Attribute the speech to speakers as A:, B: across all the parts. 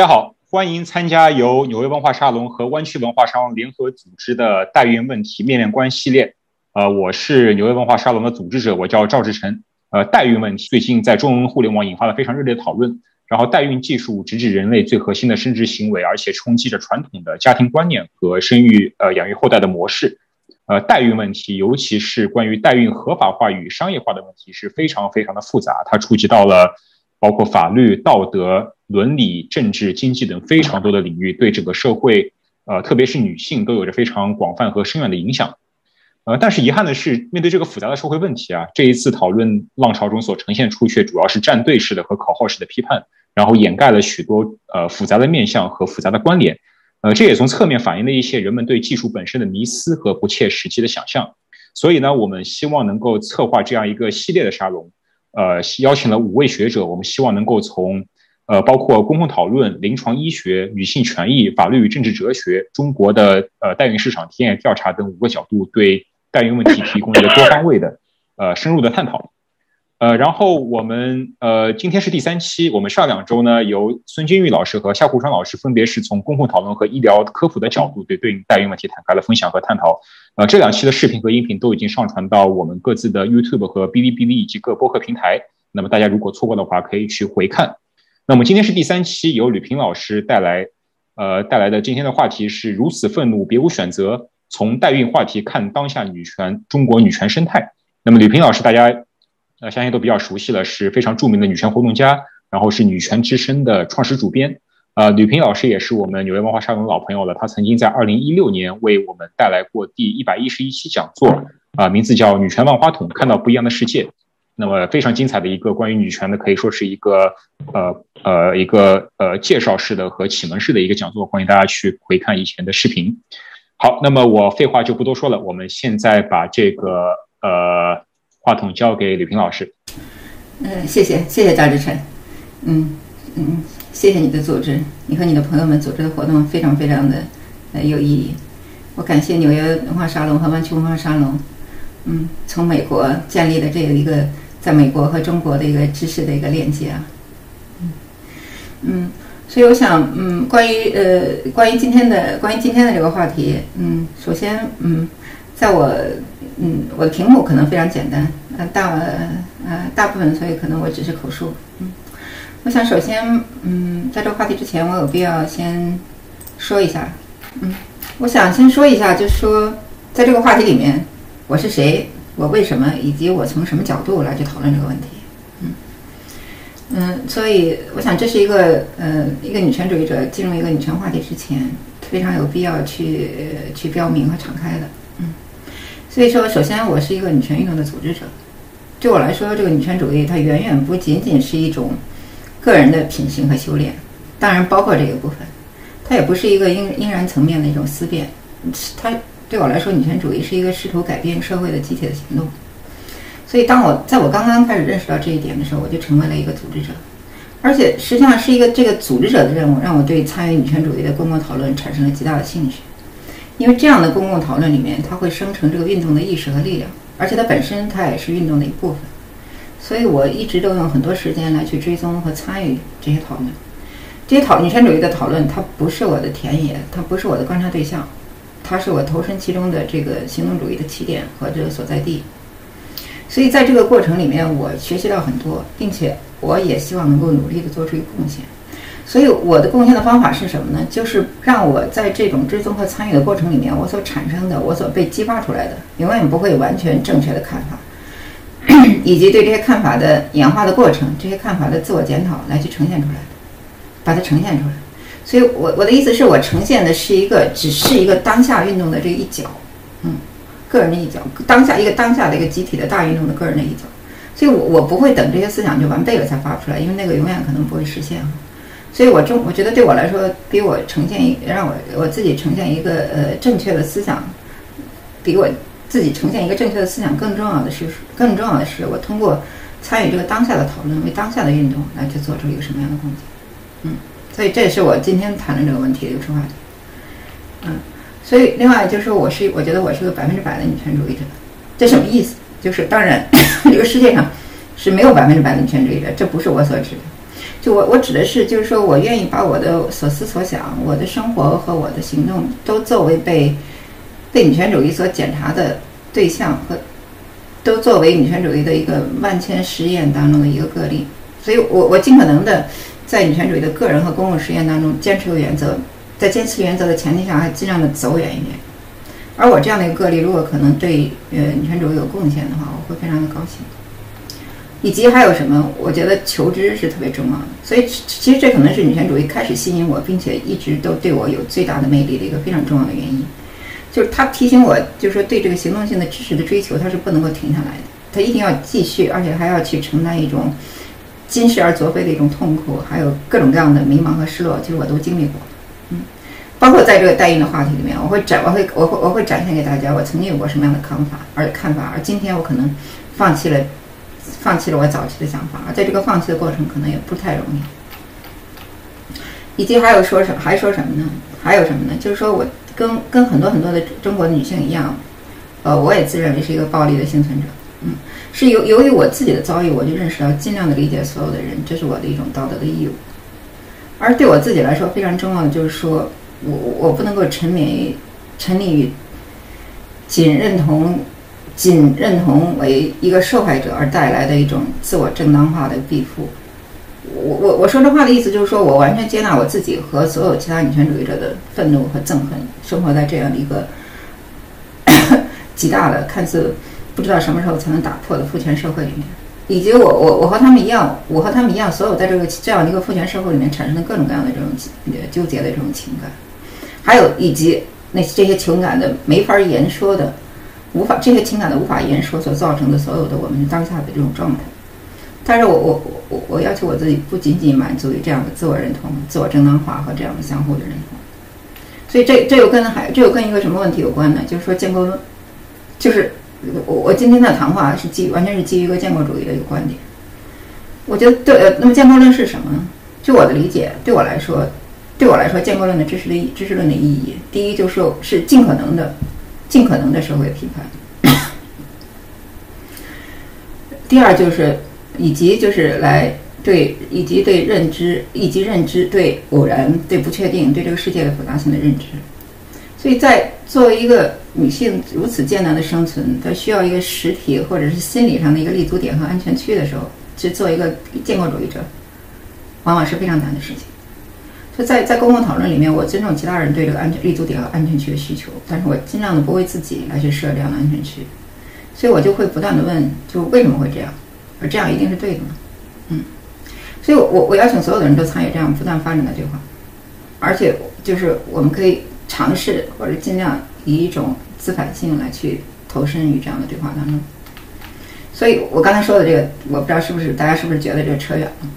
A: 大家好，欢迎参加由纽约文化沙龙和湾区文化沙龙联合组织的代孕问题面面观系列。呃，我是纽约文化沙龙的组织者，我叫赵志成。呃，代孕问题最近在中文互联网引发了非常热烈的讨论。然后，代孕技术直指人类最核心的生殖行为，而且冲击着传统的家庭观念和生育呃养育后代的模式。呃，代孕问题，尤其是关于代孕合法化与商业化的问题，是非常非常的复杂，它触及到了包括法律、道德。伦理、政治、经济等非常多的领域，对整个社会，呃，特别是女性，都有着非常广泛和深远的影响。呃，但是遗憾的是，面对这个复杂的社会问题啊，这一次讨论浪潮中所呈现出却主要是站队式的和口号式的批判，然后掩盖了许多呃复杂的面向和复杂的关联。呃，这也从侧面反映了一些人们对技术本身的迷思和不切实际的想象。所以呢，我们希望能够策划这样一个系列的沙龙，呃，邀请了五位学者，我们希望能够从。呃，包括公共讨论、临床医学、女性权益、法律与政治哲学、中国的呃代孕市场体验调查等五个角度，对代孕问题提供一个多方位的呃深入的探讨。呃，然后我们呃今天是第三期，我们上两周呢由孙金玉老师和夏湖川老师分别是从公共讨论和医疗科普的角度对对应代孕问题展开了分享和探讨。呃，这两期的视频和音频都已经上传到我们各自的 YouTube 和哔哩哔哩以及各播客平台。那么大家如果错过的话，可以去回看。那么今天是第三期，由吕平老师带来，呃带来的今天的话题是如此愤怒别无选择，从代孕话题看当下女权中国女权生态。那么吕平老师大家呃相信都比较熟悉了，是非常著名的女权活动家，然后是女权之声的创始主编。呃，吕平老师也是我们纽约文化沙龙的老朋友了，他曾经在二零一六年为我们带来过第一百一十一期讲座，啊，名字叫《女权万花筒：看到不一样的世界》。那么非常精彩的一个关于女权的，可以说是一个呃呃一个呃介绍式的和启蒙式的一个讲座，欢迎大家去回看以前的视频。好，那么我废话就不多说了，我们现在把这个呃话筒交给李平老师。
B: 嗯，谢谢谢谢赵志成，嗯嗯，谢谢你的组织，你和你的朋友们组织的活动非常非常的呃有意义。我感谢纽约文化沙龙和湾区文化沙龙，嗯，从美国建立的这样一个。在美国和中国的一个知识的一个链接啊，嗯嗯，所以我想，嗯，关于呃，关于今天的关于今天的这个话题，嗯，首先，嗯，在我，嗯，我的屏幕可能非常简单，呃，大呃大部分，所以可能我只是口述，嗯，我想首先，嗯，在这个话题之前，我有必要先说一下，嗯，我想先说一下，就是说，在这个话题里面，我是谁。我为什么，以及我从什么角度来去讨论这个问题？嗯嗯，所以我想这是一个呃，一个女权主义者进入一个女权话题之前，非常有必要去去标明和敞开的。嗯，所以说，首先我是一个女权运动的组织者，对我来说，这个女权主义它远远不仅仅是一种个人的品行和修炼，当然包括这个部分，它也不是一个应应然层面的一种思辨，它。对我来说，女权主义是一个试图改变社会的集体的行动。所以，当我在我刚刚开始认识到这一点的时候，我就成为了一个组织者。而且，实际上是一个这个组织者的任务，让我对参与女权主义的公共讨论产生了极大的兴趣。因为这样的公共讨论里面，它会生成这个运动的意识和力量，而且它本身它也是运动的一部分。所以我一直都用很多时间来去追踪和参与这些讨论。这些讨女权主义的讨论，它不是我的田野，它不是我的观察对象。它是我投身其中的这个行动主义的起点和这个所在地，所以在这个过程里面，我学习到很多，并且我也希望能够努力的做出一个贡献。所以我的贡献的方法是什么呢？就是让我在这种追踪和参与的过程里面，我所产生的、我所被激发出来的，永远不会完全正确的看法，以及对这些看法的演化的过程、这些看法的自我检讨来去呈现出来，把它呈现出来。所以，我我的意思是我呈现的是一个，只是一个当下运动的这一角，嗯，个人的一角，当下一个当下的一个集体的大运动的个人的一角。所以，我我不会等这些思想就完备了才发出来，因为那个永远可能不会实现。所以我中我觉得对我来说，比我呈现一让我我自己呈现一个呃正确的思想，比我自己呈现一个正确的思想更重要的是，更重要的是我通过参与这个当下的讨论，为当下的运动来去做出一个什么样的贡献，嗯。所以这也是我今天谈论这个问题的一个出发点，嗯，所以另外就是说我是我觉得我是个百分之百的女权主义者，这什么意思？就是当然这个世界上是没有百分之百的女权主义者，这不是我所指的。就我我指的是，就是说我愿意把我的所思所想、我的生活和我的行动都作为被被女权主义所检查的对象和都作为女权主义的一个万千实验当中的一个个例。所以我我尽可能的在女权主义的个人和公共实验当中坚持有原则，在坚持原则的前提下，还尽量的走远一点。而我这样的一个个例，如果可能对呃女权主义有贡献的话，我会非常的高兴。以及还有什么？我觉得求知是特别重要的，所以其实这可能是女权主义开始吸引我，并且一直都对我有最大的魅力的一个非常重要的原因，就是它提醒我，就是说对这个行动性的知识的追求，它是不能够停下来的，它一定要继续，而且还要去承担一种今世而昨非的一种痛苦，还有各种各样的迷茫和失落，其实我都经历过，嗯，包括在这个代孕的话题里面，我会展，我会，我会，我会展现给大家我曾经有过什么样的看法，而看法，而今天我可能放弃了。放弃了我早期的想法，而在这个放弃的过程可能也不太容易。以及还有说什么？还说什么呢？还有什么呢？就是说我跟跟很多很多的中国的女性一样，呃，我也自认为是一个暴力的幸存者。嗯，是由由于我自己的遭遇，我就认识到尽量的理解所有的人，这是我的一种道德的义务。而对我自己来说，非常重要的就是说我我不能够沉迷沉溺于仅认同。仅认同为一个受害者而带来的一种自我正当化的庇护。我我我说这话的意思就是说，我完全接纳我自己和所有其他女权主义者的愤怒和憎恨，生活在这样的一个 极大的、看似不知道什么时候才能打破的父权社会里面，以及我我我和他们一样，我和他们一样，所有在这个这样的一个父权社会里面产生的各种各样的这种纠结的这种情感，还有以及那这些情感的没法言说的。无法这些情感的无法言说所造成的所有的我们当下的这种状态，但是我我我我要求我自己不仅仅满足于这样的自我认同、自我正当化和这样的相互的认同，所以这这又跟还这又跟一个什么问题有关呢？就是说建构论，就是我我今天的谈话是基完全是基于一个建构主义的一个观点。我觉得对呃，那么建构论是什么呢？就我的理解，对我来说，对我来说，建构论的知识的知识论的意义，第一就是是尽可能的。尽可能的社会批判。第二就是，以及就是来对以及对认知以及认知对偶然对不确定对这个世界的复杂性的认知。所以在作为一个女性如此艰难的生存，她需要一个实体或者是心理上的一个立足点和安全区的时候，去做一个建构主义者，往往是非常难的事情。就在在公共讨论里面，我尊重其他人对这个安全立足点和安全区的需求，但是我尽量的不为自己来去设这样的安全区，所以我就会不断的问，就为什么会这样？而这样一定是对的吗？嗯，所以我我邀请所有的人都参与这样不断发展的对话，而且就是我们可以尝试或者尽量以一种自反性来去投身于这样的对话当中。所以我刚才说的这个，我不知道是不是大家是不是觉得这扯远了？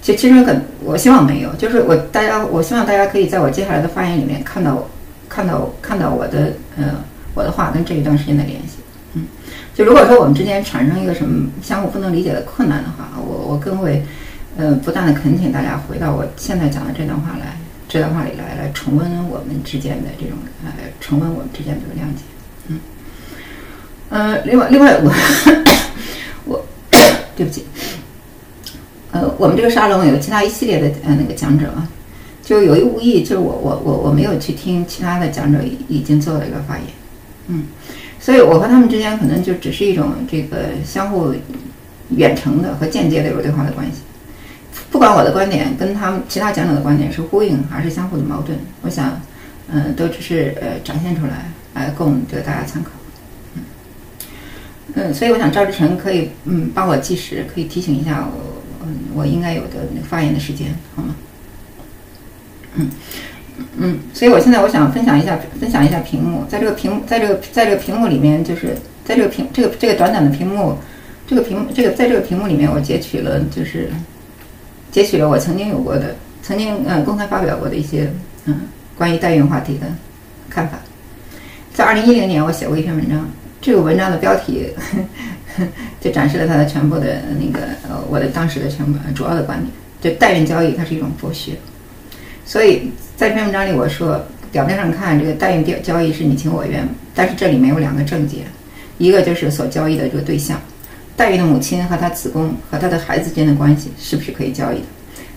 B: 其其实很，我希望没有，就是我大家，我希望大家可以在我接下来的发言里面看到，看到看到我的呃我的话跟这一段时间的联系，嗯，就如果说我们之间产生一个什么相互不能理解的困难的话，我我更会呃不断的恳请大家回到我现在讲的这段话来，这段话里来来重温我们之间的这种呃重温我们之间这个谅解，嗯，呃，另外另外我 我 对不起。呃，我们这个沙龙有其他一系列的呃那个讲者啊，就有意无意，就是我我我我没有去听其他的讲者已经做了一个发言，嗯，所以我和他们之间可能就只是一种这个相互远程的和间接的有对话的关系，不管我的观点跟他们其他讲者的观点是呼应还是相互的矛盾，我想，嗯，都只是呃展现出来来供这个大家参考，嗯，嗯，所以我想赵志成可以嗯帮我计时，可以提醒一下我。嗯，我应该有的那个发言的时间，好吗？嗯嗯，所以我现在我想分享一下，分享一下屏幕，在这个屏，在这个在这个屏幕里面，就是在这个屏这个这个短短的屏幕，这个屏这个在这个屏幕里面，我截取了就是截取了我曾经有过的，曾经嗯公开发表过的一些嗯关于代孕话题的看法。在二零一零年，我写过一篇文章，这个文章的标题。就展示了他的全部的那个呃，我的当时的全部主要的观点，就代孕交易它是一种剥削，所以在这篇文章里我说，表面上看这个代孕交交易是你情我愿，但是这里面有两个症结，一个就是所交易的这个对象，代孕的母亲和她子宫和她的孩子间的关系是不是可以交易的？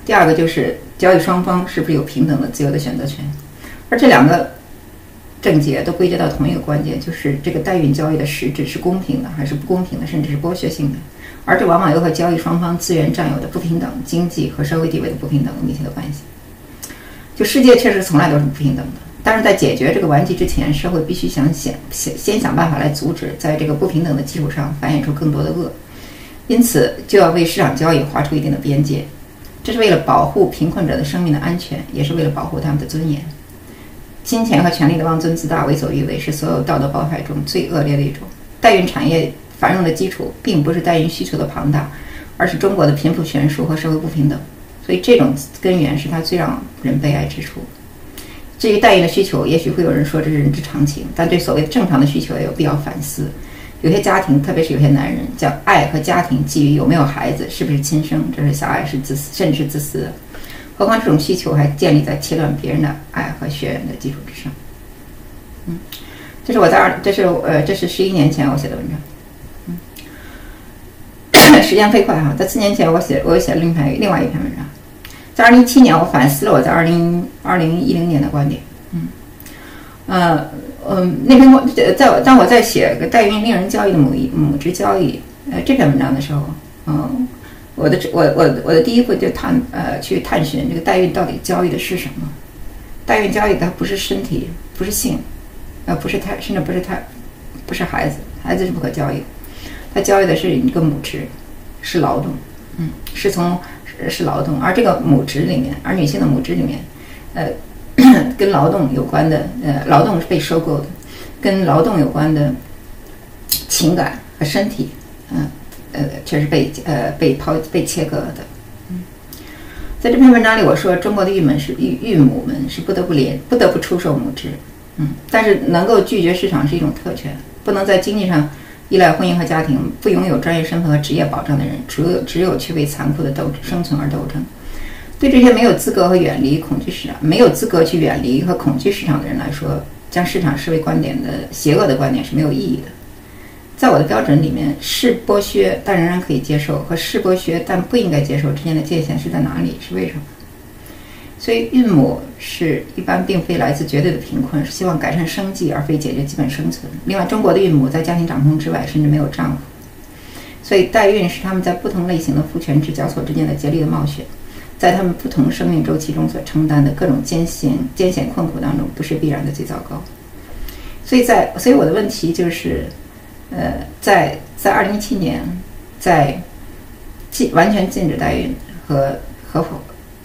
B: 第二个就是交易双方是不是有平等的自由的选择权，而这两个症结都归结到同一个关键，就是这个代孕交易的实质是公平的还是不公平的，甚至是剥削性的，而这往往又和交易双方资源占有的不平等、经济和社会地位的不平等有密切的关系。就世界确实从来都是不平等的，但是在解决这个顽疾之前，社会必须想想先想办法来阻止在这个不平等的基础上繁衍出更多的恶，因此就要为市场交易划出一定的边界。这是为了保护贫困者的生命的安全，也是为了保护他们的尊严。金钱和权力的妄尊自大、为所欲为，是所有道德包害中最恶劣的一种。代孕产业繁荣的基础，并不是代孕需求的庞大，而是中国的贫富悬殊和社会不平等。所以，这种根源是它最让人悲哀之处。至于代孕的需求，也许会有人说这是人之常情，但对所谓正常的需求也有必要反思。有些家庭，特别是有些男人，将爱和家庭基于有没有孩子、是不是亲生，这是狭隘、是自私，甚至是自私的。何况这种需求还建立在切断别人的爱和血缘的基础之上。嗯，这是我在二，这是呃，这是十一年前我写的文章。嗯，时间飞快哈，在四年前我写，我又写了另外另外一篇文章。在二零一七年，我反思了我在二零二零一零年的观点。嗯，呃。嗯，那篇我在当我在写个代孕令人交易的母母职交易呃这篇文章的时候，嗯，我的我我我的第一步就探呃去探寻这个代孕到底交易的是什么？代孕交易它不是身体，不是性，呃不是胎，甚至不是胎，不是孩子，孩子是不可交易，它交易的是一个母职，是劳动，嗯，是从是劳动，而这个母职里面，而女性的母职里面，呃。跟劳动有关的，呃，劳动是被收购的，跟劳动有关的情感和身体，嗯，呃，却是被呃被抛被切割的。嗯，在这篇文章里，我说中国的玉门是玉玉母们是不得不连不得不出售母职，嗯，但是能够拒绝市场是一种特权，不能在经济上依赖婚姻和家庭，不拥有专业身份和职业保障的人，只有只有去为残酷的斗生存而斗争。对这些没有资格和远离恐惧市场、没有资格去远离和恐惧市场的人来说，将市场视为观点的邪恶的观点是没有意义的。在我的标准里面，是剥削但仍然可以接受和是剥削但不应该接受之间的界限是在哪里？是为什么？所以，孕母是一般并非来自绝对的贫困，是希望改善生计而非解决基本生存。另外，中国的孕母在家庭掌控之外，甚至没有丈夫，所以代孕是他们在不同类型的父权制交错之间的竭力的冒险。在他们不同生命周期中所承担的各种艰险、艰险困苦当中，不是必然的最糟糕。所以在，所以我的问题就是，呃，在在二零一七年，在禁完全禁止代孕和合法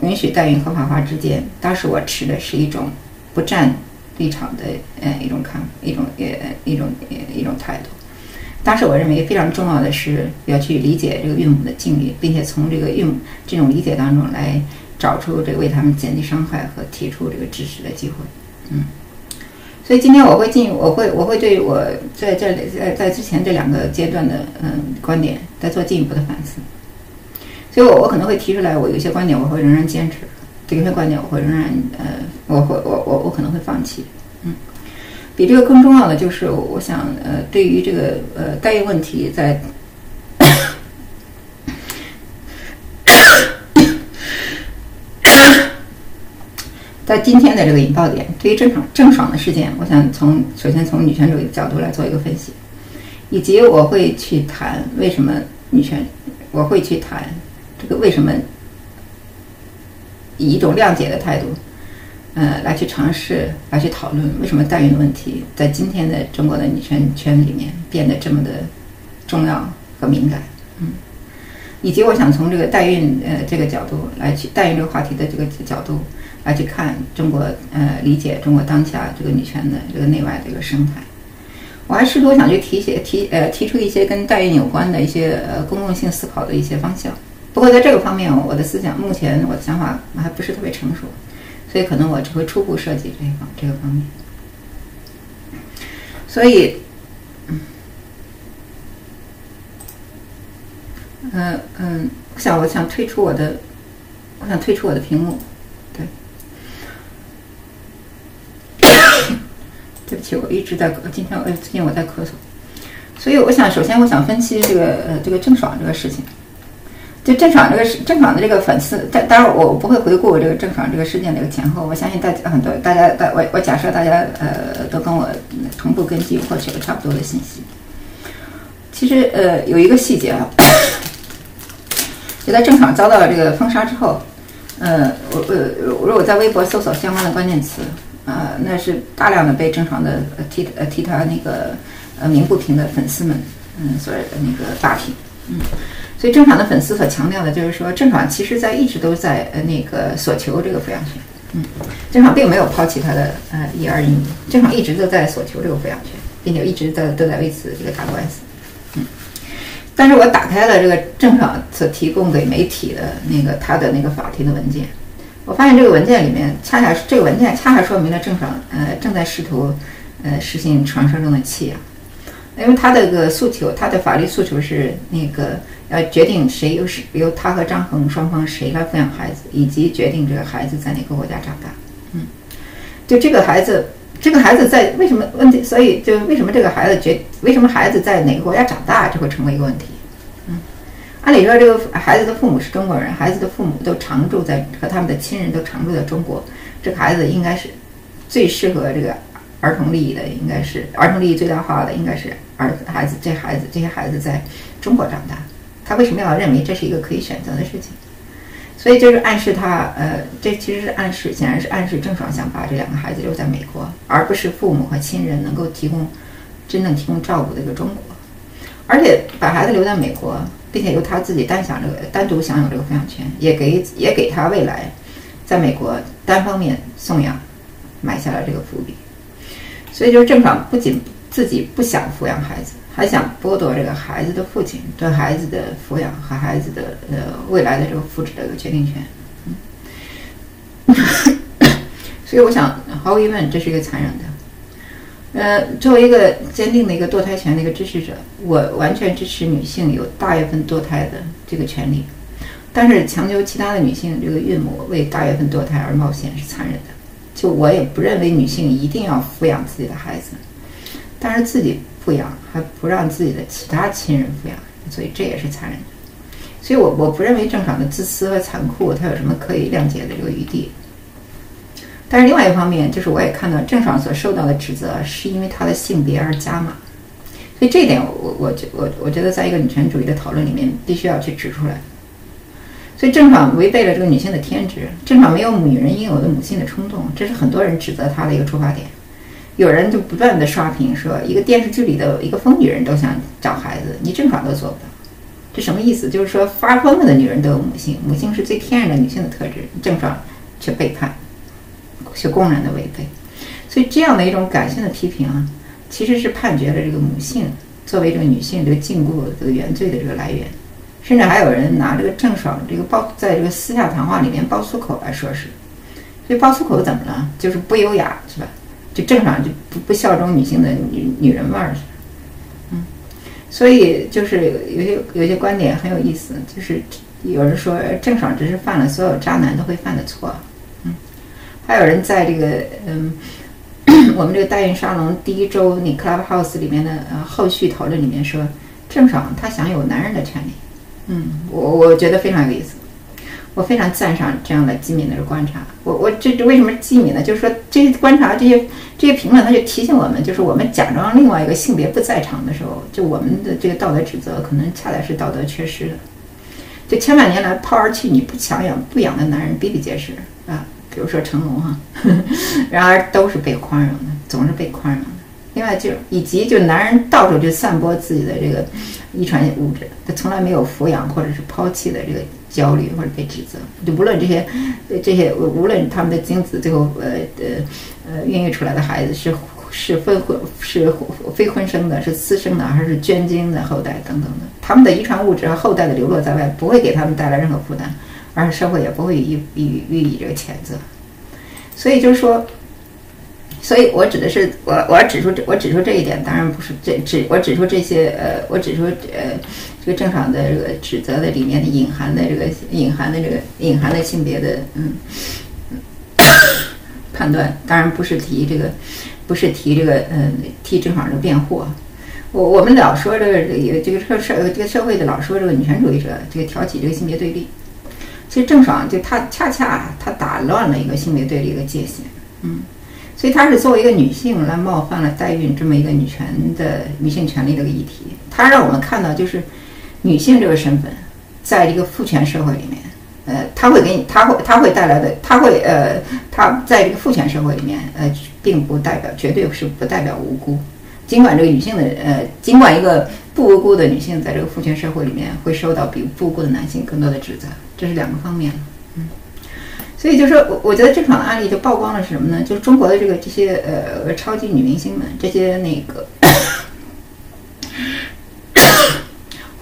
B: 允许代孕合法化之间，当时我持的是一种不站立场的呃一种看一种呃一种呃一种态度。当时我认为非常重要的是要去理解这个孕母的境遇，并且从这个孕这种理解当中来找出这个为他们减低伤害和提出这个支持的机会。嗯，所以今天我会进，我会我会对我在这里在在之前这两个阶段的嗯观点再做进一步的反思。所以我我可能会提出来，我有些观点我会仍然坚持，有些观点我会仍然呃我会我我我可能会放弃。嗯。比这个更重要的就是，我想，呃，对于这个呃代孕问题，在在今天的这个引爆点，对于郑爽郑爽的事件，我想从首先从女权主义的角度来做一个分析，以及我会去谈为什么女权，我会去谈这个为什么以一种谅解的态度。呃，来去尝试，来去讨论为什么代孕的问题在今天的中国的女权圈里面变得这么的重要和敏感，嗯，以及我想从这个代孕呃这个角度来去代孕这个话题的这个角度来去看中国呃理解中国当下这个女权的这个内外这个生态，我还试图想去提些提呃提出一些跟代孕有关的一些呃公共性思考的一些方向，不过在这个方面我的思想目前我的想法还不是特别成熟。所以可能我只会初步设计这一方这个方面，所以，嗯嗯，我想我想退出我的，我想退出我的屏幕，对，对不起，我一直在今天我最近我在咳嗽，所以我想首先我想分析这个呃这个郑爽这个事情，就郑爽这个郑爽的这个粉丝，当当然我不会回顾我这个郑爽这个事件这个前后，我相信大家很多大家大我我假设大家呃都跟我同步跟进获取了差不多的信息。其实呃有一个细节啊，就在郑爽遭到了这个封杀之后，呃我呃如果在微博搜索相关的关键词，啊那是大量的被郑爽的替呃替他那个呃鸣不平的粉丝们嗯所那个打听嗯。所以郑爽的粉丝所强调的就是说，郑爽其实在一直都在呃那个索求这个抚养权，嗯，郑爽并没有抛弃她的呃一儿一女，郑爽一直都在索求这个抚养权，并且一直在都在为此这个打官司，嗯。但是我打开了这个郑爽所提供给媒体的那个他的那个法庭的文件，我发现这个文件里面恰恰这个文件恰恰说明了郑爽呃正在试图呃实行传说中的弃养，因为他的个诉求，他的法律诉求是那个。呃决定谁由是由他和张恒双方谁来抚养孩子，以及决定这个孩子在哪个国家长大。嗯，就这个孩子，这个孩子在为什么问题？所以就为什么这个孩子决为什么孩子在哪个国家长大，就会成为一个问题。嗯，按理说这个孩子的父母是中国人，孩子的父母都常住在和他们的亲人都常住在中国，这个孩子应该是最适合这个儿童利益的，应该是儿童利益最大化的，应该是儿孩子这孩子这些孩子在中国长大。他为什么要认为这是一个可以选择的事情？所以就是暗示他，呃，这其实是暗示，显然是暗示郑爽想把这两个孩子留在美国，而不是父母和亲人能够提供真正提供照顾的一个中国。而且把孩子留在美国，并且由他自己单享这个单独享有这个抚养权，也给也给他未来在美国单方面送养埋下了这个伏笔。所以就是郑爽不仅自己不想抚养孩子。还想剥夺这个孩子的父亲对孩子的抚养和孩子的呃未来的这个福祉的一个决定权，嗯，所以我想毫无疑问这是一个残忍的。呃，作为一个坚定的一个堕胎权的一个支持者，我完全支持女性有大月份堕胎的这个权利，但是强求其他的女性这个孕母为大月份堕胎而冒险是残忍的。就我也不认为女性一定要抚养自己的孩子，但是自己。抚养还不让自己的其他亲人抚养，所以这也是残忍的。所以我我不认为郑爽的自私和残酷，他有什么可以谅解的这个余地。但是另外一方面，就是我也看到郑爽所受到的指责，是因为她的性别而加码。所以这一点，我我觉我我觉得，在一个女权主义的讨论里面，必须要去指出来。所以郑爽违背了这个女性的天职，郑爽没有女人应有的母性的冲动，这是很多人指责她的一个出发点。有人就不断的刷屏说，一个电视剧里的一个疯女人都想找孩子，你郑爽都做不到，这什么意思？就是说发疯了的女人都有母性，母性是最天然的女性的特质，郑爽却背叛，却公然的违背。所以这样的一种感性的批评啊，其实是判决了这个母性作为这个女性这个禁锢这个原罪的这个来源，甚至还有人拿这个郑爽这个爆在这个私下谈话里面爆粗口来说是，所以爆粗口怎么了？就是不优雅是吧？就正常就不不效忠女性的女女人味儿，嗯，所以就是有些有些观点很有意思，就是有人说郑爽只是犯了所有渣男都会犯的错，嗯，还有人在这个嗯 我们这个代孕沙龙第一周那 Clubhouse 里面的呃后续讨论里面说郑爽她享有男人的权利，嗯，我我觉得非常有意思。我非常赞赏这样的机敏的观察。我我这这为什么机敏呢？就是说这些观察、这些这些评论，它就提醒我们，就是我们假装另外一个性别不在场的时候，就我们的这个道德指责可能恰恰是道德缺失的。就千百年来抛儿弃女不强养不养的男人比比皆是啊，比如说成龙哈，然而都是被宽容的，总是被宽容的。另外就以及就男人到处就散播自己的这个遗传物质，他从来没有抚养或者是抛弃的这个。焦虑或者被指责，就无论这些，这些无论他们的精子最后呃呃呃孕育出来的孩子是是非婚是非婚生的，是私生的还是捐精的后代等等的，他们的遗传物质和后代的流落在外不会给他们带来任何负担，而社会也不会予予予以这个谴责，所以就是说。所以我指的是我，我要指出这，我指出这一点，当然不是这指我指出这些呃，我指出呃，这个正常的这个指责的里面的隐含的这个隐含的这个隐含的性别的嗯判断，当然不是提这个，不是提这个嗯替正爽这个辩护，我我们老说这个这个社社这个社会的老说这个女权主义者这个挑起这个性别对立，其实郑爽就她恰恰她打乱了一个性别对立一个界限，嗯，所以她是作为一个女性来冒犯了代孕这么一个女权的女性权利的个议题，她让我们看到就是女性这个身份在这个父权社会里面，呃，她会给你，她会她会带来的，她会呃，她在这个父权社会里面，呃，并不代表绝对是不代表无辜。尽管这个女性的呃，尽管一个不无辜的女性在这个父权社会里面会受到比不无辜的男性更多的指责，这是两个方面。嗯，所以就说，我我觉得这场案例就曝光了是什么呢？就是中国的这个这些呃超级女明星们，这些那个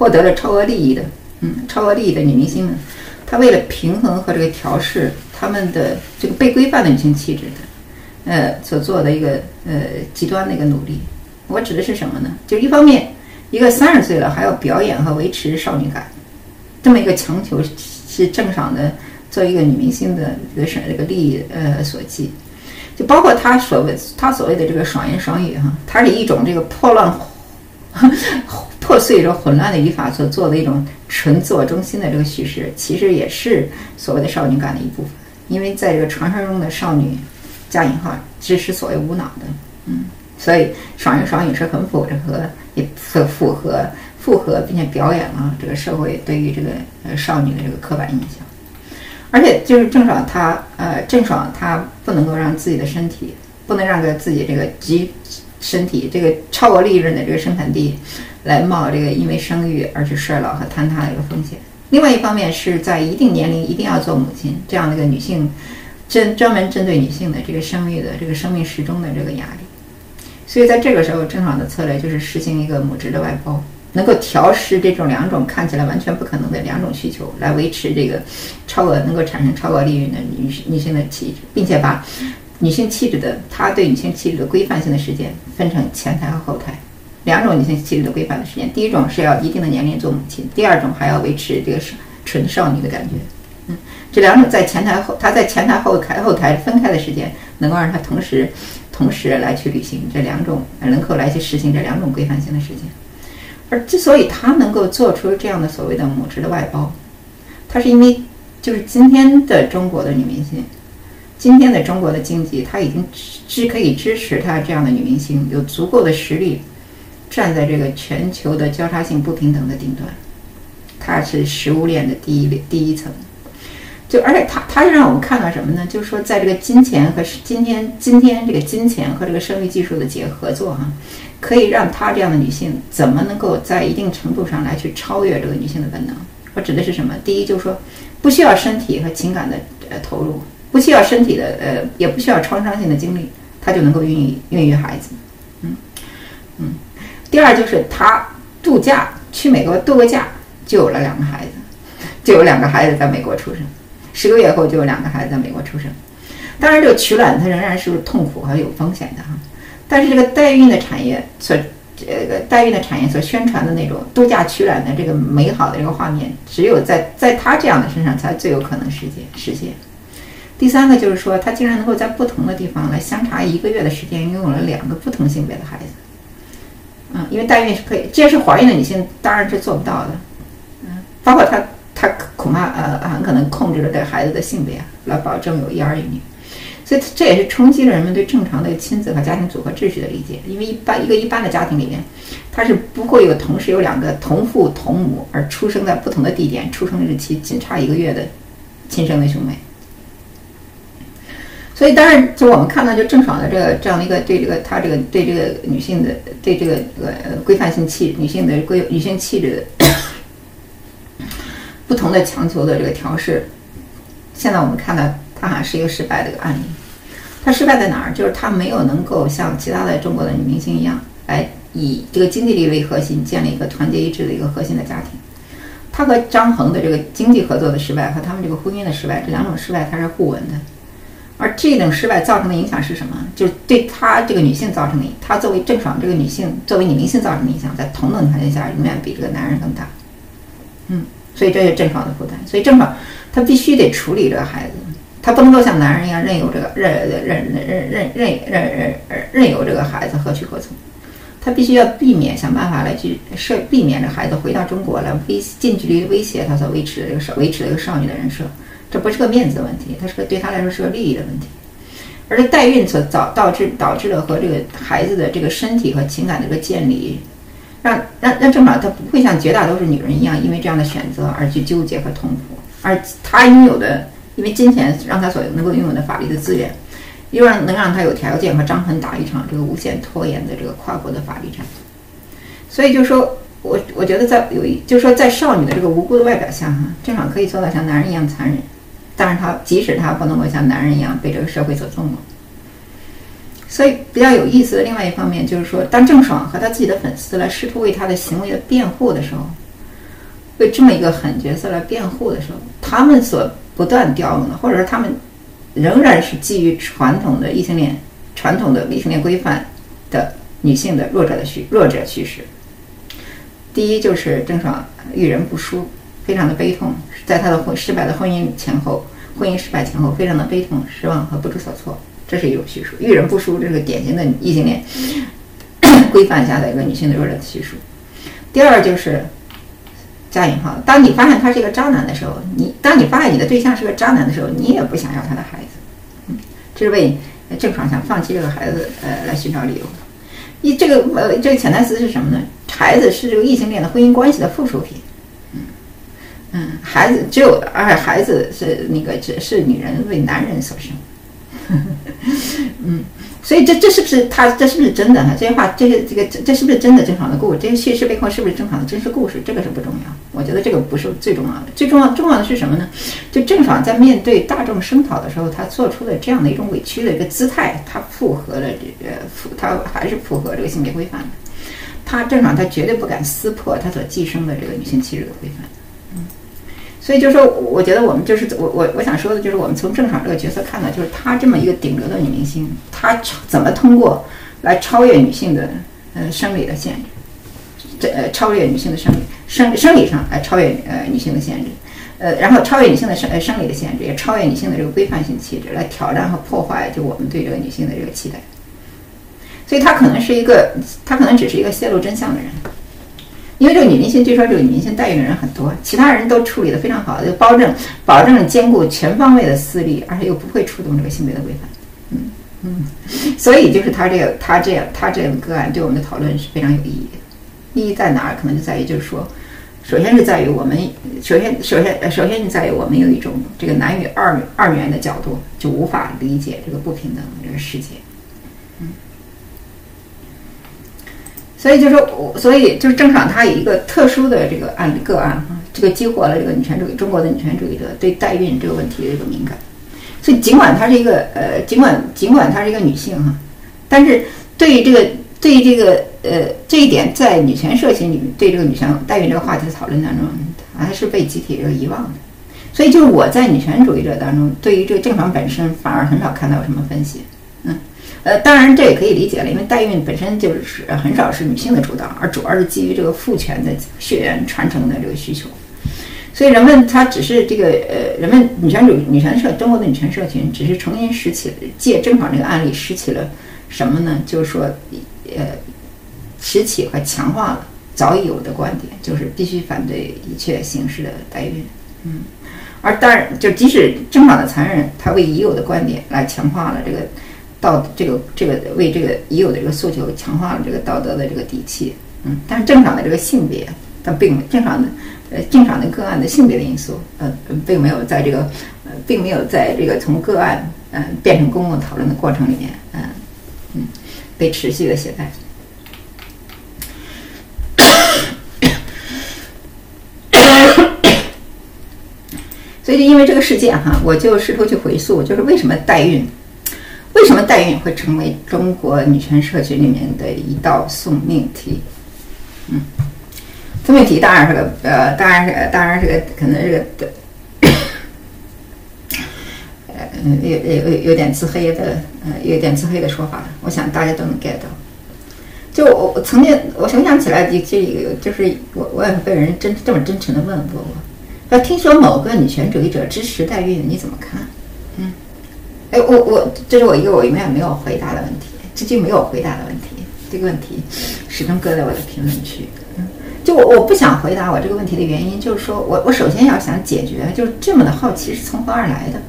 B: 获得了超额利益的，嗯，超额利益的女明星们，她为了平衡和这个调试她们的这个被规范的女性气质的，呃，所做的一个呃极端的一个努力。我指的是什么呢？就一方面，一个三十岁了还要表演和维持少女感，这么一个强求是郑爽的作为一个女明星的这个这个利益呃所寄，就包括她所谓她所谓的这个爽言爽语哈，它是一种这个破乱 破碎着混乱的语法所做的一种纯自我中心的这个叙事，其实也是所谓的少女感的一部分，因为在这个传说中的少女加引号只是所谓无脑的，嗯。所以爽言爽语是很符合，也符符合符合，并且表演了这个社会对于这个呃少女的这个刻板印象。而且就是郑爽她呃郑爽她不能够让自己的身体，不能让个自己这个极身体这个超额利润的这个生产地来冒这个因为生育而去衰老和坍塌的一个风险。另外一方面是在一定年龄一定要做母亲这样的一个女性针专门针对女性的这个生育的这个生命时钟的这个压力。所以在这个时候，郑爽的策略就是实行一个母职的外包，能够调试这种两种看起来完全不可能的两种需求，来维持这个超额能够产生超额利润的女女性的气质，并且把女性气质的她对女性气质的规范性的时间分成前台和后台两种女性气质的规范的时间。第一种是要一定的年龄做母亲，第二种还要维持这个少纯少女的感觉。嗯，这两种在前台后，她在前台后台后台分开的时间，能够让她同时。同时来去履行这两种，能够来去实行这两种规范性的事情。而之所以她能够做出这样的所谓的母职的外包，她是因为就是今天的中国的女明星，今天的中国的经济，它已经是可以支持她这样的女明星有足够的实力站在这个全球的交叉性不平等的顶端，它是食物链的第一第一层。就而且他他让我们看到什么呢？就是说，在这个金钱和今天今天这个金钱和这个生育技术的结合作哈，可以让她这样的女性怎么能够在一定程度上来去超越这个女性的本能？我指的是什么？第一就是说，不需要身体和情感的呃投入，不需要身体的呃，也不需要创伤性的经历，她就能够孕育孕育孩子。嗯嗯。第二就是她度假去美国度个假，就有了两个孩子，就有两个孩子在美国出生。十个月后就有两个孩子在美国出生，当然这个取卵它仍然是痛苦和有风险的哈。但是这个代孕的产业所这个代孕的产业所宣传的那种度假取卵的这个美好的这个画面，只有在在他这样的身上才最有可能实现实现。第三个就是说，他竟然能够在不同的地方来相差一个月的时间，拥有了两个不同性别的孩子。嗯，因为代孕是可以，这是怀孕的女性当然是做不到的。嗯，包括她。他恐怕呃很可能控制了这孩子的性别，来保证有一儿一女，所以这也是冲击了人们对正常的亲子和家庭组合秩序的理解。因为一般一个一般的家庭里面，他是不会有同时有两个同父同母而出生在不同的地点、出生日期仅差一个月的亲生的兄妹。所以当然，就我们看到，就郑爽的这个这样的一个对这个她这个对这个女性的对这个呃规范性气女性的规女性气质的。不同的强求的这个调试，现在我们看到她好像是一个失败的一个案例。她失败在哪儿？就是她没有能够像其他的中国的女明星一样，来以这个经济力为核心建立一个团结一致的一个核心的家庭。他和张恒的这个经济合作的失败和他们这个婚姻的失败，这两种失败它是互文的。而这种失败造成的影响是什么？就是对她这个女性造成的，她作为郑爽这个女性作为女明星造成的影响，在同等条件下永远比这个男人更大。嗯。所以这是郑爽的负担，所以郑爽她必须得处理这个孩子，她不能够像男人一样任由这个任任任任任任任任由这个孩子何去何从，她必须要避免想办法来去设避免这孩子回到中国来威近距离威胁她所维持的这个少维持的一个少女的人设，这不是个面子的问题，它是个对他来说是个利益的问题。而这代孕所导导致导致的和这个孩子的这个身体和情感的一个建立，让让让郑爽她不会像绝大多数女人一样，因为这样的选择而去纠结和痛苦，而她拥有的，因为金钱让她所能够拥有的法律的资源，又让能让她有条件和张鹏打一场这个无限拖延的这个跨国的法律战。所以就说，我我觉得在有一，就是说在少女的这个无辜的外表下，哈，郑爽可以做到像男人一样残忍。但是他即使他不能够像男人一样被这个社会所纵容，所以比较有意思的另外一方面就是说，当郑爽和他自己的粉丝来试图为他的行为的辩护的时候，为这么一个狠角色来辩护的时候，他们所不断调用的，或者说他们仍然是基于传统的异性恋、传统的异性恋规范的女性的弱者的叙弱者叙事。第一就是郑爽遇人不淑。非常的悲痛，在她的婚失败的婚姻前后，婚姻失败前后，非常的悲痛、失望和不知所措，这是一种叙述。遇人不淑，这是个典型的异性恋 规范下的一个女性的弱者的叙述。第二就是加引号，当你发现他是一个渣男的时候，你当你发现你的对象是个渣男的时候，你也不想要他的孩子，嗯，这是为郑爽想放弃这个孩子呃来寻找理由。一这个呃这个潜台词是什么呢？孩子是这个异性恋的婚姻关系的附属品。嗯，孩子只有，而孩子是那个只是女人为男人所生。嗯，所以这这是不是他这是不是真的哈？这些话这些这个这这是不是真的正常的故？这些叙事背后是不是正常的真实故事？这个是不重要，我觉得这个不是最重要的。最重要重要的是什么呢？就郑爽在面对大众声讨的时候，他做出的这样的一种委屈的一个姿态，他符合了这个符，他还是符合这个性别规范的。他郑爽他绝对不敢撕破他所寄生的这个女性气质的规范。所以就是说，我觉得我们就是我我我想说的就是，我们从郑爽这个角色看到，就是她这么一个顶流的女明星，她怎么通过来超越女性的呃生理的限制，这呃超越女性的生理生生理上来超越呃女性的限制，呃然后超越女性的生呃生理的限制，也超越女性的这个规范性气质，来挑战和破坏就我们对这个女性的这个期待。所以她可能是一个，她可能只是一个泄露真相的人。因为这个女明星，据说这个女明星代孕的人很多，其他人都处理的非常好，就保证保证兼顾全方位的私利，而且又不会触动这个性别的规范。嗯嗯，所以就是他这个他这样他这个个案对我们的讨论是非常有意义的。意义在哪儿？可能就在于就是说，首先是在于我们首先首先首先是在于我们有一种这个男女二二元的角度，就无法理解这个不平等的这个世界。所以就是我，所以就是郑爽，她有一个特殊的这个案个案哈，这个激活了这个女权主义中国的女权主义者对代孕这个问题的一个敏感。所以尽管她是一个呃，尽管尽管她是一个女性哈，但是对于这个对于这个呃这一点，在女权社群里面，对这个女权代孕这个话题的讨论当中，还是被集体这个遗忘的。所以就是我在女权主义者当中，对于这个郑爽本身，反而很少看到有什么分析。呃，当然这也可以理解了，因为代孕本身就是很少是女性的主导，而主要是基于这个父权的血缘传承的这个需求，所以人们他只是这个呃，人们女权主女权社中国的女权社群只是重新拾起借正好这个案例拾起了什么呢？就是说呃，拾起和强化了早已有的观点，就是必须反对一切形式的代孕。嗯，而当然就即使正常的残忍，他为已有的观点来强化了这个。道这个这个为这个已有的这个诉求强化了这个道德的这个底气，嗯，但是正常的这个性别，但并正常的呃正常的个案的性别的因素，呃，并没有在这个呃，并没有在这个从个案嗯变成公共讨论的过程里面，嗯嗯，被持续的携带。所以就因为这个事件哈，我就试图去回溯，就是为什么代孕。为什么代孕会成为中国女权社群里面的一道送命题？嗯，送命题当然是个呃，当然是当然是个可能是个呃有有有有点自黑的呃有点自黑的说法，我想大家都能 get 到。就我我曾经我回想起来，就就就是我我也被人真这么真诚的问过我，要听说某个女权主义者支持代孕，你怎么看？哎，我我这是我一个我永远没有回答的问题，至今没有回答的问题。这个问题始终搁在我的评论区。就我我不想回答我这个问题的原因，就是说我我首先要想解决，就是这么的好奇是从何而来的？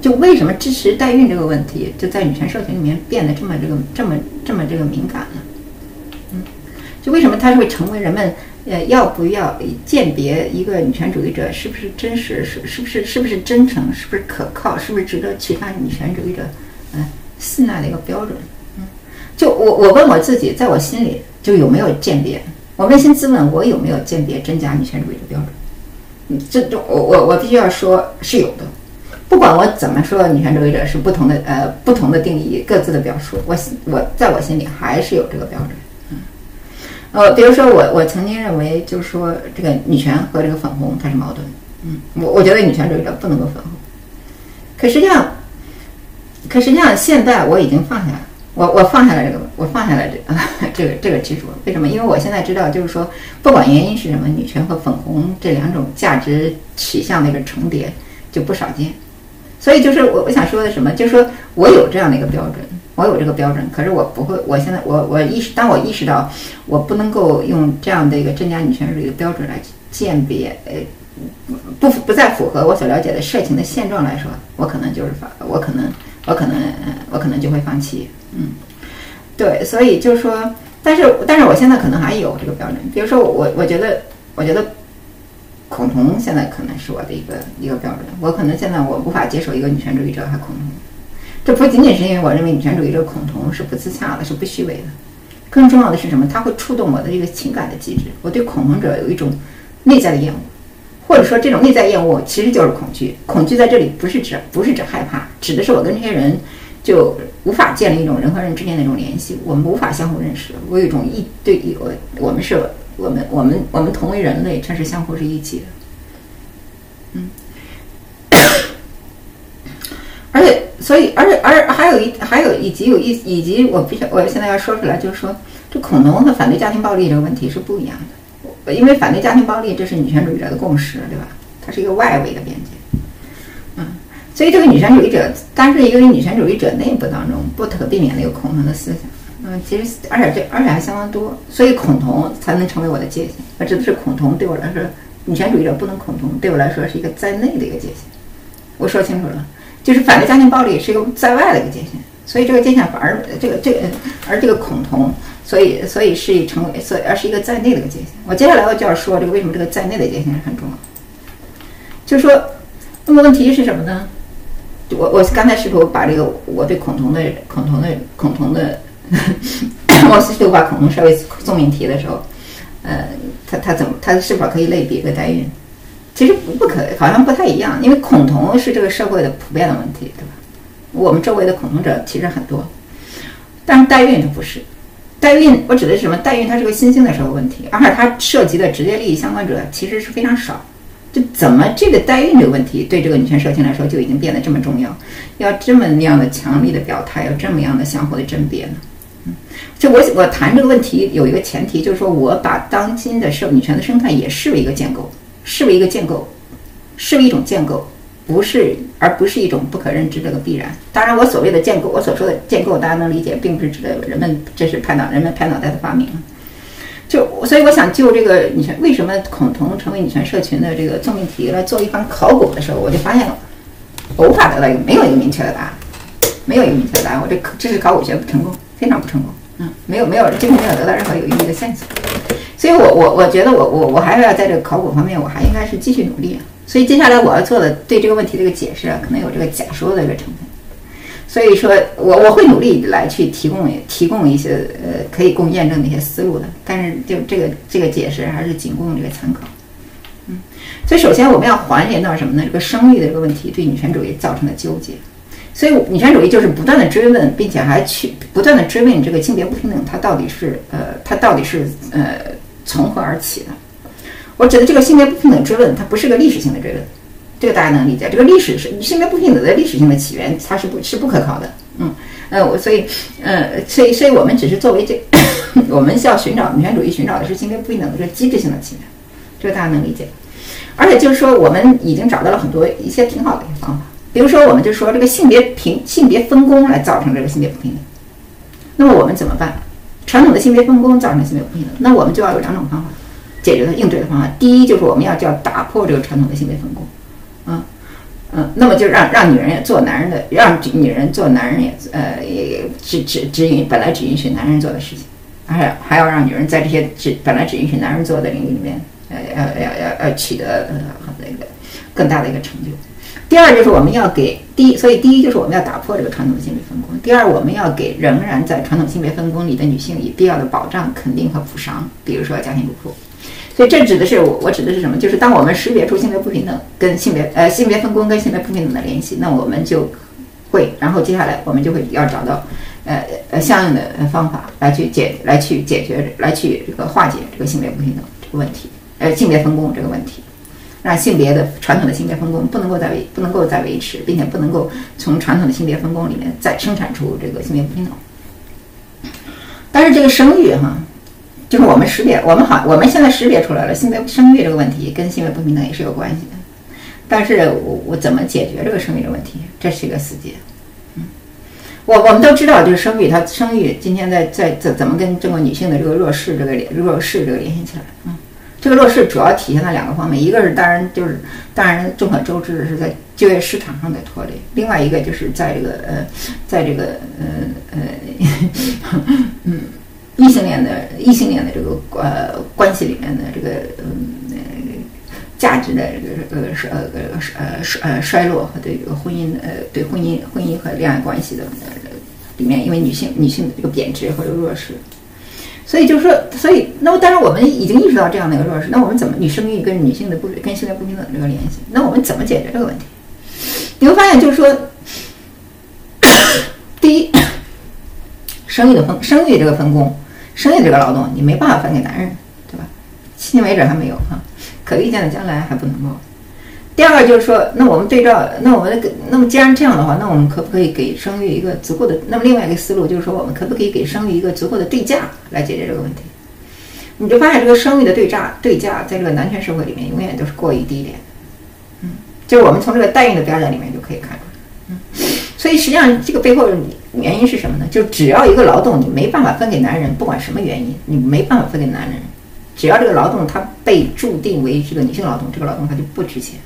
B: 就为什么支持代孕这个问题，就在女权社群里面变得这么这个这么这么这个敏感呢？嗯，就为什么它会成为人们呃要不要鉴别一个女权主义者是不是真实，是是不是是不是真诚，是不是可靠，是不是值得其他女权主义者嗯信赖的一个标准？嗯，就我我问我自己，在我心里就有没有鉴别？我扪心自问，我有没有鉴别真假女权主义的标准？嗯，这这我我我必须要说是有的。不管我怎么说，女权主义者是不同的呃不同的定义，各自的表述。我我在我心里还是有这个标准。呃，比如说我我曾经认为，就是说这个女权和这个粉红它是矛盾。嗯，我我觉得女权主义者不能够粉红。可实际上，可实际上现在我已经放下了。我我放下了这个，我放下了这 这个这个执着。为什么？因为我现在知道，就是说，不管原因是什么，女权和粉红这两种价值取向的一个重叠就不少见。所以就是我我想说的什么，就是说我有这样的一个标准，我有这个标准，可是我不会。我现在我我意识，当我意识到我不能够用这样的一个真假女权主义的标准来鉴别，呃，不不再符合我所了解的社情的现状来说，我可能就是放，我可能我可能我可能就会放弃。嗯，对，所以就是说，但是但是我现在可能还有这个标准，比如说我我觉得我觉得恐同现在可能是我的一个一个标准，我可能现在我无法接受一个女权主义者还恐同，这不仅仅是因为我认为女权主义者恐同是不自洽的，是不虚伪的，更重要的是什么？它会触动我的这个情感的机制，我对恐同者有一种内在的厌恶，或者说这种内在厌恶其实就是恐惧，恐惧在这里不是指不是指害怕，指的是我跟这些人。就无法建立一种人和人之间的一种联系，我们无法相互认识。我有一种一对一，我我们是，我们我们我们同为人类，这是相互是一起的。嗯，而且，所以，而且，而还有一，还有以及有一以及我必须，我现在要说出来，就是说，这恐同和反对家庭暴力这个问题是不一样的。因为反对家庭暴力，这是女权主义者的共识，对吧？它是一个外围的边界。嗯所以，这个女权主义者，但是由于女权主义者内部当中不可避免的有恐同的思想。嗯，其实，而且这而且还相当多。所以，恐同才能成为我的界限。我指的是恐同，对我来说，女权主义者不能恐同，对我来说是一个在内的一个界限。我说清楚了，就是反对家庭暴力是一个在外的一个界限。所以，这个界限反而这个这个，而这个恐同，所以所以是成为，所以而是一个在内的一个界限。我接下来我就要说这个为什么这个在内的界限是很重要。就说，那么问题是什么呢？我我刚才是否把这个我对恐同的恐同的恐同的，我试图把恐同设为送命题的时候，呃，他他怎么他是否可以类比一个代孕？其实不不可，好像不太一样，因为恐同是这个社会的普遍的问题，对吧？我们周围的恐同者其实很多，但是代孕它不是，代孕我指的是什么？代孕它是个新兴的社会问题，而且它涉及的直接利益相关者其实是非常少。就怎么这个代孕这个问题对这个女权社群来说就已经变得这么重要，要这么样的强力的表态，要这么样的相互的甄别呢？嗯，就我我谈这个问题有一个前提，就是说我把当今的社女权的生态也视为一个建构，视为一个建构，视为一种建构，不是而不是一种不可认知这个必然。当然，我所谓的建构，我所说的建构，大家能理解，并不是指的人们这是拍脑人们拍脑袋的发明。就所以我想就这个女权为什么恐同成为女权社群的这个纵命题来做一番考古的时候，我就发现了，无法得到一个没有一个明确的答案，没有一个明确的答案。我这这是考古学不成功，非常不成功。嗯，没有没有几乎没有得到任何有意义的线索。所以我我我觉得我我我还是要在这个考古方面，我还应该是继续努力。所以接下来我要做的对这个问题的一个解释啊，可能有这个假说的一个成分。所以说我我会努力来去提供提供一些呃可以供验证的一些思路的，但是就这个这个解释还是仅供这个参考。嗯，所以首先我们要还原到什么呢？这个生育的这个问题对女权主义造成的纠结。所以女权主义就是不断的追问，并且还去不断的追问这个性别不平等它到底是呃它到底是呃从何而起的？我指的这个性别不平等追问，它不是个历史性的追问。这个大家能理解，这个历史是性别不平等的历史性的起源，它是不是不可靠的。嗯，呃，我所以，呃，所以，所以我们只是作为这，我们需要寻找女权主义寻找的是性别不平等的这个机制性的起源，这个大家能理解。而且就是说，我们已经找到了很多一些挺好的一些方法，比如说，我们就说这个性别平性别分工来造成这个性别不平等。那么我们怎么办？传统的性别分工造成性别不平等，那我们就要有两种方法解决它应对的方法。第一就是我们要叫打破这个传统的性别分工，嗯嗯，那么就让让女人也做男人的，让女人做男人也呃也只只只允本来只允许男人做的事情，还还要让女人在这些只本来只允许男人做的领域里面，呃要要要要取得呃那个更大的一个成就。第二就是我们要给第一，所以第一就是我们要打破这个传统的性别分工。第二，我们要给仍然在传统性别分工里的女性以必要的保障、肯定和补偿，比如说家庭主妇。所以这指的是我，我指的是什么？就是当我们识别出性别不平等跟性别呃性别分工跟性别不平等的联系，那我们就会，然后接下来我们就会要找到呃呃相应的方法来去解来去解决来去这个化解这个性别不平等这个问题，呃性别分工这个问题。让性别的传统的性别分工不能够再维不能够再维持，并且不能够从传统的性别分工里面再生产出这个性别不平等。但是这个生育哈，就是我们识别，我们好，我们现在识别出来了性别生育这个问题跟性别不平等也是有关系的。但是我我怎么解决这个生育的问题，这是一个死结。嗯，我我们都知道，就是生育，它生育今天在在怎怎么跟中国女性的这个弱势这个弱势这个联系起来，这个弱势主要体现在两个方面，一个是当然就是当然众所周知的是在就业市场上的拖累，另外一个就是在这个呃，在这个呃呃嗯异性恋的异性恋的这个呃关系里面的这个嗯价值的这个呃呃呃呃衰落和对这个婚姻呃对婚姻婚姻和恋爱关系的里面，因为女性女性的这个贬值或者弱势。所以就是说，所以那么当然我们已经意识到这样的一个弱势，那我们怎么女生育跟女性的不跟性别不平等这个联系？那我们怎么解决这个问题？你会发现，就是说，第一，生育的分生育这个分工，生育这个劳动你没办法分给男人，对吧？迄今为止还没有哈，可预见的将来还不能够。第二个就是说，那我们对照，那我们给，那么既然这样的话，那我们可不可以给生育一个足够的？那么另外一个思路就是说，我们可不可以给生育一个足够的对价来解决这个问题？你就发现这个生育的对价对价，在这个男权社会里面永远都是过于低廉。嗯，就是我们从这个代孕的标准里面就可以看出来。嗯，所以实际上这个背后原因是什么呢？就只要一个劳动你没办法分给男人，不管什么原因，你没办法分给男人，只要这个劳动它被注定为这个女性劳动，这个劳动它就不值钱。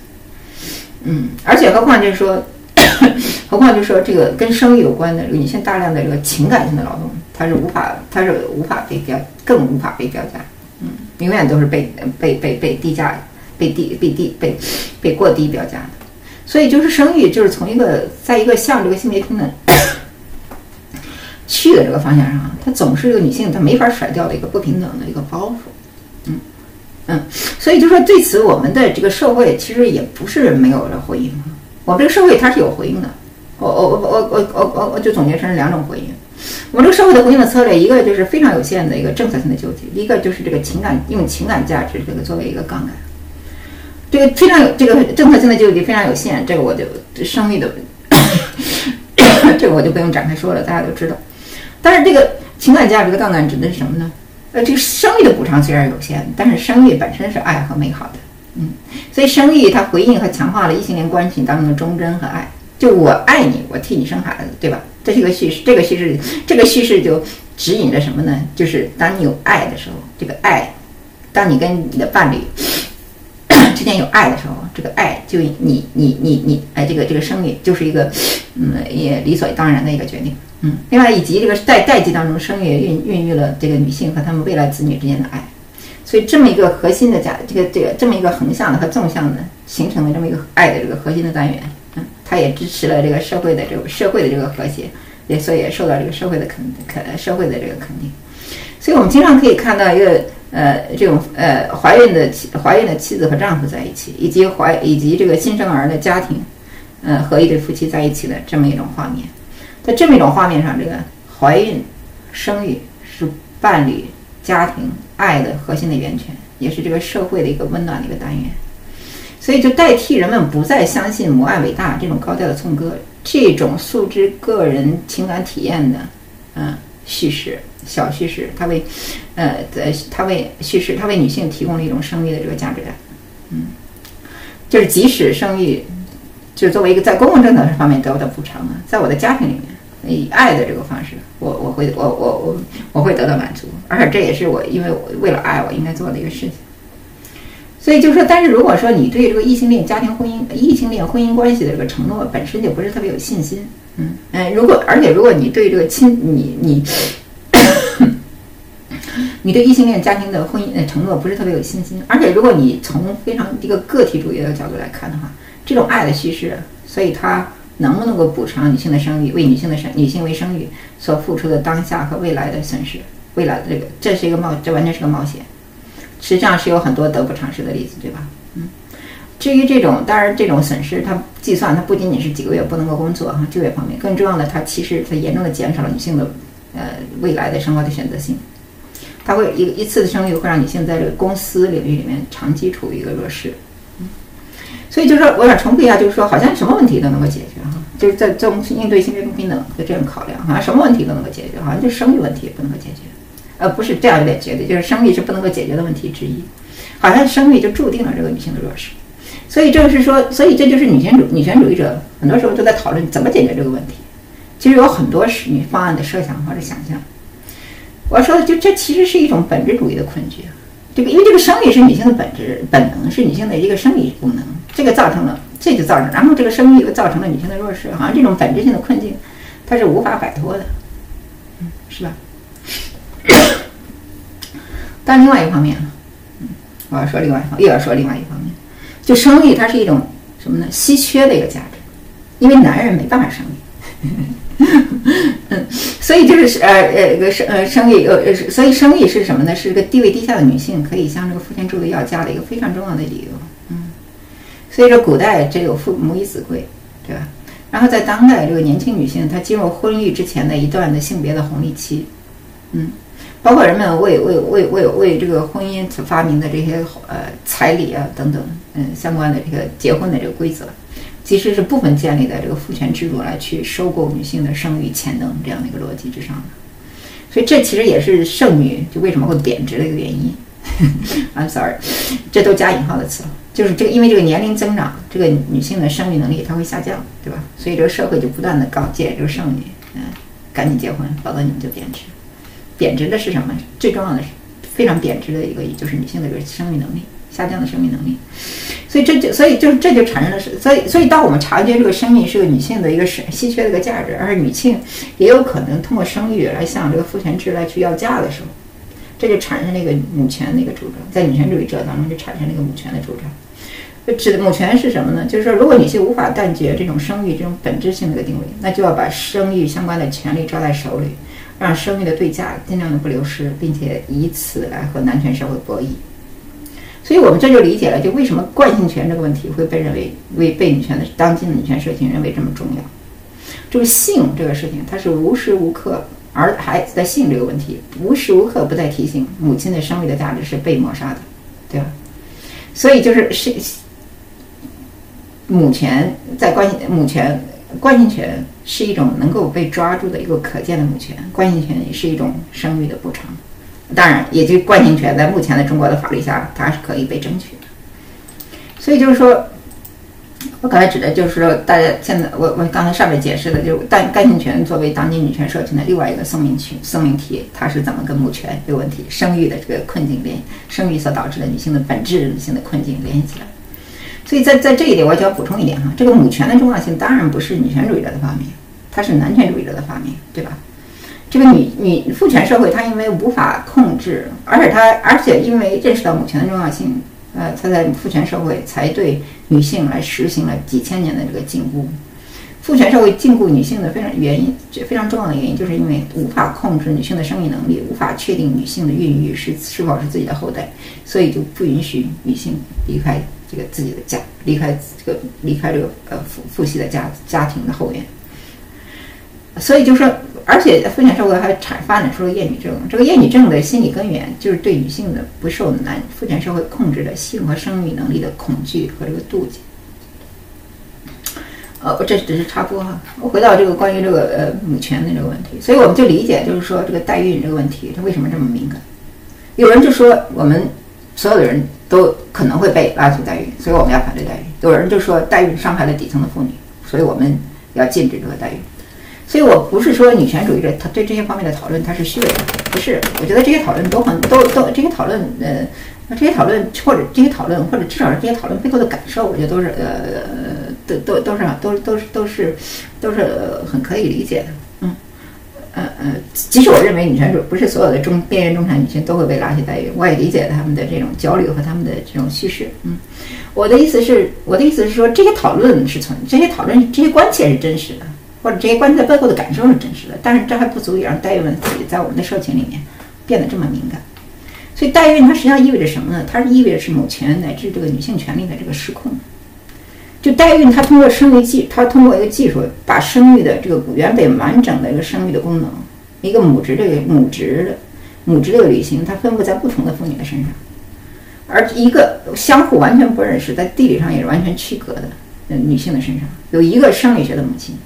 B: 嗯，而且何况就是说，何况就是说，这个跟生育有关的女性大量的这个情感性的劳动，它是无法，它是无法被标，更无法被标价。嗯，永远都是被被被被低价，被低被低被被过低标价的。所以就是生育，就是从一个在一个向这个性别平等 去的这个方向上，它总是一个女性她没法甩掉的一个不平等的一个包袱。嗯。所以就说对此，我们的这个社会其实也不是没有了回应。我们这个社会它是有回应的。我我我我我我我我就总结成两种回应。我们这个社会的回应的策略，一个就是非常有限的一个政策性的救济，一个就是这个情感用情感价值这个作为一个杠杆。这个非常有这个政策性的救济非常有限，这个我就生育的，这个我就不用展开说了，大家都知道。但是这个情感价值的杠杆指的是什么呢？呃，这个生育的补偿虽然有限，但是生育本身是爱和美好的，嗯，所以生育它回应和强化了异性恋关系当中的忠贞和爱。就我爱你，我替你生孩子，对吧？这是一个叙事，这个叙事，这个叙事就指引着什么呢？就是当你有爱的时候，这个爱，当你跟你的伴侣 之间有爱的时候，这个爱就你你你你，哎，这个这个生育就是一个，嗯，也理所当然的一个决定。嗯，另外以及这个代代际当中生育孕孕育了这个女性和他们未来子女之间的爱，所以这么一个核心的家，这个这个这么一个横向的和纵向的形成了这么一个爱的这个核心的单元，嗯，它也支持了这个社会的这个社会的这个和谐，也所以也受到这个社会的肯肯社会的这个肯定，所以我们经常可以看到一个呃这种呃怀孕的妻怀孕的妻子和丈夫在一起，以及怀以及这个新生儿的家庭，呃和一对夫妻在一起的这么一种画面。在这么一种画面上，这个怀孕、生育是伴侣、家庭爱的核心的源泉，也是这个社会的一个温暖的一个单元。所以，就代替人们不再相信母爱伟大这种高调的颂歌，这种诉之个人情感体验的，嗯，叙事小叙事，它为，呃，在它为叙事，它为女性提供了一种生育的这个价值感。嗯，就是即使生育，就是作为一个在公共政策方面得到的补偿呢，在我的家庭里面。以爱的这个方式，我我会我我我我会得到满足，而且这也是我因为我为了爱我应该做的一个事情。所以就说，但是如果说你对这个异性恋家庭婚姻、异性恋婚姻关系的这个承诺本身就不是特别有信心，嗯，哎，如果而且如果你对这个亲你你。你对异性恋家庭的婚姻承诺不是特别有信心，而且如果你从非常一个个体主义的角度来看的话，这种爱的稀释，所以它能不能够补偿女性的生育，为女性的生女性为生育所付出的当下和未来的损失，未来的这个这是一个冒，这完全是个冒险，实际上是有很多得不偿失的例子，对吧？嗯，至于这种当然这种损失，它计算它不仅仅是几个月不能够工作哈就业方面，更重要的它其实它严重的减少了女性的呃未来的生活的选择性。它会一一次的生育会让女性在这个公司领域里面长期处于一个弱势，所以就是说，我想重复一下，就是说，好像什么问题都能够解决哈，就是在从应对性别不平等的这样考量，好像什么问题都能够解决，好像就生育问题也不能够解决，呃，不是这样有点绝对，就是生育是不能够解决的问题之一，好像生育就注定了这个女性的弱势，所以这个是说，所以这就是女权主女权主义者很多时候都在讨论怎么解决这个问题，其实有很多是女方案的设想或者想象。我说的就这其实是一种本质主义的困局，这个因为这个生育是女性的本质本能，是女性的一个生理功能，这个造成了这就造成，然后这个生育又造成了女性的弱势，好像这种本质性的困境，它是无法摆脱的，嗯，是吧？但另外一方面，嗯，我要说另外一方，又要说另外一方面，就生育它是一种什么呢？稀缺的一个价值，因为男人没办法生育。嗯，所以就是呃呃个生呃生育呃呃所以生育是什么呢？是一个地位低下的女性可以向这个父权制度要价的一个非常重要的理由。所以说古代只有父母以子贵，对吧？然后在当代，这个年轻女性她进入婚育之前的一段的性别的红利期，嗯，包括人们为为为为为这个婚姻所发明的这些呃彩礼啊等等，嗯相关的这个结婚的这个规则。其实是部分建立在这个父权制度来去收购女性的生育潜能这样的一个逻辑之上的，所以这其实也是剩女就为什么会贬值的一个原因。I'm sorry，这都加引号的词，就是这个因为这个年龄增长，这个女性的生育能力它会下降，对吧？所以这个社会就不断的告诫这个剩女，嗯，赶紧结婚，否则你们就贬值。贬值的是什么？最重要的是非常贬值的一个，就是女性的这个生育能力。下降的生命能力，所以这就所以就是这就产生了，所以所以当我们察觉这个生命是个女性的一个是稀缺的一个价值，而女性也有可能通过生育来向这个父权制来去要价的时候，这就产生了一个母权的一个主张，在女权主义者当中就产生了一个母权的主张。指的母权是什么呢？就是说，如果女性无法断绝这种生育这种本质性的一个定位，那就要把生育相关的权利抓在手里，让生育的对价尽量的不流失，并且以此来和男权社会博弈。所以我们这就理解了，就为什么惯性权这个问题会被认为为被女权的当今的女权社群认为这么重要。这个性这个事情，它是无时无刻，而孩子的性这个问题，无时无刻不在提醒母亲的生育的价值是被抹杀的，对吧？所以就是是母权在关系母权惯性权是一种能够被抓住的一个可见的母权，惯性权也是一种生育的补偿。当然，也就惯性权在目前的中国的法律下，它是可以被争取的。所以就是说，我刚才指的就是说，大家现在我我刚才上面解释的，就是但干性权作为当今女权社群的另外一个生命群生命体，它是怎么跟母权这个问题、生育的这个困境联生育所导致的女性的本质女性的困境联系起来。所以在在这一点，我就要补充一点哈，这个母权的重要性当然不是女权主义者的发明，它是男权主义者的发明，对吧？这个女女父权社会，它因为无法控制，而且它而且因为认识到母权的重要性，呃，它在父权社会才对女性来实行了几千年的这个禁锢。父权社会禁锢女性的非常原因，非常重要的原因，就是因为无法控制女性的生育能力，无法确定女性的孕育是是否是自己的后代，所以就不允许女性离开这个自己的家，离开这个离开这个呃父父系的家家庭的后院。所以就说。而且父权社会还产发展出了厌女症，这个厌女症的心理根源就是对女性的不受男父权社会控制的性和生育能力的恐惧和这个妒忌。呃，这只是插播哈，我回到这个关于这个呃母权的这个问题，所以我们就理解，就是说这个代孕这个问题它为什么这么敏感？有人就说我们所有的人都可能会被拉出代孕，所以我们要反对代孕；有人就说代孕伤害了底层的妇女，所以我们要禁止这个代孕。所以我不是说女权主义者他对这些方面的讨论他是虚伪的，不是。我觉得这些讨论都很都都这些讨论呃，这些讨论或者这些讨论或者至少是这些讨论背后的感受，我觉得都是呃都都都是都都是都是都是很可以理解的。呃呃，即使我认为女权主不是所有的中边缘中产女性都会被拉下待遇，我也理解他们的这种焦虑和他们的这种叙事。嗯，我的意思是，我的意思是说，这些讨论是存这些讨论这些关切是真实的。或者这些关键背后的感受是真实的，但是这还不足以让代孕问题在我们的社群里面变得这么敏感。所以代孕它实际上意味着什么呢？它是意味着是母权乃至这个女性权利的这个失控。就代孕，它通过生育技，它通过一个技术，把生育的这个原本完整的一个生育的功能，一个母职的母职的母职的履行，它分布在不同的妇女的身上，而一个相互完全不认识，在地理上也是完全区隔的女性的身上，有一个生理学的母亲。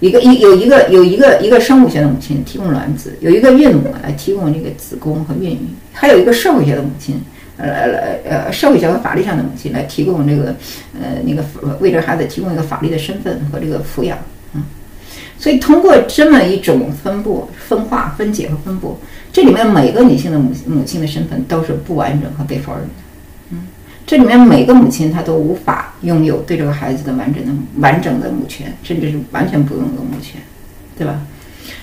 B: 一个一有一个有一个一个生物学的母亲提供卵子，有一个孕母来提供这个子宫和孕育，还有一个社会学的母亲，呃呃呃社会学和法律上的母亲来提供这个呃那个为这孩子提供一个法律的身份和这个抚养，嗯，所以通过这么一种分布、分化、分解和分布，这里面每个女性的母母亲的身份都是不完整和被否认的。嗯这里面每个母亲她都无法拥有对这个孩子的完整的完整的母权，甚至是完全不拥有母权，对吧？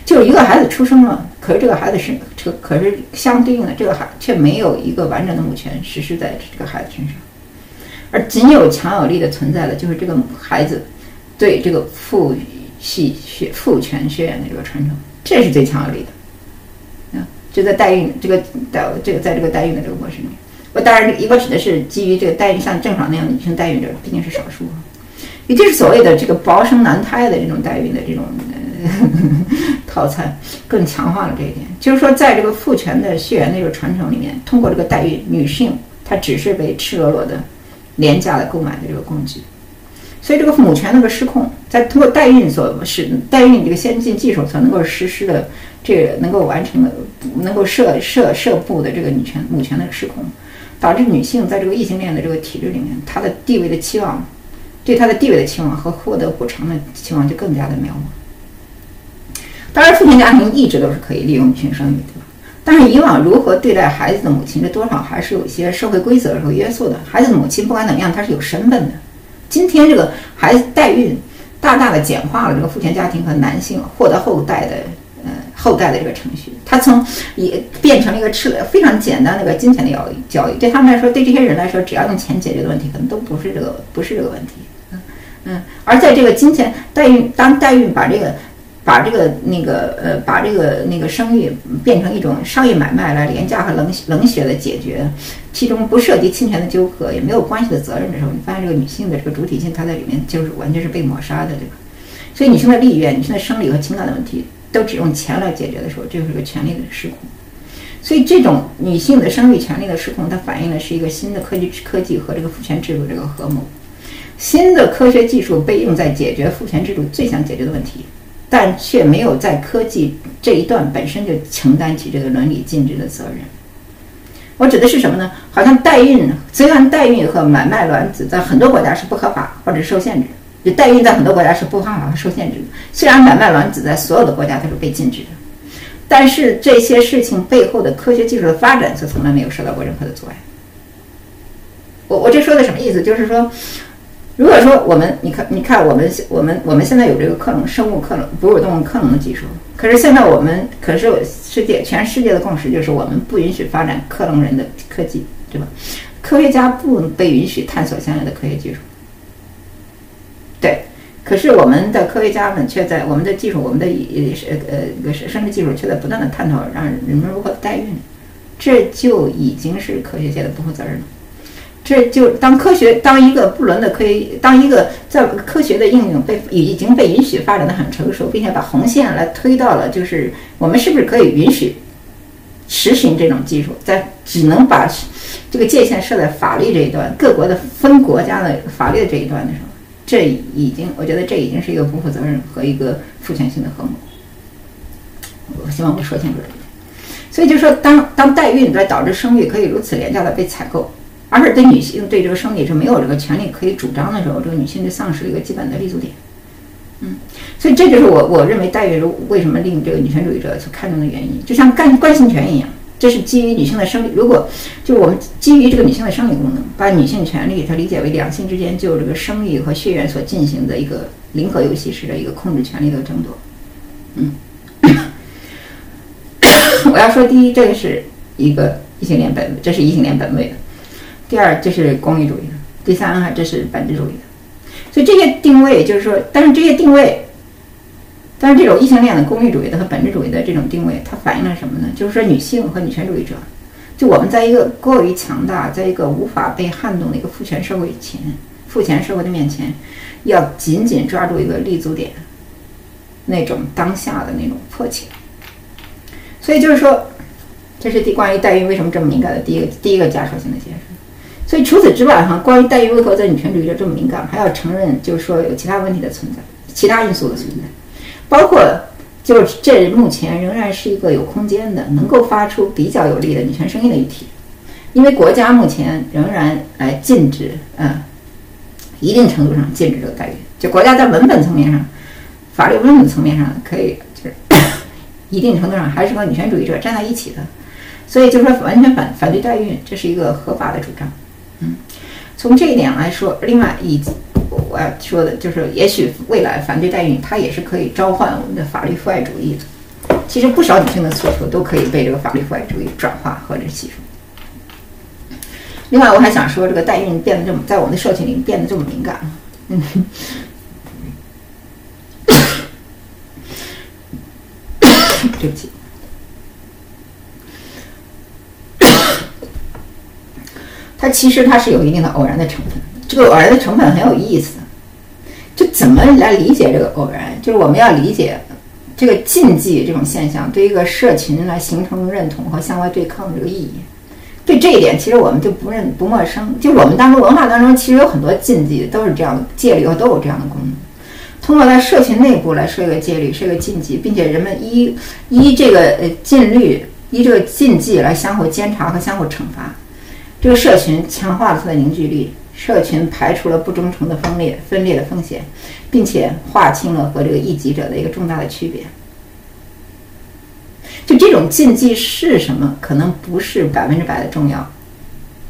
B: 就是一个孩子出生了，可是这个孩子是这可是相对应的这个孩却没有一个完整的母权实施在这个孩子身上，而仅有强有力的存在的就是这个孩子对这个父系血父权血缘的这个传承，这是最强有力的啊！就在代孕这个代这个在这个代孕的这个过程里面。我当然，我指的是基于这个代孕，像郑爽那样女性代孕者毕竟是少数，也就是所谓的这个包生男胎的这种代孕的这种 套餐，更强化了这一点。就是说，在这个父权的血缘的这个传承里面，通过这个代孕，女性她只是被赤裸裸的、廉价的购买的这个工具。所以，这个母权那个失控，在通过代孕所使代孕这个先进技术所能够实施的这个能够完成的、能够设设设布的这个女权母权的失控。导致女性在这个异性恋的这个体制里面，她的地位的期望，对她的地位的期望和获得补偿的期望就更加的渺茫。当然，父权家庭一直都是可以利用女性生育，对吧？但是以往如何对待孩子的母亲，这多少还是有一些社会规则和约束的。孩子的母亲不管怎么样，她是有身份的。今天这个孩子代孕，大大的简化了这个父权家庭和男性获得后代的呃。后代的这个程序，他从也变成了一个吃了非常简单的一个金钱的交易交易，对他们来说，对这些人来说，只要用钱解决的问题，可能都不是这个不是这个问题。嗯嗯，而在这个金钱代孕，当代孕把这个把这个那个呃把这个那个生育变成一种商业买卖来廉价和冷冷血的解决，其中不涉及侵权的纠葛，也没有关系的责任的时候，你发现这个女性的这个主体性，她在里面就是完全是被抹杀的，对吧？所以女性的利益、女性的生理和情感的问题。都只用钱来解决的时候，这就是个权力的失控。所以，这种女性的生育权利的失控，它反映的是一个新的科技科技和这个父权制度这个合谋。新的科学技术被用在解决父权制度最想解决的问题，但却没有在科技这一段本身就承担起这个伦理禁止的责任。我指的是什么呢？好像代孕，虽然代孕和买卖卵子在很多国家是不合法或者受限制。就代孕在很多国家是不合法和受限制的，虽然买卖卵子在所有的国家都是被禁止的，但是这些事情背后的科学技术的发展却从来没有受到过任何的阻碍。我我这说的什么意思？就是说，如果说我们，你看，你看，我们我们我们现在有这个克隆生物克隆哺乳动物克隆的技术，可是现在我们可是世界全世界的共识就是我们不允许发展克隆人的科技，对吧？科学家不被允许探索相应的科学技术。对，可是我们的科学家们却在我们的技术，我们的呃呃呃生殖技术却在不断的探讨让人们如何代孕，这就已经是科学界的不负责任了。这就当科学当一个不伦的科学，当一个在科学的应用被已经被允许发展的很成熟，并且把红线来推到了，就是我们是不是可以允许实行这种技术，在只能把这个界限设在法律这一端，各国的分国家的法律的这一端的时候。这已经，我觉得这已经是一个不负责任和一个父权性的合谋。我希望我说清楚这一点。所以就说，当当代孕在导致生育可以如此廉价的被采购，而且对女性对这个生理是没有这个权利可以主张的时候，这个女性就丧失了一个基本的立足点。嗯，所以。这就是我我认为代孕为什么令这个女权主义者所看重的原因，就像干关心权一样，这是基于女性的生理。如果就我们基于这个女性的生理功能，把女性权利它理解为两性之间就这个生育和血缘所进行的一个零和游戏式的一个控制权利的争夺。嗯，我要说第一，这个是一个异性恋本，这是异性恋本位；第二，这是功利主义的；第三啊，这是本质主义的。所以这些定位就是说，但是这些定位。但是这种异性恋的功利主义的和本质主义的这种定位，它反映了什么呢？就是说女性和女权主义者，就我们在一个过于强大，在一个无法被撼动的一个父权社会前，父权社会的面前，要紧紧抓住一个立足点，那种当下的那种迫切。所以就是说，这是第关于代孕为什么这么敏感的第一个第一个假设性的解释。所以除此之外，哈，关于代孕为何在女权主义者这么敏感，还要承认就是说有其他问题的存在，其他因素的存在。包括，就是这目前仍然是一个有空间的、能够发出比较有力的女权声音的议题，因为国家目前仍然来禁止，嗯，一定程度上禁止这个代孕。就国家在文本层面上、法律文本层面上可以，就是一定程度上还是和女权主义者站在一起的，所以就说完全反反对代孕，这是一个合法的主张。嗯，从这一点来说，另外以及。我要说的就是，也许未来反对代孕，它也是可以召唤我们的法律父爱主义的。其实不少女性的诉求都可以被这个法律父爱主义转化或者吸收。另外，我还想说，这个代孕变得这么在我们的社群里变得这么敏感，嗯，对不起，它其实它是有一定的偶然的成分。这个偶然的成分很有意思，就怎么来理解这个偶然？就是我们要理解这个禁忌这种现象对一个社群来形成认同和向外对抗的这个意义。对这一点，其实我们就不认不陌生。就我们当中文化当中，其实有很多禁忌都是这样的戒律，都有这样的功能。通过在社群内部来设一个戒律，设一个禁忌，并且人们依依这个呃禁律，依这个禁忌来相互监察和相互惩罚，这个社群强化了它的凝聚力。社群排除了不忠诚的分裂分裂的风险，并且划清了和这个异己者的一个重大的区别。就这种禁忌是什么？可能不是百分之百的重要，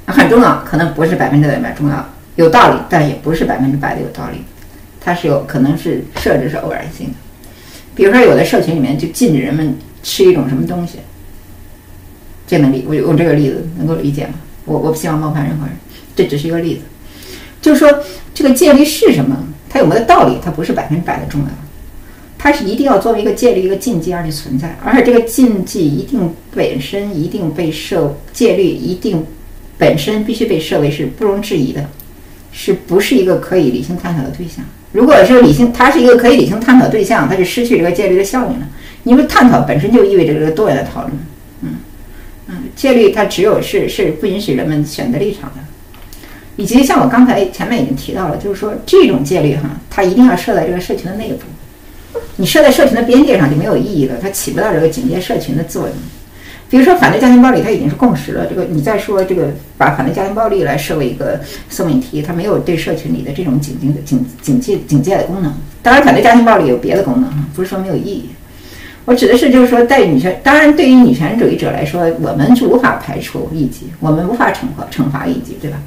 B: 很重要，可能不是百分之百重要，有道理，但也不是百分之百的有道理。它是有可能是设置是偶然性的。比如说，有的社群里面就禁止人们吃一种什么东西，这能理我用这个例子能够理解吗？我我不希望冒犯任何人，这只是一个例子。就是说，这个戒律是什么？它有没有道理？它不是百分之百的重要，它是一定要作为一个戒律、一个禁忌而去存在。而且这个禁忌一定本身一定被设，戒律一定本身必须被设为是不容置疑的，是不是一个可以理性探讨的对象？如果是理性，它是一个可以理性探讨对象，它就失去这个戒律的效应了。因为探讨本身就意味着这个多元的讨论。嗯，戒律它只有是是不允许人们选择立场的。以及像我刚才前面已经提到了，就是说这种戒律哈，它一定要设在这个社群的内部。你设在社群的边界上就没有意义了，它起不到这个警戒社群的作用。比如说反对家庭暴力，它已经是共识了。这个你再说这个把反对家庭暴力来设为一个送命题，它没有对社群里的这种警警警警戒警戒的功能。当然，反对家庭暴力有别的功能，不是说没有意义。我指的是，就是说，在女权，当然，对于女权主义者来说，我们是无法排除异己，我们无法惩罚惩罚异己，对吧？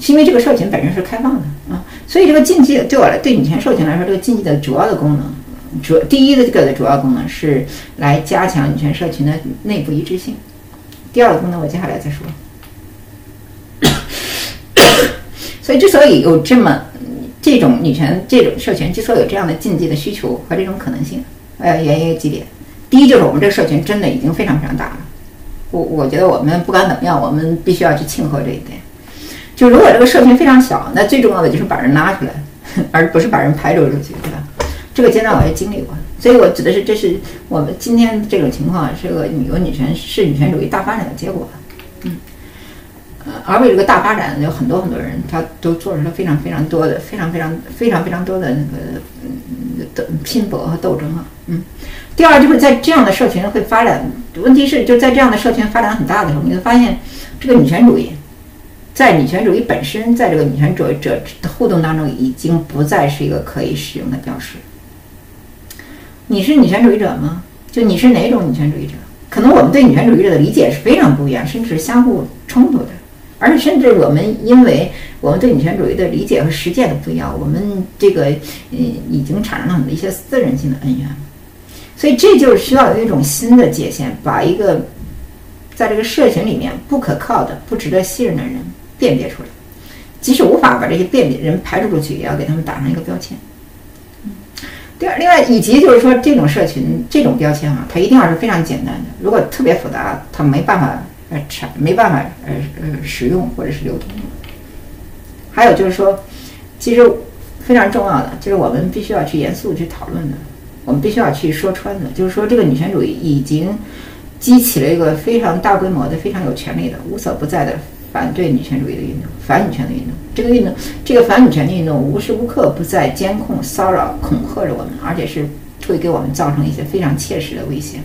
B: 是因为这个社群本身是开放的啊，所以这个禁忌对我来，对女权社群来说，这个禁忌的主要的功能，主第一的这个的主要功能是来加强女权社群的内部一致性。第二个功能，我接下来再说。所以，之所以有这么这种女权这种社群之所以有这样的禁忌的需求和这种可能性，呃，原因有几点。第一就是我们这个社群真的已经非常非常大了，我我觉得我们不管怎么样，我们必须要去庆贺这一点。就如果这个社群非常小，那最重要的就是把人拉出来，而不是把人排除出去，对吧？这个阶段我也经历过，所以我指的是这是我们今天这种情况是个女女权是女权主义大发展的结果，嗯，呃，而为这个大发展有很多很多人他都做出了非常非常多的非常非常非常非常多的那个嗯的拼搏和斗争啊，嗯。第二，就是在这样的社群会发展。问题是，就在这样的社群发展很大的时候，你会发现，这个女权主义，在女权主义本身，在这个女权主义者的互动当中，已经不再是一个可以使用的标识。你是女权主义者吗？就你是哪种女权主义者？可能我们对女权主义者的理解是非常不一样，甚至是相互冲突的。而且，甚至我们因为我们对女权主义的理解和实践的不一样，我们这个嗯已经产生了很多一些私人性的恩怨。所以，这就是需要有一种新的界限，把一个在这个社群里面不可靠的、不值得信任的人辨别出来。即使无法把这些辨别人排除出去，也要给他们打上一个标签。第二，另外，以及就是说，这种社群这种标签啊，它一定要是非常简单的。如果特别复杂，它没办法呃产，没办法呃呃使用或者是流通。还有就是说，其实非常重要的就是我们必须要去严肃去讨论的，我们必须要去说穿的，就是说这个女权主义已经激起了一个非常大规模的、非常有权力的、无所不在的反对女权主义的运动，反女权的运动。这个运动，这个反女权的运动，无时无刻不在监控、骚扰、恐吓着我们，而且是会给我们造成一些非常切实的威胁。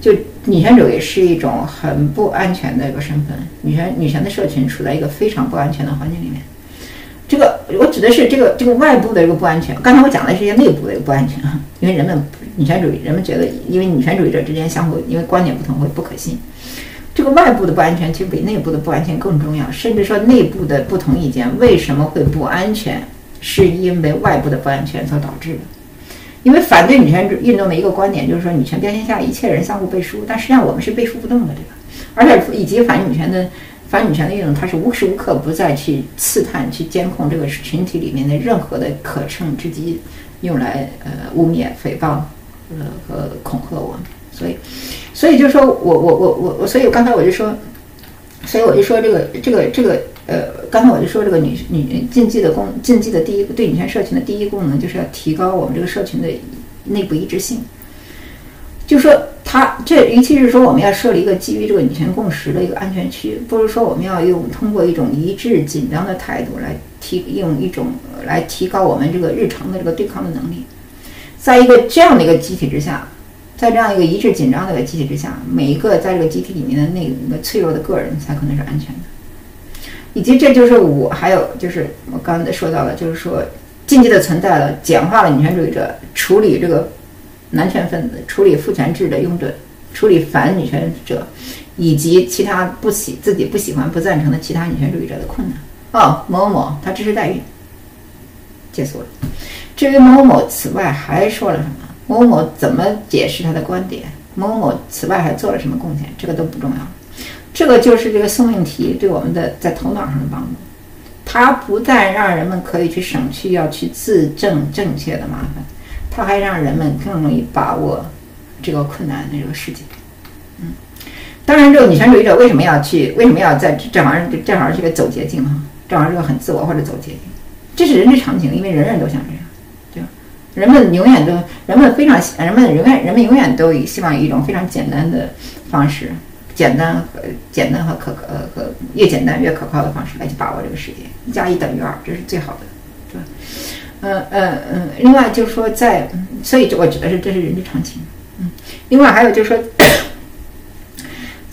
B: 就女权主义是一种很不安全的一个身份，女权女权的社群处在一个非常不安全的环境里面。这个我指的是这个这个外部的一个不安全。刚才我讲的是一些内部的一个不安全啊，因为人们女权主义，人们觉得因为女权主义者之间相互因为观点不同会不可信。这个外部的不安全其实比内部的不安全更重要，甚至说内部的不同意见为什么会不安全，是因为外部的不安全所导致的。因为反对女权运动的一个观点就是说，女权标签下一切人相互背书，但实际上我们是背书不动的，对吧？而且以及反女权的反女权的运动，它是无时无刻不在去刺探、去监控这个群体里面的任何的可乘之机，用来呃污蔑、诽谤，呃和恐吓我。所以，所以就说我我我我我，所以刚才我就说，所以我就说这个这个这个呃，刚才我就说这个女女禁忌的功禁忌的第一对女权社群的第一功能，就是要提高我们这个社群的内部一致性。就说它这，尤其是说我们要设立一个基于这个女权共识的一个安全区，不是说我们要用通过一种一致紧张的态度来提用一种来提高我们这个日常的这个对抗的能力，在一个这样的一个集体之下。在这样一个一致紧张的集体之下，每一个在这个集体里面的那个脆弱的个人才可能是安全的。以及这就是我还有就是我刚才说到的，就是说禁忌的存在了，简化了女权主义者处理这个男权分子、处理父权制的拥趸、处理反女权者以及其他不喜自己不喜欢、不赞成的其他女权主义者的困难。哦，某某某他支持代孕，结束了。至于某某某此外还说了什么？某某怎么解释他的观点？某某此外还做了什么贡献？这个都不重要。这个就是这个送命题对我们的在头脑上的帮助。它不但让人们可以去省去要去自证正确的麻烦，它还让人们更容易把握这个困难的这个世界。嗯，当然，这个女权主义者为什么要去？为什么要在这行这行这个走捷径哈？这行这个很自我或者走捷径，这是人之常情，因为人人都想这样。对吧人们永远都，人们非常，人们永远，人们永远都以希望以一种非常简单的方式，简单和简单和可呃和越简单越可靠的方式来去把握这个世界，一加一等于二，这是最好的，对吧？嗯嗯嗯。另外就是说，在，所以我觉得是这是人之常情。嗯。另外还有就是说。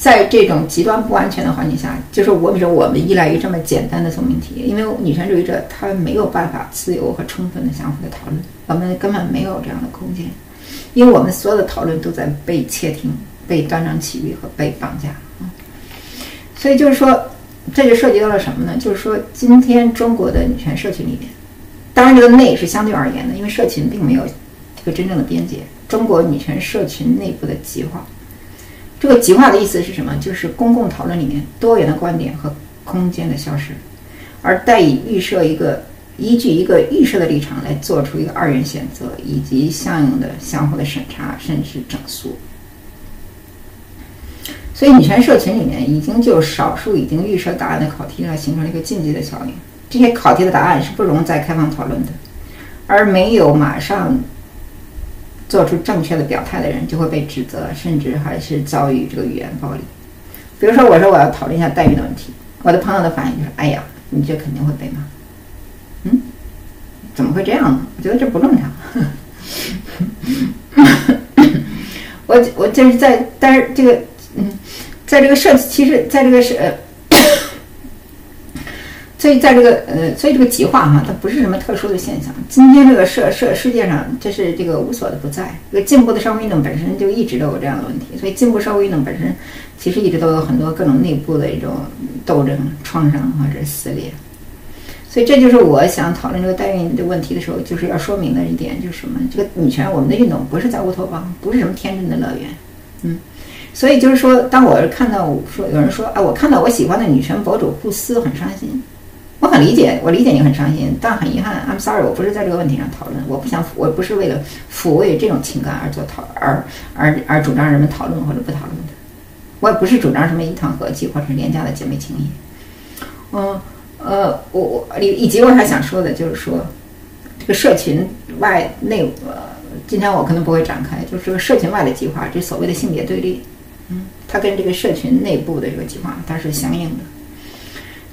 B: 在这种极端不安全的环境下，就是我比如说我们依赖于这么简单的送命题，因为女权主义者她没有办法自由和充分的相互的讨论，我们根本没有这样的空间，因为我们所有的讨论都在被窃听、被断章取义和被绑架啊。所以就是说，这就涉及到了什么呢？就是说，今天中国的女权社群里面，当然这个内是相对而言的，因为社群并没有一个真正的边界。中国女权社群内部的极化。这个极化的意思是什么？就是公共讨论里面多元的观点和空间的消失，而代以预设一个依据一个预设的立场来做出一个二元选择，以及相应的相互的审查，甚至整肃。所以女权社群里面已经就少数已经预设答案的考题来形成了一个禁忌的效应。这些考题的答案是不容再开放讨论的，而没有马上。做出正确的表态的人就会被指责，甚至还是遭遇这个语言暴力。比如说，我说我要讨论一下待遇的问题，我的朋友的反应就是：“哎呀，你这肯定会被骂。”嗯，怎么会这样呢？我觉得这不正常。我我就是在，但是这个嗯，在这个社，其实在这个社，所以在这个呃，所以这个极化哈，它不是什么特殊的现象。今天这个社社世界上，这是这个无所的不在。这个进步的社会运动本身就一直都有这样的问题，所以进步社会运动本身其实一直都有很多各种内部的一种斗争、创伤或者撕裂。所以这就是我想讨论这个代孕的问题的时候，就是要说明的一点，就是什么？这个女权，我们的运动不是在乌托邦，不是什么天真的乐园，嗯。所以就是说，当我看到我说有人说，哎，我看到我喜欢的女权博主互撕，很伤心。我很理解，我理解你很伤心，但很遗憾，I'm sorry，我不是在这个问题上讨论，我不想抚，我不是为了抚慰这种情感而做讨，而而而主张人们讨论或者不讨论的，我也不是主张什么一堂和气或者廉价的姐妹情谊。嗯，呃，我我以以及我还想说的就是说，这个社群外内，呃，今天我可能不会展开，就是这个社群外的计划，这所谓的性别对立，嗯，它跟这个社群内部的这个计划它是相应的。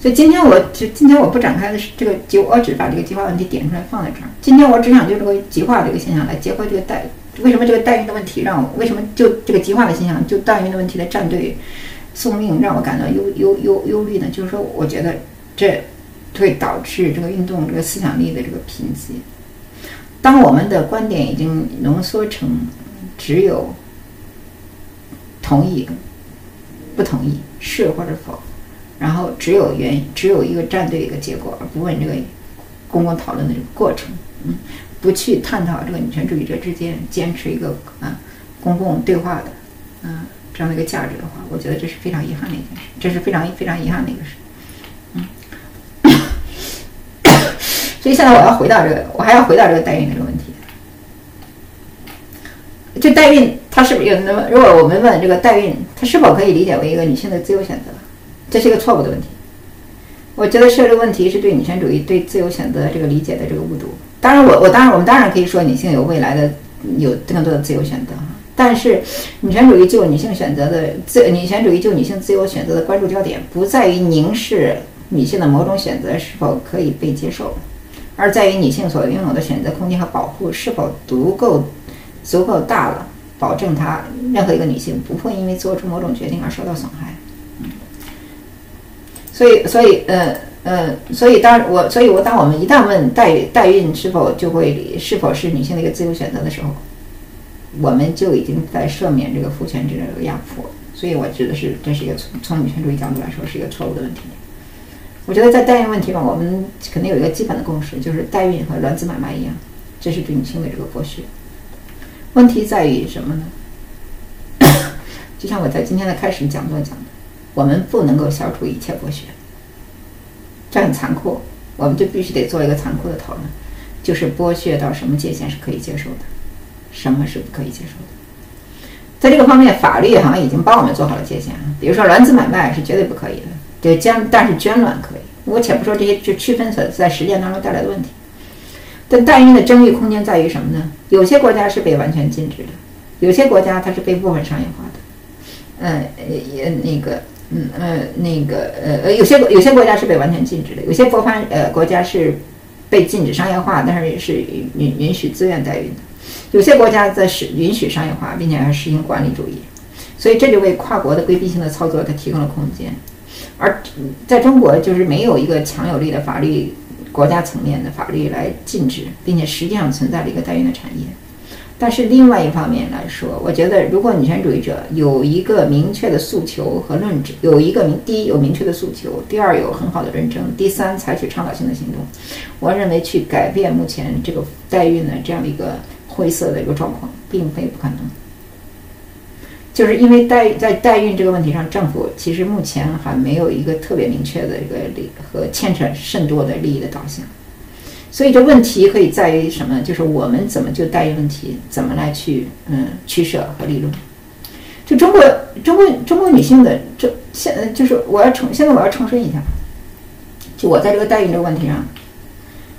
B: 所以今天我就今天我不展开的是这个极，我只把这个极化问题点出来放在这儿。今天我只想就这个极化这个现象来结合这个代，为什么这个代孕的问题让我为什么就这个极化的现象就代孕的问题的站队送命让我感到忧忧忧忧虑呢？就是说，我觉得这会导致这个运动这个思想力的这个贫瘠。当我们的观点已经浓缩成只有同意、不同意、是或者否。然后只有原只有一个站队一个结果，而不问这个公共讨论的这个过程，嗯，不去探讨这个女权主义者之间坚持一个啊公共对话的啊这样的一个价值的话，我觉得这是非常遗憾的一件事，这是非常非常遗憾的一个事，嗯。所以现在我要回到这个，我还要回到这个代孕这个问题。这代孕它是不是有那么？如果我们问这个代孕，它是否可以理解为一个女性的自由选择？这是一个错误的问题，我觉得设这个问题是对女权主义对自由选择这个理解的这个误读。当然，我我当然我们当然可以说女性有未来的有更多的自由选择，但是女权主义就女性选择的自女权主义就女性自由选择的关注焦点不在于凝视女性的某种选择是否可以被接受，而在于女性所拥有的选择空间和保护是否足够足够大了，保证她任何一个女性不会因为做出某种决定而受到损害。所以，所以，呃，呃，所以，当我，所以我，当我们一旦问代代孕是否就会是否是女性的一个自由选择的时候，我们就已经在赦免这个父权制的压迫。所以，我指的是这是一个从从女权主义角度来说是一个错误的问题。我觉得在代孕问题上，我们肯定有一个基本的共识，就是代孕和卵子买卖一样，这是对女性的这个剥削。问题在于什么呢？就像我在今天的开始讲座讲的。我们不能够消除一切剥削，这很残酷，我们就必须得做一个残酷的讨论，就是剥削到什么界限是可以接受的，什么是不可以接受的。在这个方面，法律好像已经帮我们做好了界限啊。比如说，卵子买卖是绝对不可以的，对捐，但是捐卵可以。我且不说这些就区分所在实践当中带来的问题，但代孕的争议空间在于什么呢？有些国家是被完全禁止的，有些国家它是被部分商业化的，嗯，也那个。嗯呃那个呃呃有些有些国家是被完全禁止的，有些国方呃国家是被禁止商业化，但是也是允允许自愿代孕的，有些国家在是允许商业化，并且还实行管理主义，所以这就为跨国的规避性的操作它提供了空间，而在中国就是没有一个强有力的法律国家层面的法律来禁止，并且实际上存在了一个代孕的产业。但是另外一方面来说，我觉得如果女权主义者有一个明确的诉求和论证，有一个明第一有明确的诉求，第二有很好的论证，第三采取倡导性的行动，我认为去改变目前这个代孕的这样的一个灰色的一个状况，并非不可能。就是因为代在代孕这个问题上，政府其实目前还没有一个特别明确的一个利和牵扯甚多的利益的导向。所以这问题可以在于什么？就是我们怎么就代孕问题怎么来去嗯取舍和理论？就中国中国中国女性的这现就是我要重现在我要重申一下，就我在这个代孕这个问题上，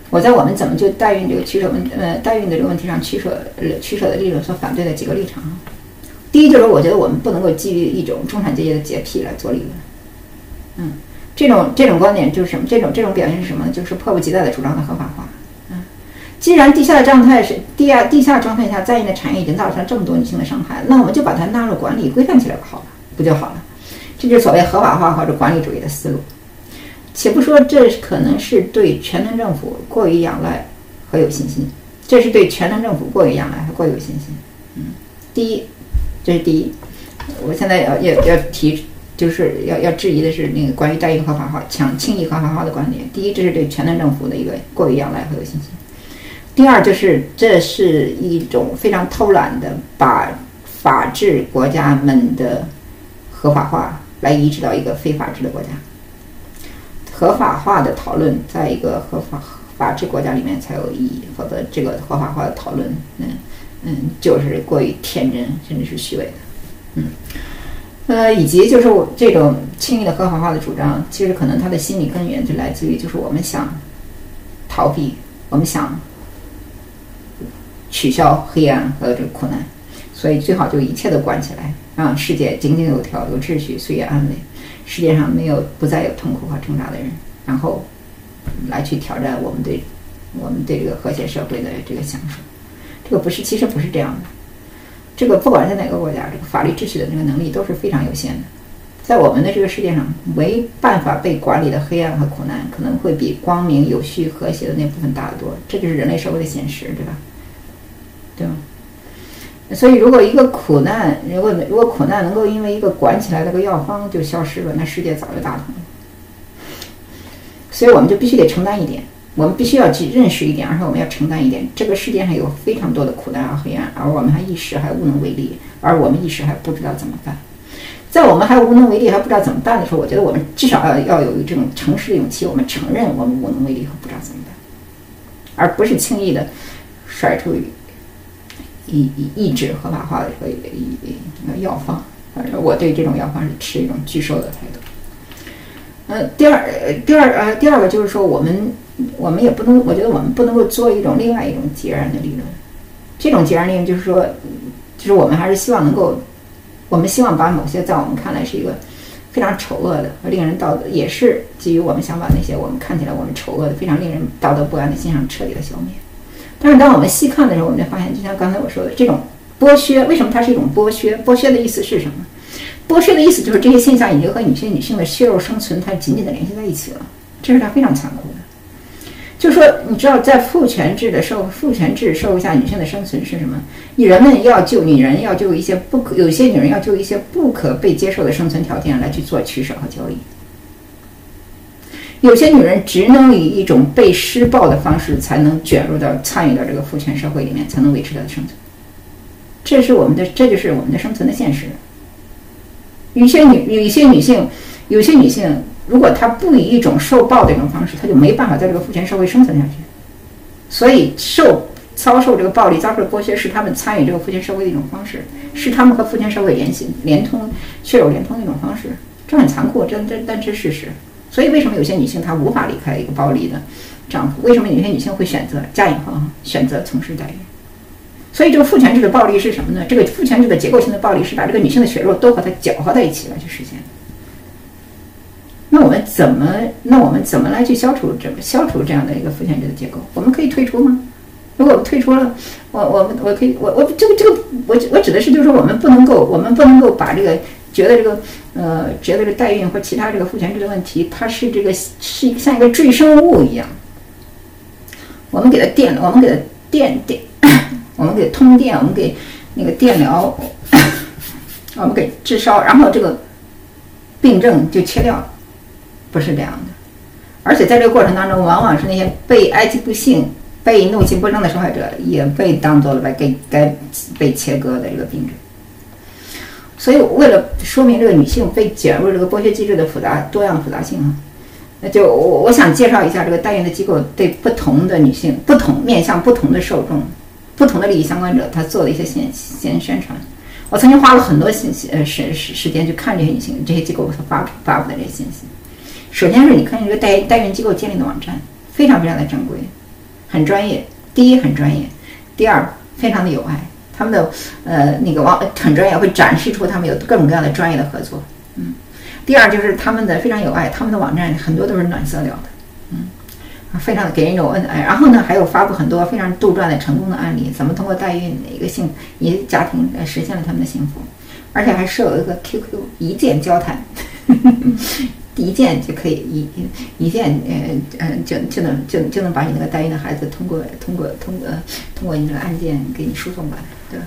B: 我在我们怎么就代孕这个取舍问呃代孕的这个问题上取舍取舍的理论所反对的几个立场。第一就是我觉得我们不能够基于一种中产阶级的洁癖来做理论，嗯。这种这种观点就是什么？这种这种表现是什么呢？就是迫不及待的主张的合法化。嗯，既然地下的状态是地下地下状态下在孕的产业已经造成了这么多女性的伤害，那我们就把它纳入管理规范起来好了，不就好了？这就是所谓合法化或者管理主义的思路。且不说这可能是对全能政府过于仰赖和有信心，这是对全能政府过于仰赖和过于有信心。嗯，第一，这是第一。我现在要要要提，就是要要质疑的是那个关于代孕合法化、强轻易合法化的观点。第一，这是对全能政府的一个过于仰赖和有信心。第二，就是这是一种非常偷懒的，把法治国家们的合法化来移植到一个非法治的国家。合法化的讨论，在一个合法法治国家里面才有意义，否则这个合法化的讨论，嗯嗯，就是过于天真，甚至是虚伪的。嗯，呃，以及就是我这种轻易的合法化的主张，其实可能他的心理根源就来自于，就是我们想逃避，我们想取消黑暗和这个苦难，所以最好就一切都关起来，让世界井井有条、有秩序、岁月安稳。世界上没有不再有痛苦和挣扎的人，然后来去挑战我们对我们对这个和谐社会的这个享受。这个不是，其实不是这样的。这个不管在哪个国家，这个法律秩序的这个能力都是非常有限的。在我们的这个世界上，没办法被管理的黑暗和苦难，可能会比光明、有序、和谐的那部分大得多。这就是人类社会的现实，对吧？对吗？所以，如果一个苦难，如果如果苦难能够因为一个管起来的个药方就消失了，那世界早就大同了。所以，我们就必须得承担一点，我们必须要去认识一点，而且我们要承担一点。这个世界上有非常多的苦难和黑暗，而我们还一时还无能为力，而我们一时还不知道怎么办。在我们还无能为力还不知道怎么办的时候，我觉得我们至少要要有这种诚实的勇气，我们承认我们无能为力和不知道怎么办，而不是轻易的甩出。抑抑抑制合法化的这个一个药方，反正我对这种药方是持一种拒收的态度。呃，第二，第二，呃，第二个就是说，我们我们也不能，我觉得我们不能够做一种另外一种截然的理论。这种截然理论就是说，就是我们还是希望能够，我们希望把某些在我们看来是一个非常丑恶的和令人道德，也是基于我们想把那些我们看起来我们丑恶的、非常令人道德不安的现象彻底的消灭。但是当我们细看的时候，我们就发现，就像刚才我说的，这种剥削，为什么它是一种剥削？剥削的意思是什么？剥削的意思就是这些现象已经和女性女性的血肉生存它紧紧的联系在一起了，这是它非常残酷的。就说你知道，在父权制的社会，父权制社会下，女性的生存是什么？女人们要救女人要救一些不可，有些女人要救一些不可被接受的生存条件来去做取舍和交易。有些女人只能以一种被施暴的方式，才能卷入到参与到这个父权社会里面，才能维持她的生存。这是我们的，这就是我们的生存的现实。有些女，有一些女性，有些女性，如果她不以一种受暴的一种方式，她就没办法在这个父权社会生存下去。所以，受遭受这个暴力、遭受剥削，是他们参与这个父权社会的一种方式，是他们和父权社会联系、连通、血肉连通的一种方式。这很残酷，这这但是事实。所以，为什么有些女性她无法离开一个暴力的丈夫？为什么有些女性会选择嫁以后选择从事代孕？所以，这个父权制的暴力是什么呢？这个父权制的结构性的暴力是把这个女性的血肉都和它搅和在一起来去实现。那我们怎么？那我们怎么来去消除这消除这样的一个父权制的结构？我们可以退出吗？如果退出了，我我们我可以我我这个这个我我指的是就是说我们不能够我们不能够把这个。觉得这个，呃，觉得这代孕或其他这个父权制的问题，它是这个是一像一个赘生物一样。我们给它电，我们给它电电，我们给通电，我们给那个电疗，我们给治烧，然后这个病症就切掉了，不是这样的。而且在这个过程当中，往往是那些被埃及不幸、被怒气不争的受害者，也被当做了被该该被切割的这个病症。所以，为了说明这个女性被卷入这个剥削机制的复杂多样复杂性啊，那就我我想介绍一下这个代孕的机构对不同的女性、不同面向不同的受众、不同的利益相关者，他做的一些宣宣宣传。我曾经花了很多信息呃时时时间去看这些女性、这些机构所发发布的这些信息。首先是你看这个代代孕机构建立的网站，非常非常的正规，很专业。第一很专业，第二非常的有爱。他们的呃那个网很专业，会展示出他们有各种各样的专业的合作。嗯，第二就是他们的非常有爱，他们的网站很多都是暖色调的，嗯，非常的给人一种恩爱。然后呢，还有发布很多非常杜撰的成功的案例，怎么通过代孕一个幸一家庭来实现了他们的幸福，而且还设有一个 QQ 一键交谈，第一键就可以一一键呃呃就就能就就能把你那个代孕的孩子通过通过通过通过你那个案件给你输送过来，对吧？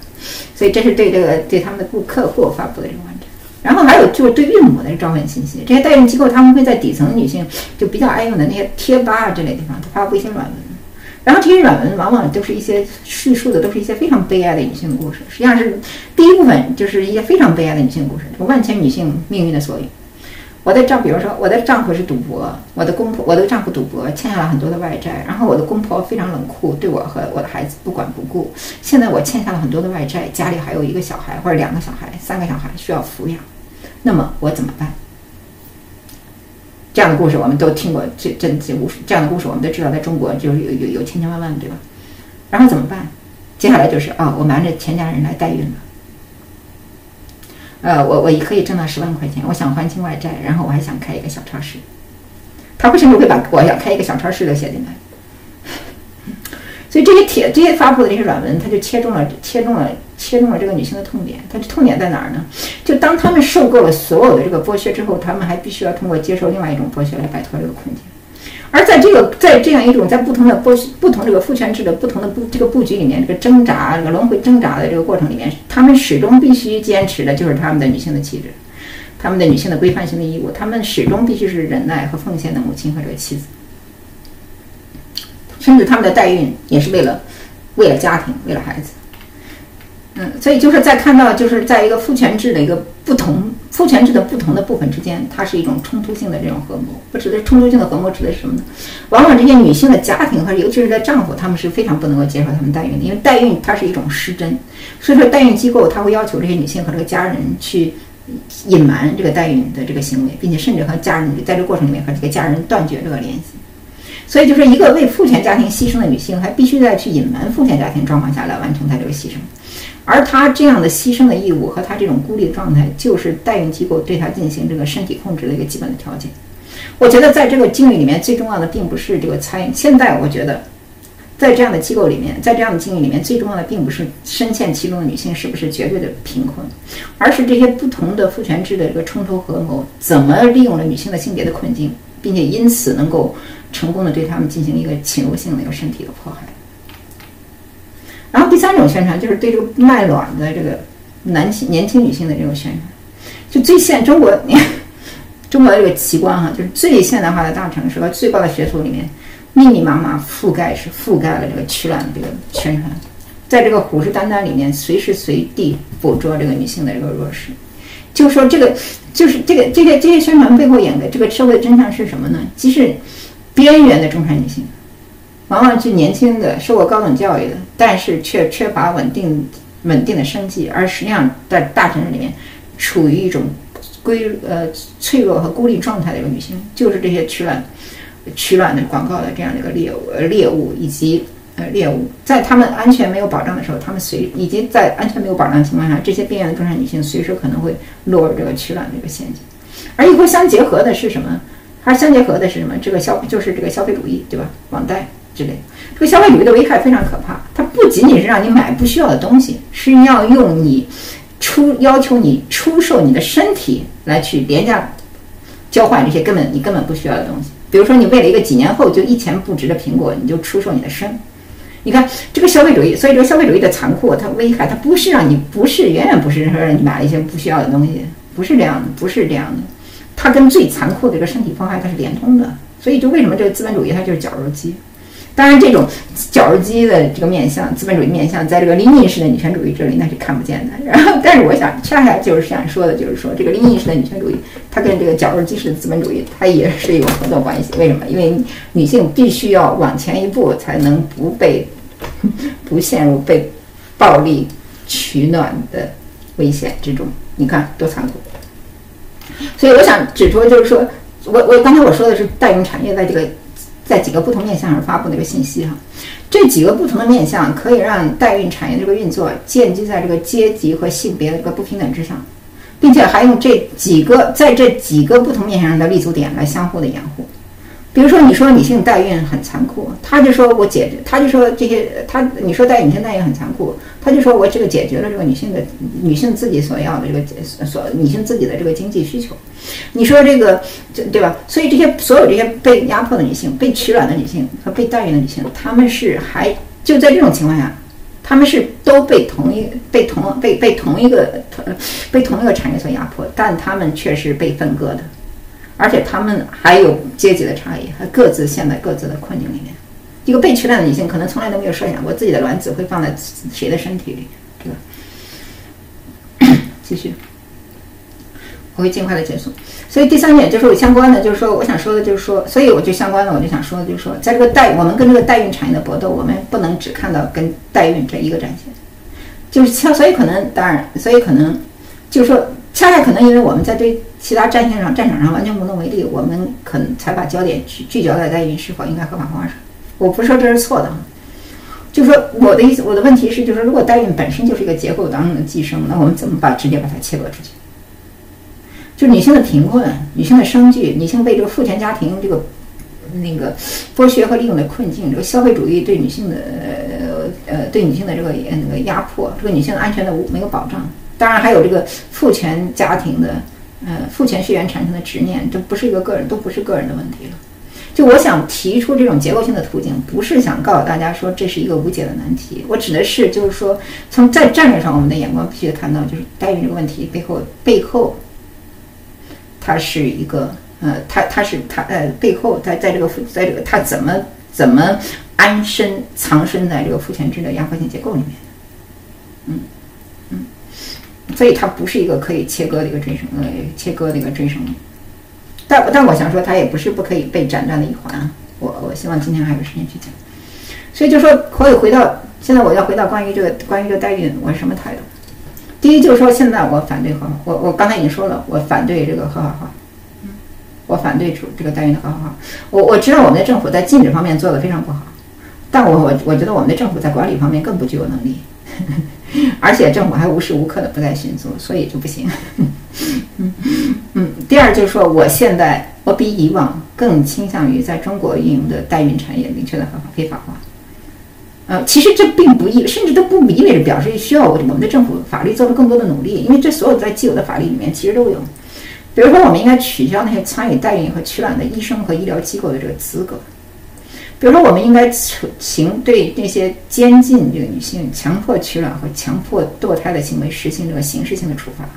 B: 所以这是对这个对他们的顾客户发布的这个网站。然后还有就是对孕母的招聘信息，这些代孕机构他们会在底层女性就比较爱用的那些贴吧啊这类地方发布一些软文，然后这些软文往往都是一些叙述的都是一些非常悲哀的女性故事，实际上是第一部分就是一些非常悲哀的女性故事，万千女性命运的缩影。我的丈，比如说我的丈夫是赌博，我的公婆，我的丈夫赌博欠下了很多的外债，然后我的公婆非常冷酷，对我和我的孩子不管不顾。现在我欠下了很多的外债，家里还有一个小孩或者两个小孩、三个小孩需要抚养，那么我怎么办？这样的故事我们都听过，这这这故事这样的故事我们都知道，在中国就是有有有千千万万，对吧？然后怎么办？接下来就是啊，我瞒着全家人来代孕了。呃，我我也可以挣到十万块钱，我想还清外债，然后我还想开一个小超市。他为什么会把我想开一个小超市都写进来？所以这些帖、这些发布的这些软文，他就切中了、切中了、切中了这个女性的痛点。它的痛点在哪儿呢？就当他们受够了所有的这个剥削之后，他们还必须要通过接受另外一种剥削来摆脱这个困境。而在这个在这样一种在不同的不不同这个父权制的不同的布这个布局里面，这个挣扎这个轮回挣扎的这个过程里面，他们始终必须坚持的就是他们的女性的气质，他们的女性的规范性的义务，他们始终必须是忍耐和奉献的母亲和这个妻子，甚至他们的代孕也是为了为了家庭，为了孩子。嗯，所以就是在看到就是在一个父权制的一个不同。父权制的不同的部分之间，它是一种冲突性的这种合谋。不指的是冲突性的合谋，指的是什么呢？往往这些女性的家庭和尤其是在丈夫，他们是非常不能够接受他们代孕的，因为代孕它是一种失真。所以说，代孕机构它会要求这些女性和这个家人去隐瞒这个代孕的这个行为，并且甚至和家人在这个过程里面和这个家人断绝这个联系。所以，就是一个为父权家庭牺牲的女性，还必须再去隐瞒父权家庭状况下来完成她这个牺牲。而他这样的牺牲的义务和他这种孤立的状态，就是代孕机构对他进行这个身体控制的一个基本的条件。我觉得在这个境遇里面，最重要的并不是这个参与。现在我觉得，在这样的机构里面，在这样的境遇里面，最重要的并不是深陷其中的女性是不是绝对的贫困，而是这些不同的父权制的这个冲突合谋，怎么利用了女性的性别的困境，并且因此能够成功的对他们进行一个侵入性的一个身体的迫害。然后第三种宣传就是对这个卖卵的这个男性年轻女性的这种宣传，就最现中国，中国的这个奇观哈，就是最现代化的大城市和最高的学府里面，密密麻麻覆盖是覆盖了这个取卵的这个宣传，在这个虎视眈眈里面，随时随地捕捉这个女性的这个弱势，就说这个就是这个这些这些宣传背后演的这个社会真相是什么呢？即使边缘的中产女性。往往是年轻的、受过高等教育的，但是却缺乏稳定、稳定的生计，而实际上在大城市里面处于一种归呃脆弱和孤立状态的一个女性，就是这些取卵、取卵的广告的这样的一个猎物、猎物以及呃猎物，在他们安全没有保障的时候，他们随以及在安全没有保障的情况下，这些边缘的中产女性随时可能会落入这个取卵的一个陷阱。而与会相结合的是什么？还是相结合的是什么？这个消就是这个消费主义，对吧？网贷。之类，这个消费主义的危害非常可怕。它不仅仅是让你买不需要的东西，是要用你出要求你出售你的身体来去廉价交换这些根本你根本不需要的东西。比如说，你为了一个几年后就一钱不值的苹果，你就出售你的身。你看这个消费主义，所以这个消费主义的残酷，它危害它不是让你不是远远不是说让你买一些不需要的东西，不是这样的，不是这样的。它跟最残酷的这个身体方害它是连通的。所以就为什么这个资本主义它就是绞肉机？当然，这种绞肉机的这个面相，资本主义面相，在这个林荫式的女权主义这里那是看不见的。然后，但是我想恰恰就是想说的，就是说这个林荫式的女权主义，它跟这个绞肉机式的资本主义，它也是有合作关系。为什么？因为女性必须要往前一步，才能不被不陷入被暴力取暖的危险之中。你看多残酷！所以我想指出，就是说我我刚才我说的是代孕产业在这个。在几个不同面向上发布的一个信息哈，这几个不同的面向可以让代孕产业这个运作建基在这个阶级和性别的一个不平等之上，并且还用这几个在这几个不同面向上的立足点来相互的掩护。比如说，你说女性代孕很残酷，他就说我解，他就说这些他你说代女性代孕很残酷，他就说我这个解决了这个女性的女性自己所要的这个所女性自己的这个经济需求。你说这个这对吧？所以这些所有这些被压迫的女性、被取卵的女性和被代孕的女性，她们是还就在这种情况下，她们是都被同一被同被被同一个被同一个产业所压迫，但她们却是被分割的，而且她们还有阶级的差异，还各自陷在各自的困境里面。一个被取卵的女性可能从来都没有设想过自己的卵子会放在谁的身体里，对吧？继续。我会尽快的结束，所以第三点就是我相关的，就是说我想说的，就是说，所以我就相关的，我就想说的，就是说，在这个代我们跟这个代孕产业的搏斗，我们不能只看到跟代孕这一个战线，就是恰，所以可能当然，所以可能就是说，恰恰可能因为我们在对其他战线上战场上完全无能为力，我们可能才把焦点聚聚焦在代孕是否应该合法化上。我不是说这是错的，就说我的意思，我的问题是，就是如果代孕本身就是一个结构当中的寄生，那我们怎么把直接把它切割出去？就是女性的贫困、女性的生计、女性被这个父权家庭这个那个剥削和利用的困境，这个消费主义对女性的呃对女性的这个那个压迫，这个女性的安全的无没有保障。当然还有这个父权家庭的呃父权血缘产生的执念，这不是一个个人，都不是个人的问题了。就我想提出这种结构性的途径，不是想告诉大家说这是一个无解的难题，我指的是就是说从在战略上我们的眼光必须看到，就是代孕这个问题背后背后。它是一个，呃，它它是它，呃，背后在在这个，在这个它怎么怎么安身藏身在这个父权制的压迫性结构里面嗯，所以它不是一个可以切割的一个追生，呃，切割的一个追生。但但我想说，它也不是不可以被斩断的一环。我我希望今天还有时间去讲。所以就说可以回到现在，我要回到关于这个关于这个代孕，我是什么态度？第一就是说，现在我反对合法，我我刚才已经说了，我反对这个合法化，嗯，我反对主这个代孕的合法化。我我知道我们的政府在禁止方面做的非常不好，但我我我觉得我们的政府在管理方面更不具有能力，而且政府还无时无刻的不在寻租，所以就不行。嗯嗯。第二就是说，我现在我比以往更倾向于在中国运营的代孕产业明确的合法非法化。呃，其实这并不意，甚至都不意味着表示需要我们的政府法律做出更多的努力，因为这所有在既有的法律里面其实都有。比如说，我们应该取消那些参与代孕和取卵的医生和医疗机构的这个资格。比如说，我们应该行对那些监禁这个女性、强迫取卵和强迫堕胎的行为实行这个刑事性的处罚，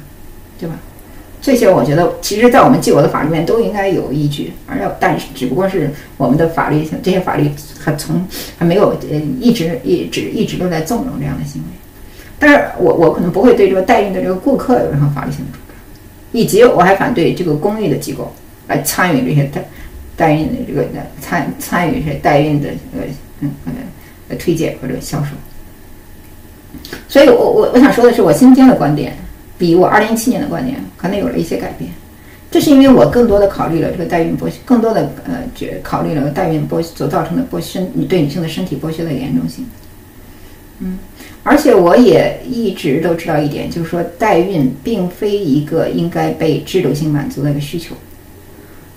B: 对吧？这些我觉得，其实，在我们既有的法律面都应该有依据，而要，但是只不过是我们的法律，这些法律还从还没有呃一直一直一直都在纵容这样的行为。但是我我可能不会对这个代孕的这个顾客有任何法律性的主张，以及我还反对这个公益的机构来参与这些代代孕的这个参参与是代孕的呃嗯呃推荐或者销售。所以我我我想说的是，我今天的观点。比我二零一七年的观点可能有了一些改变，这是因为我更多的考虑了这个代孕剥削，更多的呃，觉考虑了代孕剥所造成的剥削，你对女性的身体剥削的严重性。嗯，而且我也一直都知道一点，就是说代孕并非一个应该被制度性满足的一个需求，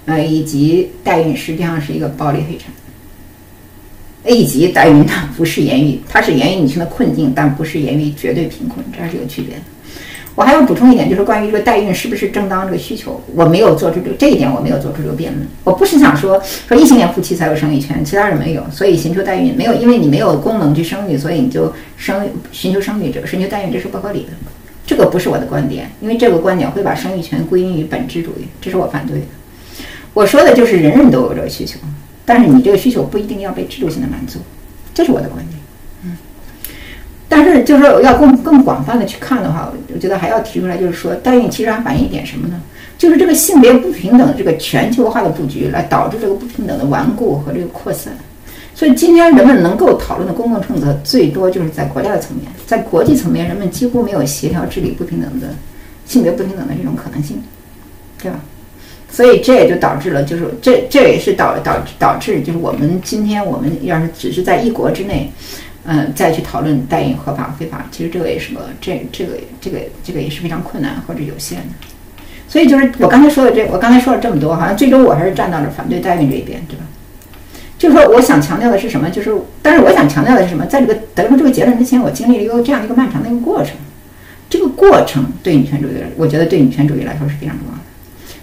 B: 呃，以及代孕实际上是一个暴力黑产，以及代孕它不是源于，它是源于女性的困境，但不是源于绝对贫困，这是有区别的。我还要补充一点，就是关于这个代孕是不是正当这个需求，我没有做出这这一点，我没有做出这个辩论。我不是想说说异性恋夫妻才有生育权，其他人没有，所以寻求代孕没有，因为你没有功能去生育，所以你就生寻求生育者寻求代孕，这是不合理的。这个不是我的观点，因为这个观点会把生育权归因于本质主义，这是我反对的。我说的就是人人都有这个需求，但是你这个需求不一定要被制度性的满足，这是我的观点。嗯但是，就是说要更更广泛的去看的话，我觉得还要提出来，就是说代孕其实还反映一点什么呢？就是这个性别不平等这个全球化的布局，来导致这个不平等的顽固和这个扩散。所以今天人们能够讨论的公共政策，最多就是在国家的层面，在国际层面，人们几乎没有协调治理不平等的性别不平等的这种可能性，对吧？所以这也就导致了，就是这这也是导导导致，就是我们今天我们要是只是在一国之内。嗯，再去讨论代孕合法非法，其实这个也是个这这个这个这个也是非常困难或者有限的。所以就是我刚才说的这，我刚才说了这么多，好像最终我还是站到了反对代孕这一边，对吧？就是说，我想强调的是什么？就是，但是我想强调的是什么？在这个得出这个结论之前，我经历了一个这样一个漫长的一个过程。这个过程对女权主义，我觉得对女权主义来说是非常重要的。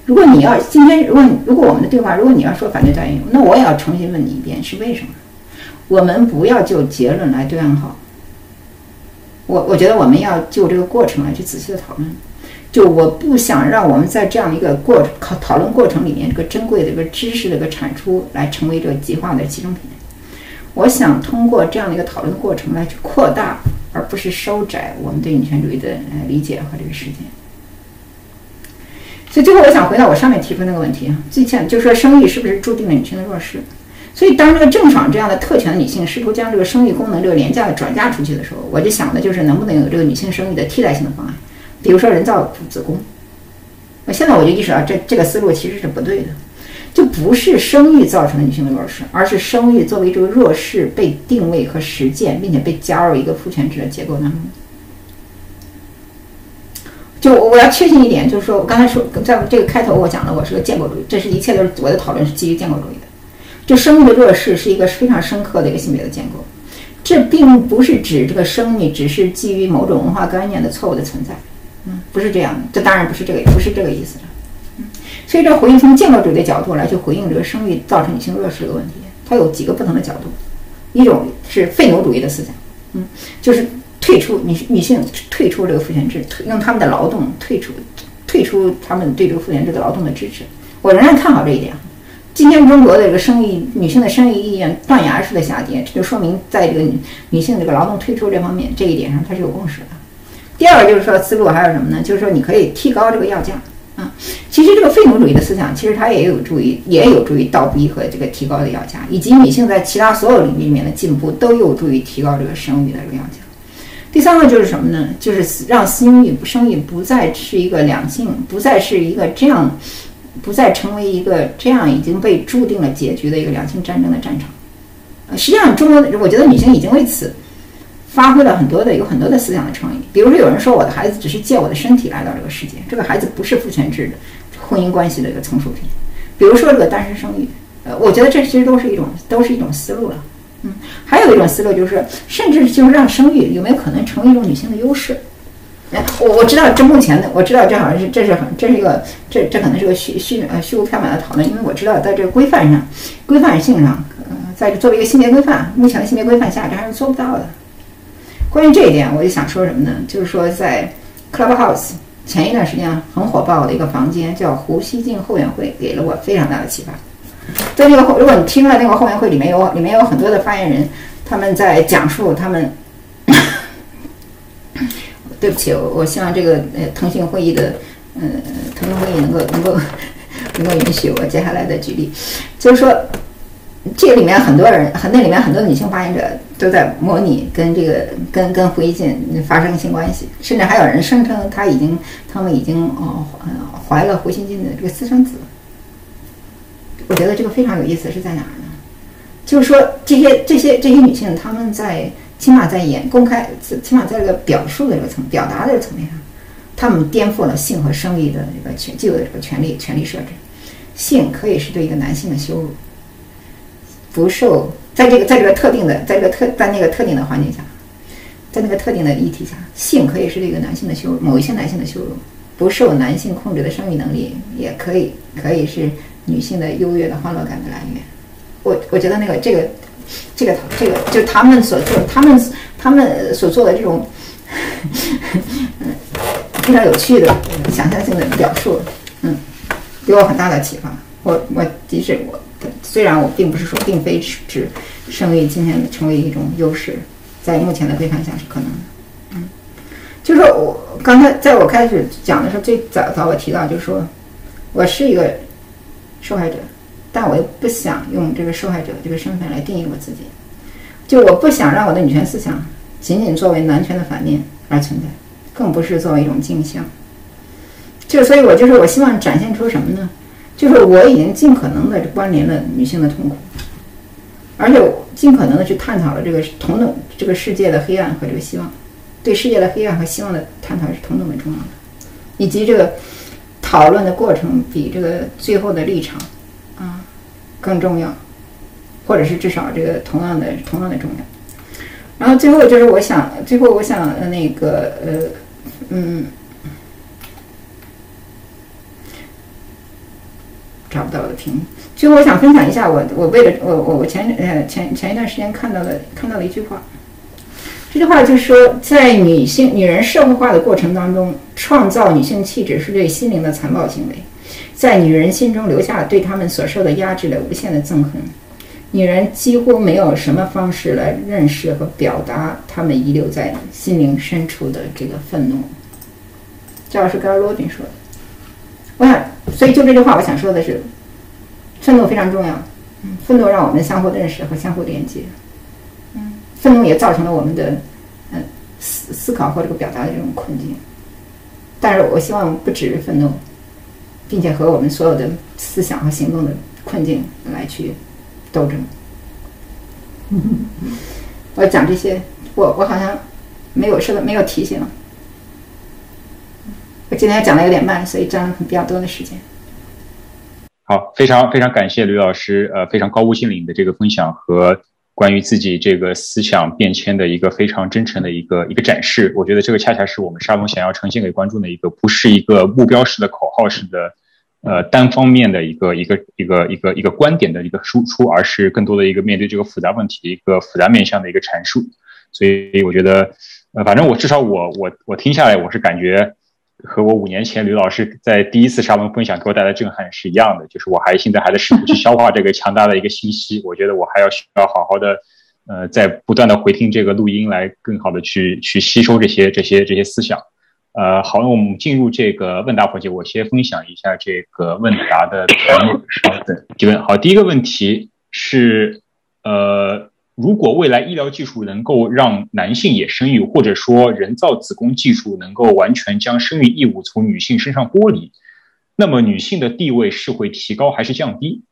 B: 如果你要今天，如果如果我们的对话，如果你要说反对代孕，那我也要重新问你一遍，是为什么？我们不要就结论来对暗号。我我觉得我们要就这个过程来去仔细的讨论。就我不想让我们在这样一个过考讨论过程里面，这个珍贵的这个知识的一个产出来成为这个极化的集成品。我想通过这样的一个讨论过程来去扩大，而不是收窄我们对女权主义的理解和这个实践。所以最后我想回到我上面提出那个问题啊，最前就是说生育是不是注定了女性的弱势？所以当这个郑爽这样的特权的女性试图将这个生育功能这个廉价的转嫁出去的时候，我就想的就是能不能有这个女性生育的替代性的方案。比如说人造子宫，那现在我就意识到这这个思路其实是不对的，就不是生育造成的女性的弱势，而是生育作为这个弱势被定位和实践，并且被加入一个父权制的结构当中。就我要确信一点，就是说我刚才说在这个开头我讲了，我是个建构主义，这是一切都是我的讨论是基于建构主义的。就生育的弱势是一个非常深刻的一个性别的建构，这并不是指这个生育只是基于某种文化观念的错误的存在。嗯，不是这样的，这当然不是这个，也不是这个意思的。嗯，所以这回应从建构主义的角度来去回应这个生育造成女性弱势这个问题，它有几个不同的角度。一种是废奴主义的思想，嗯，就是退出女女性退出这个父权制，用他们的劳动退出退出他们对这个父权制的劳动的支持。我仍然看好这一点。今天中国的这个生育女性的生育意愿断崖式的下跌，这就说明在这个女性这个劳动退出这方面这一点上，它是有共识的。第二个就是说思路还有什么呢？就是说你可以提高这个药价啊。其实这个废奴主义的思想，其实它也有助于，也有助于倒逼和这个提高的药价，以及女性在其他所有领域里面的进步，都有助于提高这个生育的这个药价。第三个就是什么呢？就是让私生育生育不再是一个两性，不再是一个这样，不再成为一个这样已经被注定了结局的一个两性战争的战场。实际上，中国我觉得女性已经为此。发挥了很多的有很多的思想的创意，比如说有人说我的孩子只是借我的身体来到这个世界，这个孩子不是父权制的婚姻关系的一个从属品。比如说这个单身生育，呃，我觉得这其实都是一种都是一种思路了。嗯，还有一种思路就是，甚至就是让生育有没有可能成为一种女性的优势？哎，我我知道这目前的我知道这好像是这是很这是一个这这可能是个虚虚呃虚无缥缈的讨论，因为我知道在这个规范上规范性上，呃，在作为一个性别规范，目前的性别规范下，这还是做不到的。关于这一点，我就想说什么呢？就是说，在 Clubhouse 前一段时间很火爆的一个房间叫胡锡进后援会，给了我非常大的启发。在那个后，如果你听了那个后援会，里面有里面有很多的发言人，他们在讲述他们。对不起，我我希望这个呃腾讯会议的呃腾讯会议能够能够能够允许我接下来的举例，就是说。这个里面很多人，很那里面很多女性发言者都在模拟跟这个跟跟胡锡进发生性关系，甚至还有人声称他已经他们已经哦怀了胡锡进的这个私生子。我觉得这个非常有意思，是在哪儿呢？就是说这些这些这些女性，她们在起码在演公开，起码在这个表述的这个层表达的层面上，她们颠覆了性和生育的这个权既有的这个权利权利设置，性可以是对一个男性的羞辱。不受在这个在这个特定的在这个特在那个特定的环境下，在那个特定的议题下，性可以是对一个男性的羞辱，某一些男性的羞辱，不受男性控制的生育能力也可以可以是女性的优越的欢乐感的来源。我我觉得那个这个这个这个就他们所做他们他们所做的这种嗯 非常有趣的想象性的表述，嗯，给我很大的启发。我我即使我。虽然我并不是说，并非指生育今天成为一种优势，在目前的规范下是可能的。嗯，就是我刚才在我开始讲的时候，最早早我提到，就是说我是一个受害者，但我又不想用这个受害者这个身份来定义我自己，就我不想让我的女权思想仅仅作为男权的反面而存在，更不是作为一种镜像。就所以，我就是我希望展现出什么呢？就是我已经尽可能的关联了女性的痛苦，而且我尽可能的去探讨了这个同等这个世界的黑暗和这个希望，对世界的黑暗和希望的探讨是同等的重要的，以及这个讨论的过程比这个最后的立场啊更重要。或者是至少这个同样的同样的重要。然后最后就是我想，最后我想那个呃嗯，找不到我的屏幕。最后我想分享一下我我为了我我我前呃前前一段时间看到的看到了一句话。这句话就是说，在女性女人社会化的过程当中，创造女性气质是对心灵的残暴行为，在女人心中留下了对她们所受的压制的无限的憎恨。女人几乎没有什么方式来认识和表达她们遗留在心灵深处的这个愤怒。这是盖尔罗宾说的。我想，所以就这句话，我想说的是，愤怒非常重要。愤怒让我们相互认识和相互连接。愤怒也造成了我们的，嗯，思思考或这个表达的这种困境。但是我希望不只是愤怒，并且和我们所有的思想和行动的困境来去斗争。我讲这些，我我好像没有说的没有提醒。我今天讲的有点慢，所以占了比较多的时间。
A: 好，非常非常感谢吕老师，呃，非常高屋建瓴的这个分享和。关于自己这个思想变迁的一个非常真诚的一个一个展示，我觉得这个恰恰是我们沙龙想要呈现给观众的一个，不是一个目标式的口号式的，呃，单方面的一个一个一个一个一个观点的一个输出，而是更多的一个面对这个复杂问题的一个复杂面向的一个阐述。所以我觉得，呃，反正我至少我我我听下来，我是感觉。和我五年前吕老师在第一次沙龙分享给我带来震撼是一样的，就是我还现在还在试图去消化这个强大的一个信息。我觉得我还要需要好好的，呃，在不断的回听这个录音，来更好的去去吸收这些这些这些思想。呃，好，那我们进入这个问答环节，我先分享一下这个问答的题目。稍等，提问。好，第一个问题是，呃。如果未来医疗技术能够让男性也生育，或者说人造子宫技术能够完全将生育义务从女性身上剥离，那么女性的地位是会提高还是降低？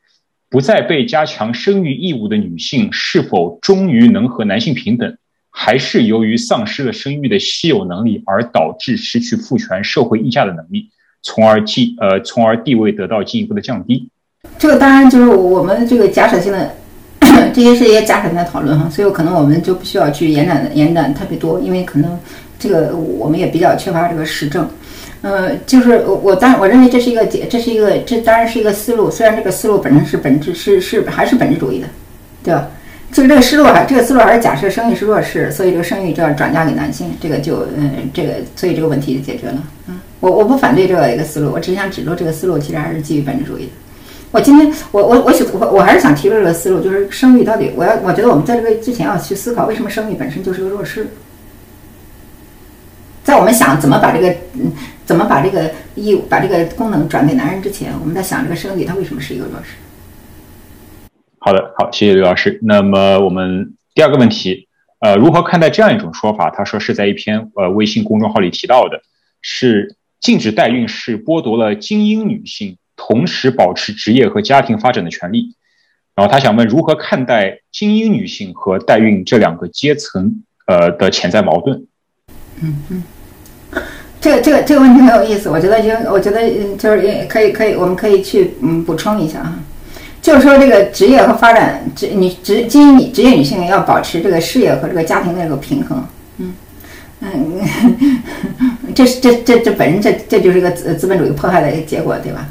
A: 不再被加强生育义务的女性是否终于能和男性平等，还是由于丧失了生育的稀有能力而导致失去父权社会议价的能力，从而进呃从而地位得到进一步的降低？
B: 这个当然就是我们这个假设性的。这些是一些家庭的讨论哈，所以可能我们就不需要去延展延展特别多，因为可能这个我们也比较缺乏这个实证。呃，就是我我当我认为这是一个解这是一个这当然是一个思路，虽然这个思路本身是本质是是还是本质主义的，对吧？就是这个思路还这个思路还是假设生育是弱势，所以这个生育就要转嫁给男性，这个就嗯这个所以这个问题就解决了。嗯，我我不反对这个一个思路，我只想指出这个思路其实还是基于本质主义的。我今天，我我我想我我还是想提出这个思路，就是生育到底，我要我觉得我们在这个之前要去思考，为什么生育本身就是个弱势。在我们想怎么把这个嗯怎么把这个义务把这个功能转给男人之前，我们在想这个生育它为什么是一个弱势。
A: 好的，好，谢谢刘老师。那么我们第二个问题，呃，如何看待这样一种说法？他说是在一篇呃微信公众号里提到的，是禁止代孕是剥夺了精英女性。同时保持职业和家庭发展的权利，然后他想问如何看待精英女性和代孕这两个阶层呃的潜在矛盾？
B: 嗯嗯，这个这个这个问题很有意思，我觉得就我觉得就是也可以可以我们可以去嗯补充一下啊，就是说这个职业和发展职女职精英女职业女性要保持这个事业和这个家庭的这个平衡，嗯嗯，这是这这这本身这这就是一个资资本主义迫害的一个结果，对吧？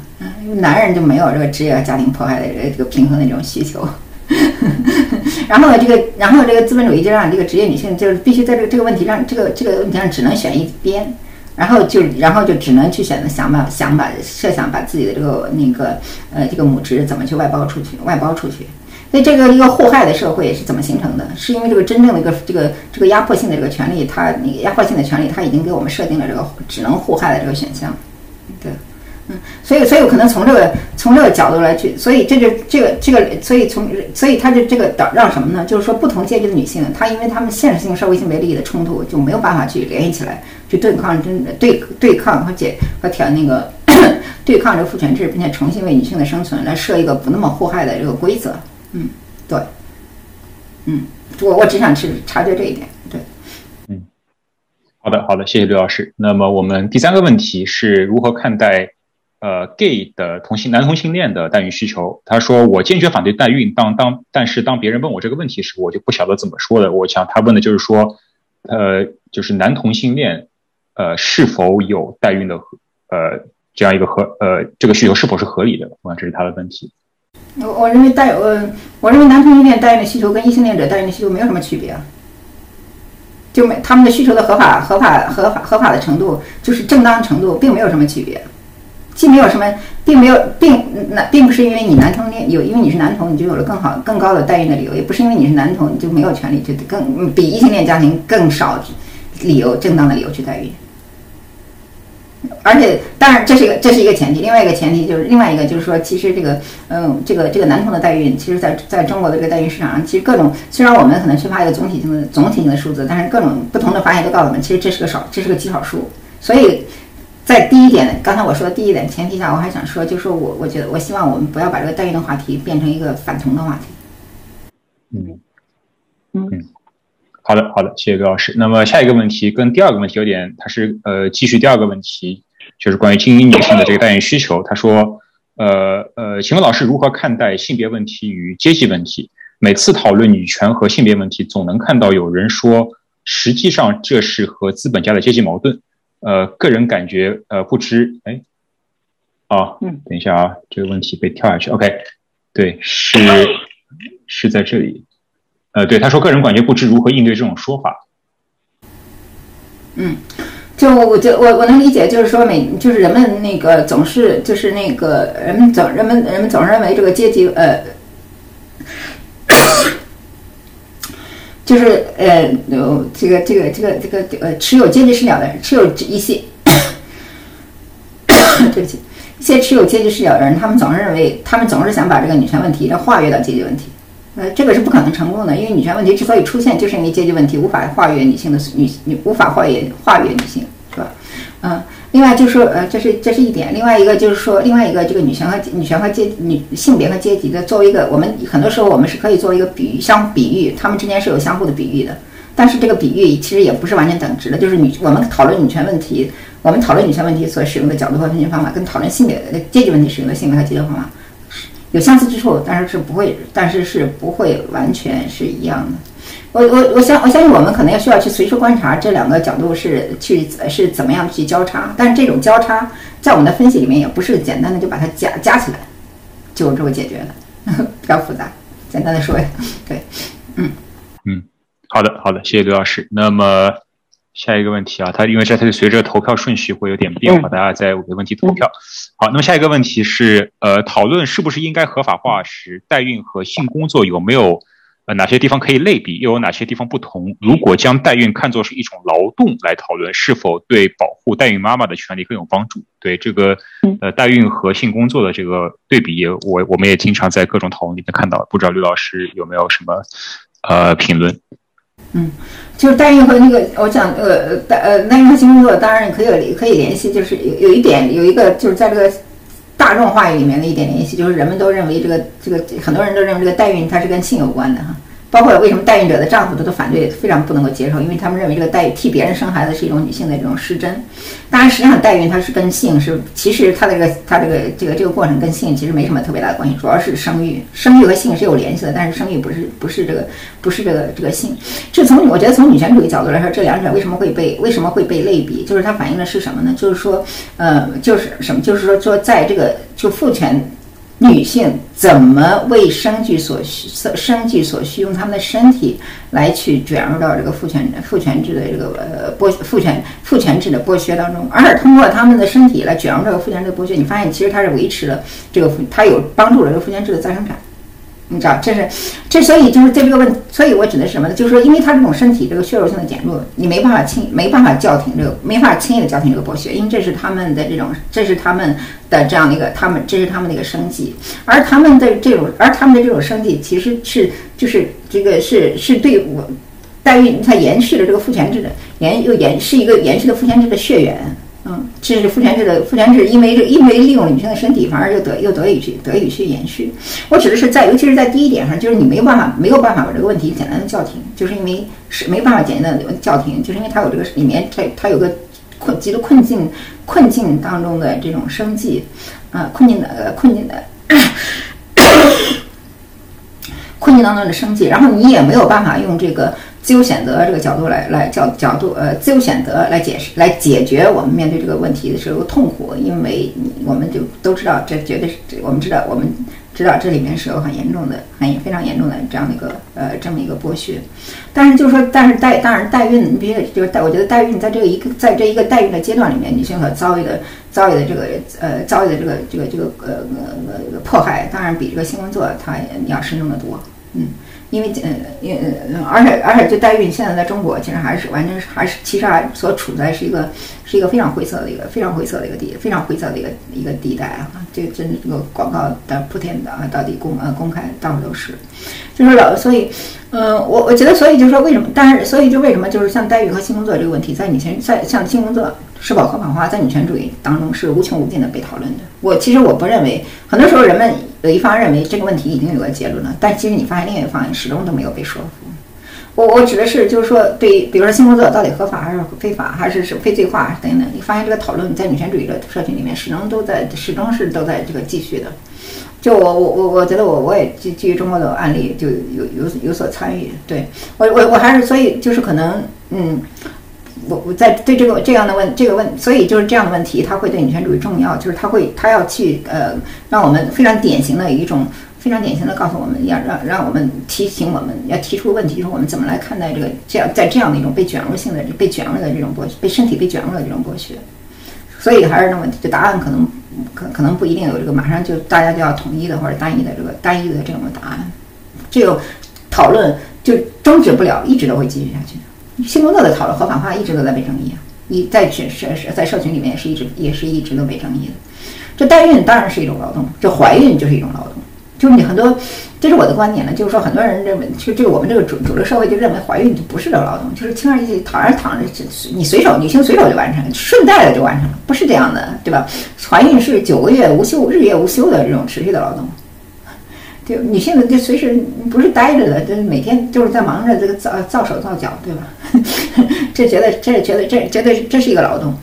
B: 男人就没有这个职业和家庭迫害的这个这个平衡的这种需求，然后呢，这个然后这个资本主义就让这个职业女性就是必须在这个这个问题上，这个这个问题上只能选一边，然后就然后就只能去选择想把想把设想把自己的这个那个呃这个母职怎么去外包出去，外包出去。所以这个一个互害的社会是怎么形成的？是因为这个真正的一个这个这个压迫性的这个权利，它那个压迫性的权利，它已经给我们设定了这个只能互害的这个选项，对。嗯，所以，所以我可能从这个从这个角度来去，所以这就这个这个，所以从所以它就这个导让什么呢？就是说，不同阶级的女性，她因为她们现实性社会性别利益的冲突，就没有办法去联系起来，去对抗真对对抗和解和挑那个对抗这个父权制，并且重新为女性的生存来设一个不那么祸害的这个规则。嗯，对，嗯，我我只想去察觉这一点。对，
A: 嗯，好的，好的，谢谢刘老师。那么我们第三个问题是如何看待？呃 gay 的同性男同性恋的代孕需求。他说我坚决反对代孕，当当但是当别人问我这个问题时，我就不晓得怎么说了。我想他问的就是说，呃，就是男同性恋，呃，是否有代孕的呃这样一个合呃这个需求是否是合理的？我想这是他的问题。
B: 我我认为代呃，我认为男同性恋代孕的需求跟异性恋者代孕的需求没有什么区别。就没他们的需求的合法、合法、合法、合法的程度，就是正当程度，并没有什么区别，既没有什么，并没有，并那并不是因为你男同恋有，因为你是男同，你就有了更好、更高的代孕的理由，也不是因为你是男同，你就没有权利，就更比异性恋家庭更少理由、正当的理由去代孕。而且，当然，这是一个，这是一个前提。另外一个前提就是，另外一个就是说，其实这个，嗯，这个这个男同的代孕，其实在在中国的这个代孕市场上，其实各种虽然我们可能缺乏一个总体性的总体性的数字，但是各种不同的发现都告诉我们，其实这是个少，这是个极少数。所以在第一点，刚才我说的第一点前提下，我还想说，就是说我我觉得，我希望我们不要把这个代孕的话题变成一个反同的话题。
A: 嗯嗯。好的，好的，谢谢刘老师。那么下一个问题跟第二个问题有点，它是呃继续第二个问题，就是关于精英女性的这个代孕需求。他说，呃呃，请问老师如何看待性别问题与阶级问题？每次讨论女权和性别问题，总能看到有人说，实际上这是和资本家的阶级矛盾。呃，个人感觉呃不知，哎，哦，嗯，等一下啊，这个问题被跳下去。OK，对，是是在这里。呃，对，他说个人感觉不知如何应对这种说法。
B: 嗯，就我就我我能理解，就是说每就是人们那个总是就是那个人们总人们人们总认为这个阶级呃，就是呃有这个这个这个这个呃持有阶级视角的，持有一些 对不起，一些持有阶级视角的人，他们总是认为他们总是想把这个女权问题这化约到阶级问题。呃，这个是不可能成功的，因为女权问题之所以出现，就是因为阶级问题无法化越女性的女女无法化越化越女性，是吧？嗯，另外就是说，呃，这是这是一点，另外一个就是说，另外一个这个女权和女权和阶女性别和阶级的，作为一个我们很多时候我们是可以做一个比喻，相比喻，他们之间是有相互的比喻的，但是这个比喻其实也不是完全等值的，就是女我们讨论女权问题，我们讨论女权问题所使用的角度和分析方法，跟讨论性别的阶级问题使用的性别和阶级方法。有相似之处，但是是不会，但是是不会完全是一样的。我我我相我相信我们可能要需要去随时观察这两个角度是去是怎么样去交叉，但是这种交叉在我们的分析里面也不是简单的就把它加加起来就这么解决的，比较复杂。简单的说，对，嗯
A: 嗯，好的好的，谢谢刘老师。那么。下一个问题啊，它因为这它就随着投票顺序会有点变化，大家在给问题投票。好，那么下一个问题是，呃，讨论是不是应该合法化时，代孕和性工作有没有呃哪些地方可以类比，又有哪些地方不同？如果将代孕看作是一种劳动来讨论，是否对保护代孕妈妈的权利更有帮助？对这个呃代孕和性工作的这个对比，我我们也经常在各种讨论里面看到，不知道刘老师有没有什么呃评论？
B: 嗯，就是代孕和那个，我想呃代呃代孕和性工作，当然可以可以联系，就是有有一点有一个就是在这个大众话语里面的一点联系，就是人们都认为这个这个很多人都认为这个代孕它是跟性有关的哈。包括为什么代孕者的丈夫都都反对，非常不能够接受，因为他们认为这个代替别人生孩子是一种女性的这种失真。当然，实际上代孕它是跟性是，其实它的这个它这个这个这个过程跟性其实没什么特别大的关系，主要是生育，生育和性是有联系的，但是生育不是不是这个不是这个这个性。这从我觉得从女权主义角度来说，这两者为什么会被为什么会被类比？就是它反映的是什么呢？就是说，呃，就是什么？就是说说在这个就父权。女性怎么为生计所需、生计所需，用她们的身体来去卷入到这个父权、父权制的这个呃剥父权、父权制的剥削当中，而通过她们的身体来卷入这个父权制的剥削，你发现其实它是维持了这个，它有帮助了这个父权制的再生产。你知道，这是这，所以就是这个问，所以我指的是什么呢？就是说，因为他这种身体这个血肉性的减弱，你没办法轻，没办法叫停这个，没法轻易的叫停这个剥削，因为这是他们的这种，这是他们的这样的一个，他们这是他们的一个生计，而他们的这种，而他们的这种生计其实是就是这个是是对我代孕，它延续了这个父权制的延又延是一个延续的父权制的血缘。嗯，这是父权制的父权制，因为这因为利用女性的身体，反而又得又得以去得以去延续。我指的是在，尤其是在第一点上，就是你没有办法没有办法把这个问题简单的叫停，就是因为是没办法简单的叫停，就是因为它有这个里面它它有个困极度困境困境当中的这种生计，啊，困境的呃困境的。困境当中的生计，然后你也没有办法用这个自由选择这个角度来来角角度呃自由选择来解释来解决我们面对这个问题的时候痛苦，因为我们就都知道这绝对是我们知道我们知道这里面是有很严重的很非常严重的这样的一个呃这么一个剥削，但是就是说但是代当然代孕你必须就是代我觉得代孕在这个一个在这一个代孕的阶段里面，女性所遭遇的遭遇的这个呃遭遇的这个这个这个呃呃迫害，当然比这个性工作它要深重的多。嗯，因为呃，因呃，而且而且，就代孕现在在中国，其实还是完全是还是其实还所处在是一个是一个非常灰色的一个非常灰色的一个地非常灰色的一个一个地带啊！这真这个广告的铺天的啊，到底公呃公开到处都是，就是老所以，嗯，我我觉得所以就说为什么？但是所以就为什么就是像代孕和性工作这个问题，在女权在像性工作是否合法化，在女权主义当中是无穷无尽的被讨论的。我其实我不认为，很多时候人们。有一方认为这个问题已经有个结论了，但其实你发现另一方始终都没有被说服。我我指的是，就是说，对于，比如说性工作到底合法还是非法，还是是非罪化等等，你发现这个讨论在女权主义的社群里面始终都在，始终是都在这个继续的。就我我我我觉得我我也基基于中国的案例就有有有所参与。对我我我还是所以就是可能嗯。我我在对这个这样的问这个问，所以就是这样的问题，它会对女权主义重要，就是它会它要去呃，让我们非常典型的一种非常典型的告诉我们要让让我们提醒我们要提出问题，就是我们怎么来看待这个这样在这样的一种被卷入性的被卷入的这种剥被身体被卷入的这种剥削，所以还是那问题，就答案可能可可能不一定有这个马上就大家就要统一的或者单一的这个单一的这种答案，这个讨论就终止不了，一直都会继续下去。性工作的讨论合法化一直都在被争议啊，一在社社在社群里面也是一直也是一直都被争议的。这代孕当然是一种劳动，这怀孕就是一种劳动，就是你很多，这是我的观点呢，就是说很多人认为，就这我们这个主主流社会就认为怀孕就不是个劳动，就是轻而易举躺着躺着，你随手女性随手就完成，顺带的就完成了，不是这样的，对吧？怀孕是九个月无休、日夜无休的这种持续的劳动。就女性的就随时不是待着的，就是每天就是在忙着这个造造手造脚，对吧？这觉得这觉得这绝对这是一个劳动。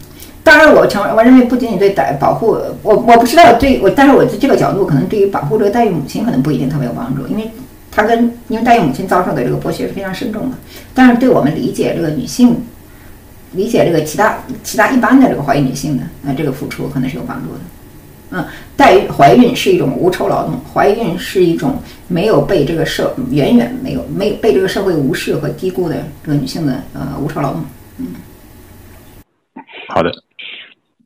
B: 当然，我承认，我认为不仅仅对待保护我，我不知道对我，但是我这个角度可能对于保护这个代孕母亲可能不一定特别有帮助，因为她跟因为代孕母亲遭受的这个剥削是非常深重的。但是对我们理解这个女性，理解这个其他其他一般的这个怀孕女性的那这个付出可能是有帮助的。嗯，代怀孕是一种无酬劳动，怀孕是一种没有被这个社远远没有没被这个社会无视和低估的这个女性的呃无酬劳动。嗯，
A: 好的，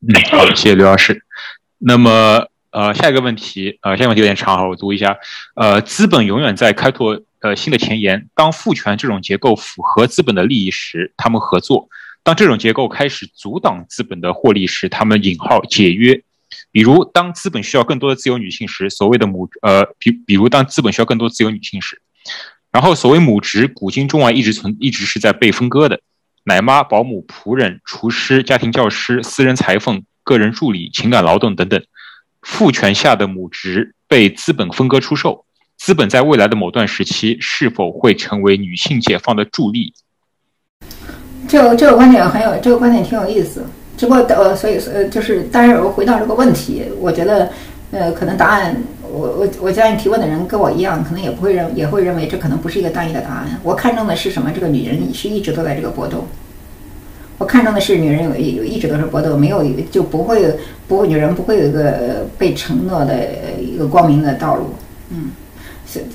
A: 嗯，好的，谢谢刘老师。那么呃，下一个问题，呃，下一个问题有点长哈，我读一下。呃，资本永远在开拓呃新的前沿。当父权这种结构符合资本的利益时，他们合作；当这种结构开始阻挡资本的获利时，他们引号解约。比如，当资本需要更多的自由女性时，所谓的母呃，比比如当资本需要更多自由女性时，然后所谓母职，古今中外一直存，一直是在被分割的，奶妈、保姆、仆人、厨师、家庭教师、私人裁缝、个人助理、情感劳动等等，父权下的母职被资本分割出售，资本在未来的某段时期是否会成为女性解放的助力？
B: 这个这个观点很有，这个观点挺有意思。只不过呃，所以呃，就是，但是我回到这个问题，我觉得，呃，可能答案，我我我相信提问的人跟我一样，可能也不会认，也会认为这可能不是一个单一的答案。我看中的是什么？这个女人是一直都在这个搏斗。我看中的是女人有有一直都是搏斗，没有就不会不会女人不会有一个被承诺的一个光明的道路。嗯，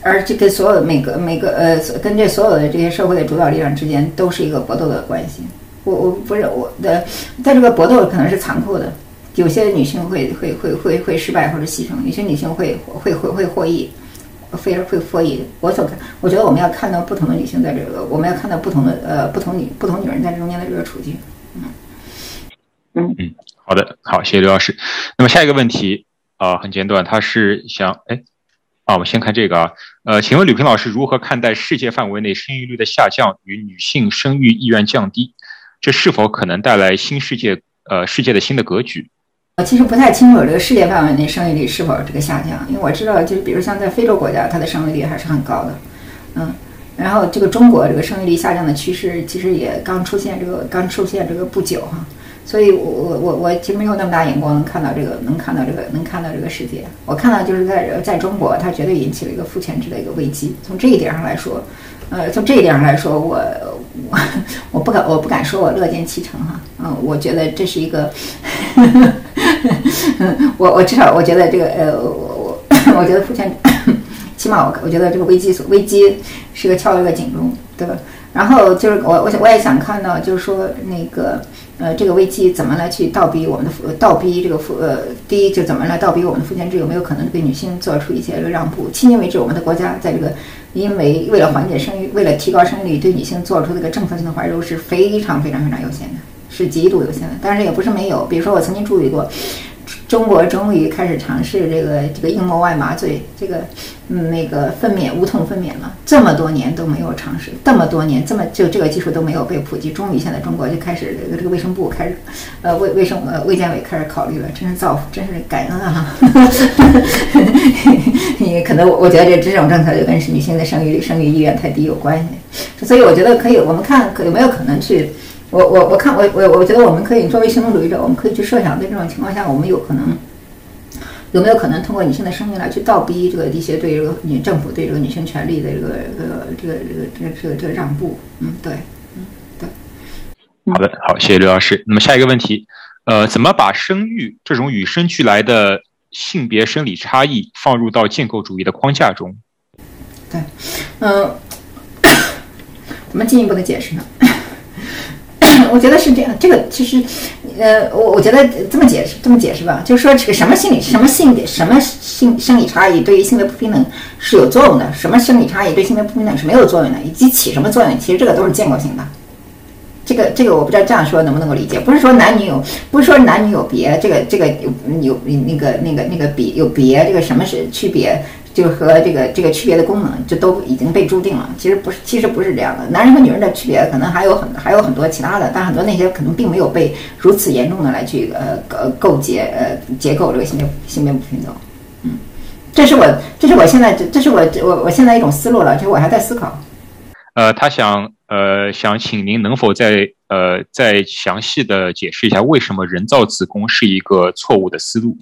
B: 而这跟所有每个每个呃，跟这所有的这些社会的主导力量之间都是一个搏斗的关系。我我不是我的，在这个搏斗可能是残酷的，有些女性会会会会会失败或者牺牲，有些女性会会会会获益，非会获益。我所看，我觉得我们要看到不同的女性在这个，我们要看到不同的呃不同女不同女人在中间的这个处境。嗯
A: 嗯嗯，好的，好，谢谢刘老师。那么下一个问题啊，很简短，他是想哎啊，我们先看这个啊，呃，请问吕平老师如何看待世界范围内生育率的下降与女性生育意愿降低？这是否可能带来新世界？呃，世界的新的格局？
B: 我其实不太清楚这个世界范围内生育率是否这个下降，因为我知道，就是比如像在非洲国家，它的生育率还是很高的，嗯，然后这个中国这个生育率下降的趋势其实也刚出现，这个刚出现这个不久哈，所以我我我我其实没有那么大眼光能看到这个，能看到这个，能看到这个世界。我看到就是在在中国，它绝对引起了一个父权制的一个危机。从这一点上来说，呃，从这一点上来说，我我我不敢我不敢说我乐见其成哈。嗯，我觉得这是一个，我我至少我觉得这个呃我我我觉得父权，起码我我觉得这个危机所危机是个敲了个警钟，对吧？然后就是我我我也想看到，就是说那个呃这个危机怎么来去倒逼我们的倒逼这个父呃第一就怎么来倒逼我们的父权制有没有可能对女性做出一些让步？迄今为止，我们的国家在这个因为为了缓解生育，为了提高生育率，对女性做出这个政策性的怀柔是非常非常非常有限的。是极度有限的，但是也不是没有。比如说，我曾经注意过，中国终于开始尝试这个这个硬膜外麻醉，这个嗯那个分娩无痛分娩了。这么多年都没有尝试，这么多年这么就这个技术都没有被普及，终于现在中国就开始这个这个卫生部开始，呃卫卫生呃卫健委开始考虑了，真是造福，真是感恩啊！你可能我我觉得这这种政策就跟女性的生育生育意愿太低有关系，所以我觉得可以，我们看可有没有可能去。我我我看我我我觉得我们可以作为行动主义者，我们可以去设想，在这种情况下，我们有可能有没有可能通过女性的生命来去倒逼这个一些对这个女政府对这个女性权利的这个呃这个这个这个这个这个让步？嗯，对，嗯对。
A: 好的，好，谢谢刘老师。那么下一个问题，呃，怎么把生育这种与生俱来的性别生理差异放入到建构主义的框架中？
B: 对，嗯，怎么进一步的解释呢？我觉得是这样，这个其实，呃，我我觉得这么解释，这么解释吧，就是说这个什么心理，什么性别，什么性生理差异对于性别不平等是有作用的，什么生理差异对性别不平等是没有作用的，以及起什么作用，其实这个都是建构性的。这个这个我不知道这样说能不能够理解，不是说男女有，不是说男女有别，这个这个有有那个那个那个比有别，这个什么是区别？就和这个这个区别的功能，就都已经被注定了。其实不是，其实不是这样的。男人和女人的区别可能还有很还有很多其他的，但很多那些可能并没有被如此严重的来去呃构构结呃结构这个性别性别不平等。嗯，这是我这是我现在这这是我我我现在一种思路了，其实我还在思考。
A: 呃，他想呃想请您能否再呃再详细的解释一下，为什么人造子宫是一个错误的思路？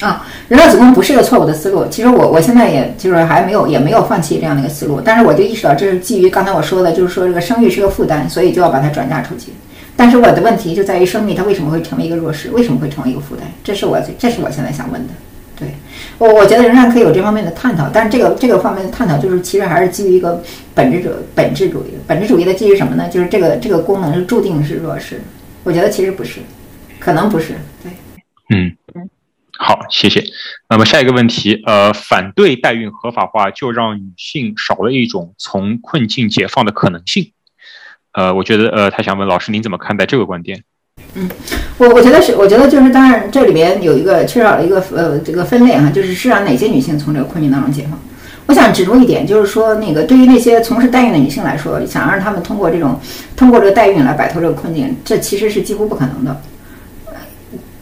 B: 啊，人造子宫不是一个错误的思路。其实我我现在也就是还没有也没有放弃这样的一个思路，但是我就意识到这是基于刚才我说的，就是说这个生育是个负担，所以就要把它转嫁出去。但是我的问题就在于生育它为什么会成为一个弱势，为什么会成为一个负担？这是我这是我现在想问的。对我我觉得仍然可以有这方面的探讨，但是这个这个方面的探讨就是其实还是基于一个本质主本质主义。本质主义的基于什么呢？就是这个这个功能是注定是弱势。我觉得其实不是，可能不是。
A: 好，谢谢。那么下一个问题，呃，反对代孕合法化，就让女性少了一种从困境解放的可能性。呃，我觉得，呃，他想问老师，您怎么看待这个观点？
B: 嗯，我我觉得是，我觉得就是，当然这里边有一个缺少了一个呃这个分类哈，就是是让哪些女性从这个困境当中解放。我想指出一点，就是说那个对于那些从事代孕的女性来说，想让她们通过这种通过这个代孕来摆脱这个困境，这其实是几乎不可能的。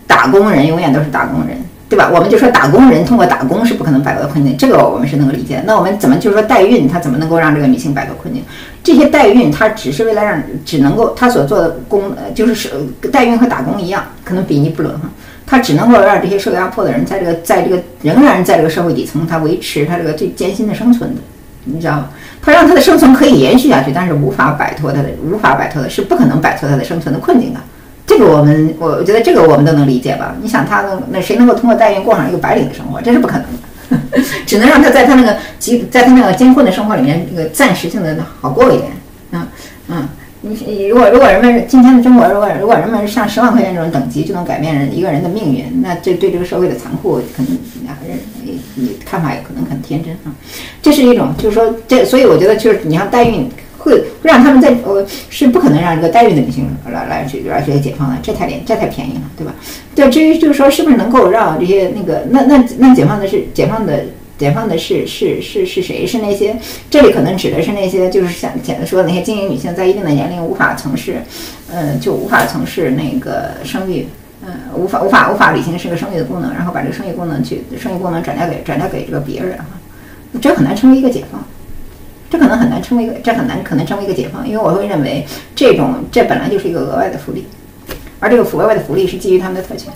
B: 打工人永远都是打工人，对吧？我们就说打工人通过打工是不可能摆脱困境，这个我们是能够理解。那我们怎么就是说代孕，它怎么能够让这个女性摆脱困境？这些代孕它只是为了让，只能够它所做的工，就是是代孕和打工一样，可能比拟不伦哈。它只能够让这些受压迫的人在这个在这个仍然在这个社会底层，他维持他这个最艰辛的生存的，你知道吗？他让他的生存可以延续下去，但是无法摆脱他的无法摆脱的是不可能摆脱他的生存的困境的。这个我们，我我觉得这个我们都能理解吧？你想他那谁能够通过代孕过上一个白领的生活？这是不可能的，只能让他在他那个极在他那个艰困的生活里面，那个暂时性的好过一点。嗯嗯，你如果如果人们今天的中国，如果如果人们上十万块钱这种等级就能改变人一个人的命运，那这对这个社会的残酷，可能两个人你你看法也可能很天真啊。这是一种，就是说这，所以我觉得就是你像代孕。会让他们在呃是不可能让这个代孕的女性来来去来去解放的，这太廉这太便宜了，对吧？对，至于就是说是不是能够让这些那个那那那解放的是解放的解放的是是是是谁？是那些这里可能指的是那些就是像简单说的那些精英女性，在一定的年龄无法从事，嗯，就无法从事那个生育，嗯，无法无法无法履行这个生育的功能，然后把这个生育功能去生育功能转嫁给转嫁给这个别人哈，这很难成为一个解放。这可能很难成为一个，这很难可能成为一个解放，因为我会认为这种这本来就是一个额外的福利，而这个府外外的福利是基于他们的特权。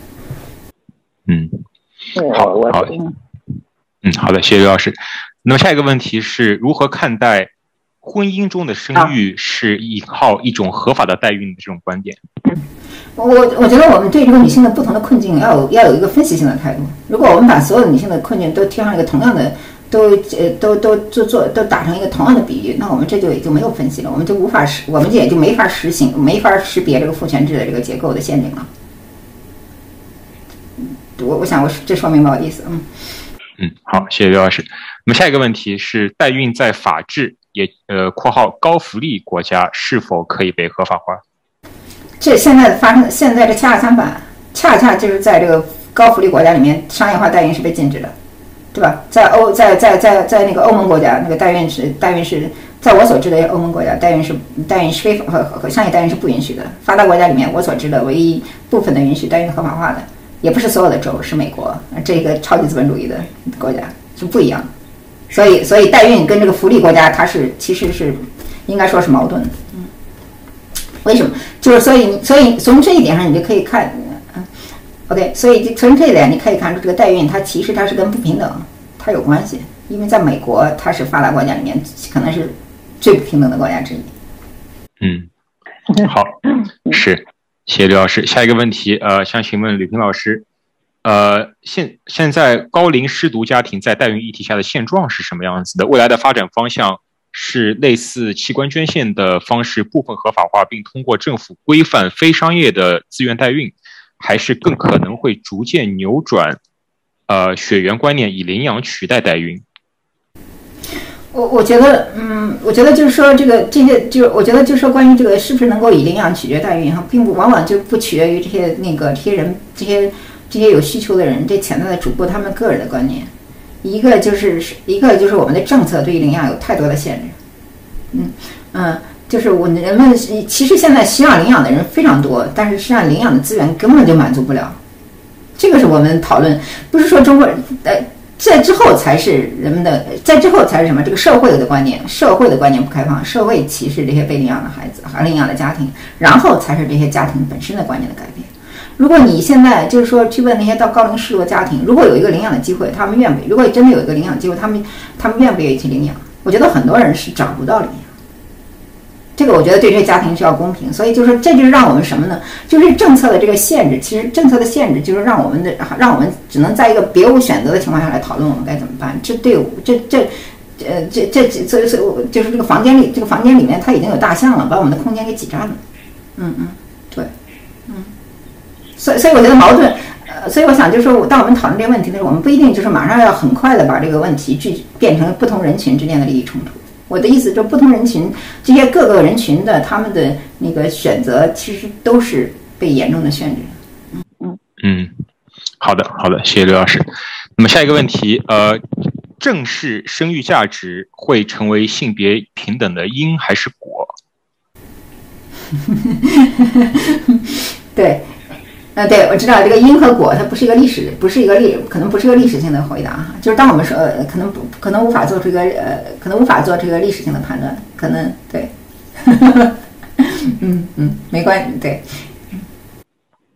A: 嗯，
C: 好，好，
A: 嗯，好的，谢谢刘老师。那么下一个问题是如何看待婚姻中的生育是依靠一种合法的代孕的这种观点？
B: 我我觉得我们对这个女性的不同的困境要有要有一个分析性的态度。如果我们把所有的女性的困境都贴上一个同样的，都呃都都做做都打成一个同样的比喻，那我们这就也就没有分析了，我们就无法识，我们也就没法实行，没法识别这个父权制的这个结构的陷阱了。我我想我这说明白我的意思，嗯
A: 嗯，好，谢谢刘老师。那么下一个问题是，代孕在法治也呃（括号高福利国家）是否可以被合法化？
B: 这现在发生，现在这恰恰相反，恰恰就是在这个高福利国家里面，商业化代孕是被禁止的，对吧？在欧，在在在在那个欧盟国家，那个代孕是代孕是，在我所知的欧盟国家，代孕是代孕是非和和商业代孕是不允许的。发达国家里面，我所知的唯一部分的允许代孕合法化的，也不是所有的州，是美国这个超级资本主义的国家是不一样。所以，所以代孕跟这个福利国家，它是其实是应该说是矛盾的。为什么？就是所以，所以从这一点上，你就可以看，嗯，OK，所以就从这一点你可以看出，这个代孕它其实它是跟不平等它有关系，因为在美国它是发达国家里面可能是最不平等的国家之一。
A: 嗯，好，是，谢谢刘老师。下一个问题，呃，想请问吕平老师，呃，现现在高龄失独家庭在代孕议题下的现状是什么样子的？未来的发展方向？是类似器官捐献的方式部分合法化，并通过政府规范非商业的自愿代孕，还是更可能会逐渐扭转，呃，血缘观念以领养取代代孕？
B: 我我觉得，嗯，我觉得就是说，这个这些，就我觉得就是说，关于这个是不是能够以领养取决代孕哈，并不往往就不取决于这些那个这些人这些这些有需求的人这潜在的主播他们个人的观念。一个就是一个就是我们的政策对于领养有太多的限制，嗯嗯，就是我人们其实现在需要领养的人非常多，但是实际上领养的资源根本就满足不了。这个是我们讨论，不是说中国人呃在之后才是人们的，在之后才是什么？这个社会的观念，社会的观念不开放，社会歧视这些被领养的孩子和领养的家庭，然后才是这些家庭本身的观念的改变。如果你现在就是说去问那些到高龄失独家庭，如果有一个领养的机会，他们愿不？如果真的有一个领养机会，他们他们愿不愿意去领养？我觉得很多人是找不到领养。这个我觉得对这个家庭需要公平，所以就是这就是让我们什么呢？就是政策的这个限制，其实政策的限制就是让我们的让我们只能在一个别无选择的情况下来讨论我们该怎么办。这对我这这呃这这所以所以就是这个房间里这个房间里面它已经有大象了，把我们的空间给挤占了。嗯嗯，对。嗯所以，所以我觉得矛盾，呃，所以我想就是说，当我们讨论这个问题的时候，我们不一定就是马上要很快的把这个问题去变成不同人群之间的利益冲突。我的意思就不同人群这些各个人群的他们的那个选择，其实都是被严重的限制。
A: 嗯嗯嗯，好的好的，谢谢刘老师。那么下一个问题，呃，正式生育价值会成为性别平等的因还是果？
B: 对。呃，对，我知道这个因和果，它不是一个历史，不是一个历，可能不是一个历史性的回答哈。就是当我们说，呃，可能不，可能无法做出一个，呃，可能无法做这个历史性的判断，可能对，嗯嗯，没关系，对。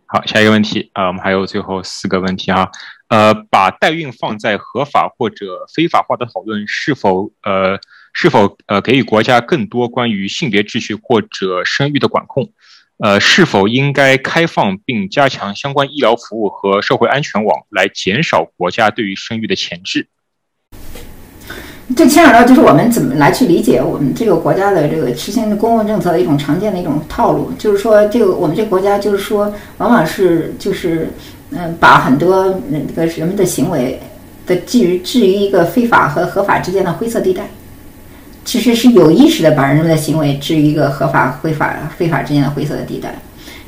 A: 好，下一个问题啊，我们还有最后四个问题哈。呃，把代孕放在合法或者非法化的讨论，是否呃，是否呃，给予国家更多关于性别秩序或者生育的管控？呃，是否应该开放并加强相关医疗服务和社会安全网，来减少国家对于生育的钳制？
B: 这牵扯到就是我们怎么来去理解我们这个国家的这个实行的公共政策的一种常见的一种套路，就是说，这个我们这个国家就是说，往往是就是嗯，把很多那个人们的行为的置于置于一个非法和合法之间的灰色地带。其实是有意识的把人们的行为置于一个合法、非法、非法之间的灰色的地带。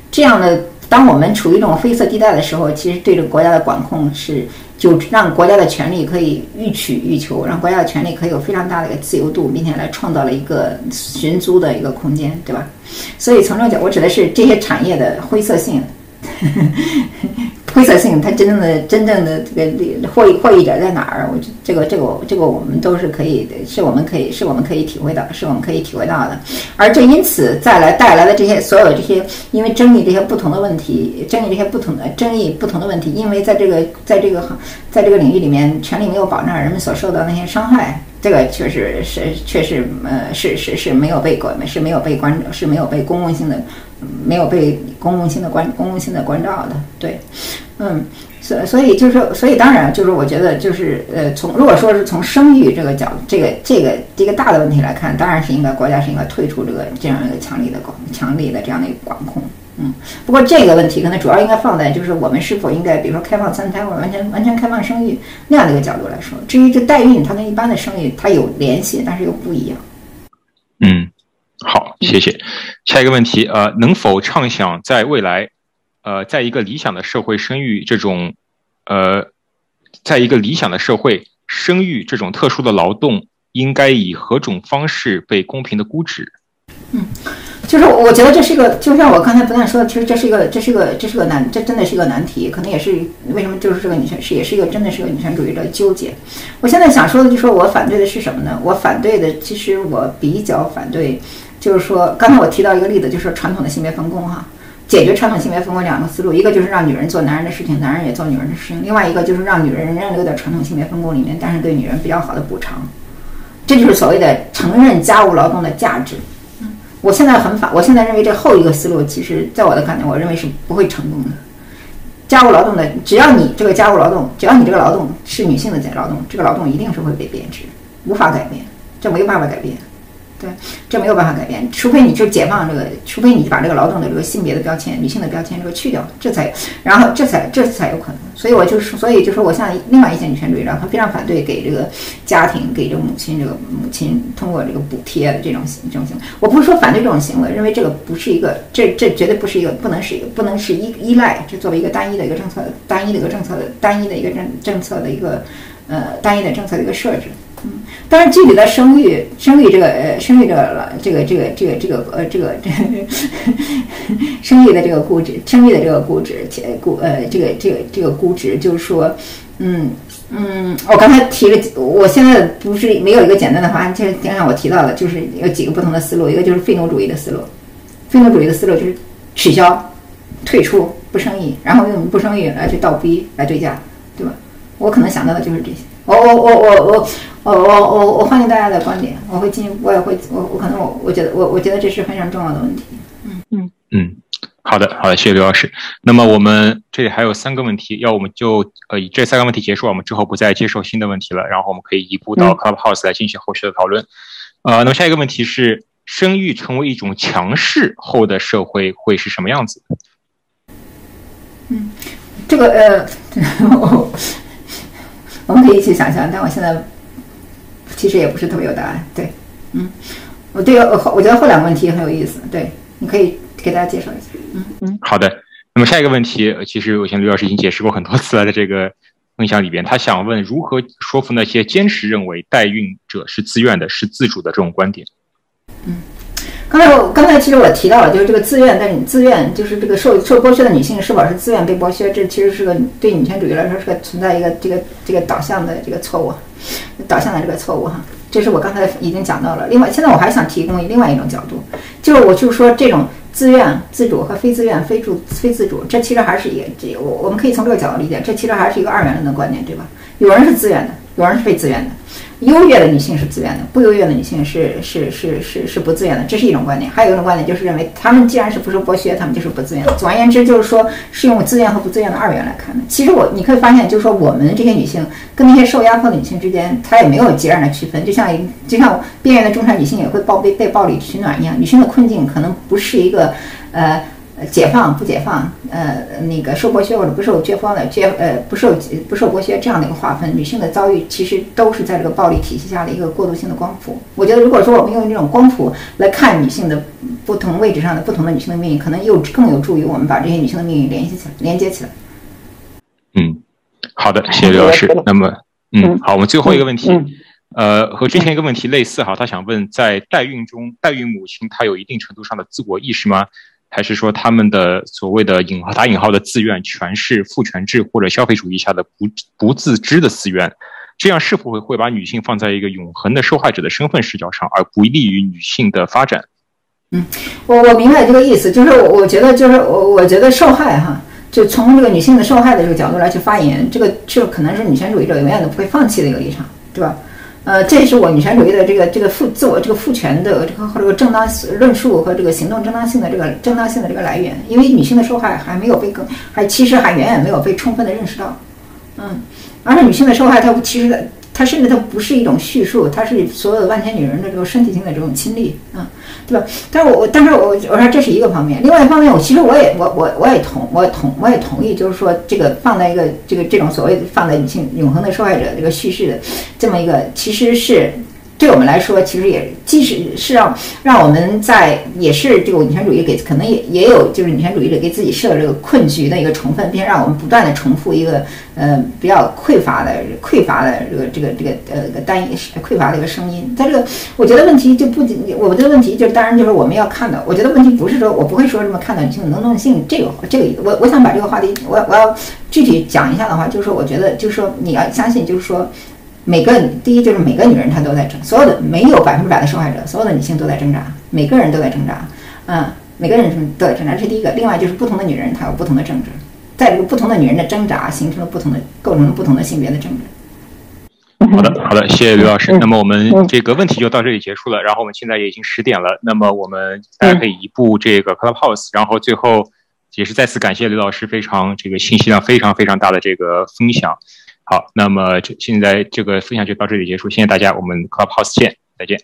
B: 这样的，当我们处于一种灰色地带的时候，其实对这个国家的管控是就让国家的权利可以欲取欲求，让国家的权利可以有非常大的一个自由度，并且来创造了一个寻租的一个空间，对吧？所以从这个角，我指的是这些产业的灰色性。灰色性，它真正的真正的这个获益获益者在哪儿？我这个这个这个我们都是可以，是我们可以是我们可以体会到，是我们可以体会到的。而这因此再来带来的这些所有这些，因为争议这些不同的问题，争议这些不同的争议不同的问题，因为在这个在这个行在这个领域里面，权利没有保障，人们所受到那些伤害，这个确实是确实呃是是是没有被关是没有被关是没有被公共性的。没有被公共性的关公共性的关照的，对，嗯，所所以就是，所以当然就是，我觉得就是，呃，从如果说是从生育这个角，这个这个一个大的问题来看，当然是应该国家是应该退出这个这样一个强力的管强力的这样的一个管控，嗯，不过这个问题可能主要应该放在就是我们是否应该，比如说开放三胎或者完全完全开放生育那样的一个角度来说。至于这代孕，它跟一般的生育它有联系，但是又不一样。
A: 嗯。好，谢谢。下一个问题，呃，能否畅想在未来，呃，在一个理想的社会生育这种，呃，在一个理想的社会生育这种特殊的劳动，应该以何种方式被公平的估值？
B: 嗯。就是我觉得这是一个，就像我刚才不断说的，其实这是一个，这是一个，这是个难，这真的是一个难题，可能也是为什么就是这个女权是也是一个真的是个女权主义的纠结。我现在想说的就是说我反对的是什么呢？我反对的其实我比较反对，就是说刚才我提到一个例子，就是传统的性别分工哈，解决传统性别分工两个思路，一个就是让女人做男人的事情，男人也做女人的事情，另外一个就是让女人仍然留在传统性别分工里面，但是对女人比较好的补偿，这就是所谓的承认家务劳动的价值。我现在很反，我现在认为这后一个思路，其实在我的感觉，我认为是不会成功的。家务劳动的，只要你这个家务劳动，只要你这个劳动是女性的在劳动，这个劳动一定是会被贬值，无法改变，这没有办法改变。对，这没有办法改变，除非你就解放这个，除非你把这个劳动的这个性别的标签、女性的标签这个去掉，这才，然后这才这才有可能。所以我就是，所以就是我像另外一些女权主义者，他非常反对给这个家庭、给这个母亲、这个母亲通过这个补贴的这种这种行为。我不是说反对这种行为，认为这个不是一个，这这绝对不是一个，不能是一个，不能是依依赖，这作为一个单一的一个政策、单一的一个政策的单一的一个政政策的一个呃单一的政策的一个设置。但是具体的生育、生育这个呃，生育这个这个这个这个这个呃这个这生育的这个估值，生育的这个估值，且估呃这个这个这个估值，就是说，嗯嗯，我刚才提了，我现在不是没有一个简单的方案，就刚才我提到了，就是有几个不同的思路，一个就是废奴主义的思路，废奴主义的思路就是取消、退出、不生育，然后用不生育来去倒逼来对价，对吧？我可能想到的就是这些。我我我我我我我我我欢迎大家的观点，我会进，我也会，我我可能我我觉得我我觉得这是非常重要的问题。嗯嗯
A: 嗯，好的好的，谢谢刘老师。那么我们这里还有三个问题，要我们就呃以这三个问题结束，我们之后不再接受新的问题了，然后我们可以移步到 Clubhouse 来进行后续的讨论。呃，那么下一个问题是，生育成为一种强势后的社会会是什么样子？
B: 嗯，这个呃。我们可以一起想象，但我现在其实也不是特别有答案。对，嗯，我对后我觉得后两个问题很有意思。对，你可以给大家介绍一下。嗯
A: 嗯，好的。那么下一个问题，其实我想刘老师已经解释过很多次了，在这个分享里边，他想问如何说服那些坚持认为代孕者是自愿的、是自主的这种观点。
B: 嗯。刚才我刚才其实我提到了，就是这个自愿，但你自愿就是这个受受剥削的女性是否是自愿被剥削？这其实是个对女权主义来说是个存在一个这个这个导向的这个错误，导向的这个错误哈。这是我刚才已经讲到了。另外，现在我还想提供另外一种角度，就是我就是说这种自愿、自主和非自愿、非主、非自主，这其实还是一个这我我们可以从这个角度理解，这其实还是一个二元论的观点，对吧？有人是自愿的，有人是非自愿的。优越的女性是自愿的，不优越的女性是是是是是不自愿的，这是一种观点。还有一种观点就是认为，她们既然是不受剥削，她们就是不自愿的。总而言之，就是说是用自愿和不自愿的二元来看的。其实我你可以发现，就是说我们这些女性跟那些受压迫的女性之间，她也没有截然的区分。就像一就像边缘的中产女性也会暴被被暴力取暖一样，女性的困境可能不是一个呃。解放不解放，呃，那个受剥削或者不受解放的解，呃，不受不受剥削这样的一个划分，女性的遭遇其实都是在这个暴力体系下的一个过渡性的光谱。我觉得，如果说我们用这种光谱来看女性的不同位置上的不同的女性的命运，可能又更有助于我们把这些女性的命运联系起来、连接起来。
A: 嗯，好的，谢谢刘老师。那么，嗯，好，我们最后一个问题，呃，和之前一个问题类似哈，他想问，在代孕中，代孕母亲她有一定程度上的自我意识吗？还是说他们的所谓的引号打引号的自愿，全是父权制或者消费主义下的不不自知的自愿？这样是否会会把女性放在一个永恒的受害者的身份视角上，而不利于女性的发展？
B: 嗯，我我明白这个意思，就是我我觉得就是我我觉得受害哈，就从这个女性的受害的这个角度来去发言，这个就可能是女权主义者永远都不会放弃的一个立场，对吧？呃，这也是我女权主义的这个这个父自我这个父权的这个和这个正当论述和这个行动正当性的这个正当性的这个来源，因为女性的受害还没有被更还其实还远远没有被充分的认识到，嗯，而且女性的受害她其实它甚至它不是一种叙述，它是所有的万千女人的这个身体性的这种亲历，嗯。对吧？但是我我但是我我说这是一个方面，另外一方面，我其实我也我我我也同我同我也同意，就是说这个放在一个这个这种所谓的放在女性永恒的受害者这个叙事的这么一个，其实是。对我们来说，其实也即使是让让我们在也是这个女权主义给可能也也有就是女权主义者给自己设这个困局的一个成分，并让我们不断的重复一个呃比较匮乏的匮乏的这个这个这个呃单一匮乏的一个声音。在这个，我觉得问题就不仅我的问题就当然就是我们要看到，我觉得问题不是说我不会说什么看到女性的能动性这个这个我我想把这个话题我我要具体讲一下的话，就是说我觉得就是说你要相信就是说。每个第一就是每个女人她都在挣，所有的没有百分之百的受害者，所有的女性都在挣扎，每个人都在挣扎，嗯，每个人都在挣扎，这是第一个。另外就是不同的女人她有不同的政治，在这个不同的女人的挣扎形成了不同的构成了不同的性别的政治。
A: 好的，好的，谢谢刘老师。那么我们这个问题就到这里结束了。然后我们现在也已经十点了，那么我们大家可以移步这个 Clubhouse。然后最后也是再次感谢刘老师非常这个信息量非常非常大的这个分享。好，那么这现在这个分享就到这里结束，谢谢大家，我们 Clubhouse 见，再见。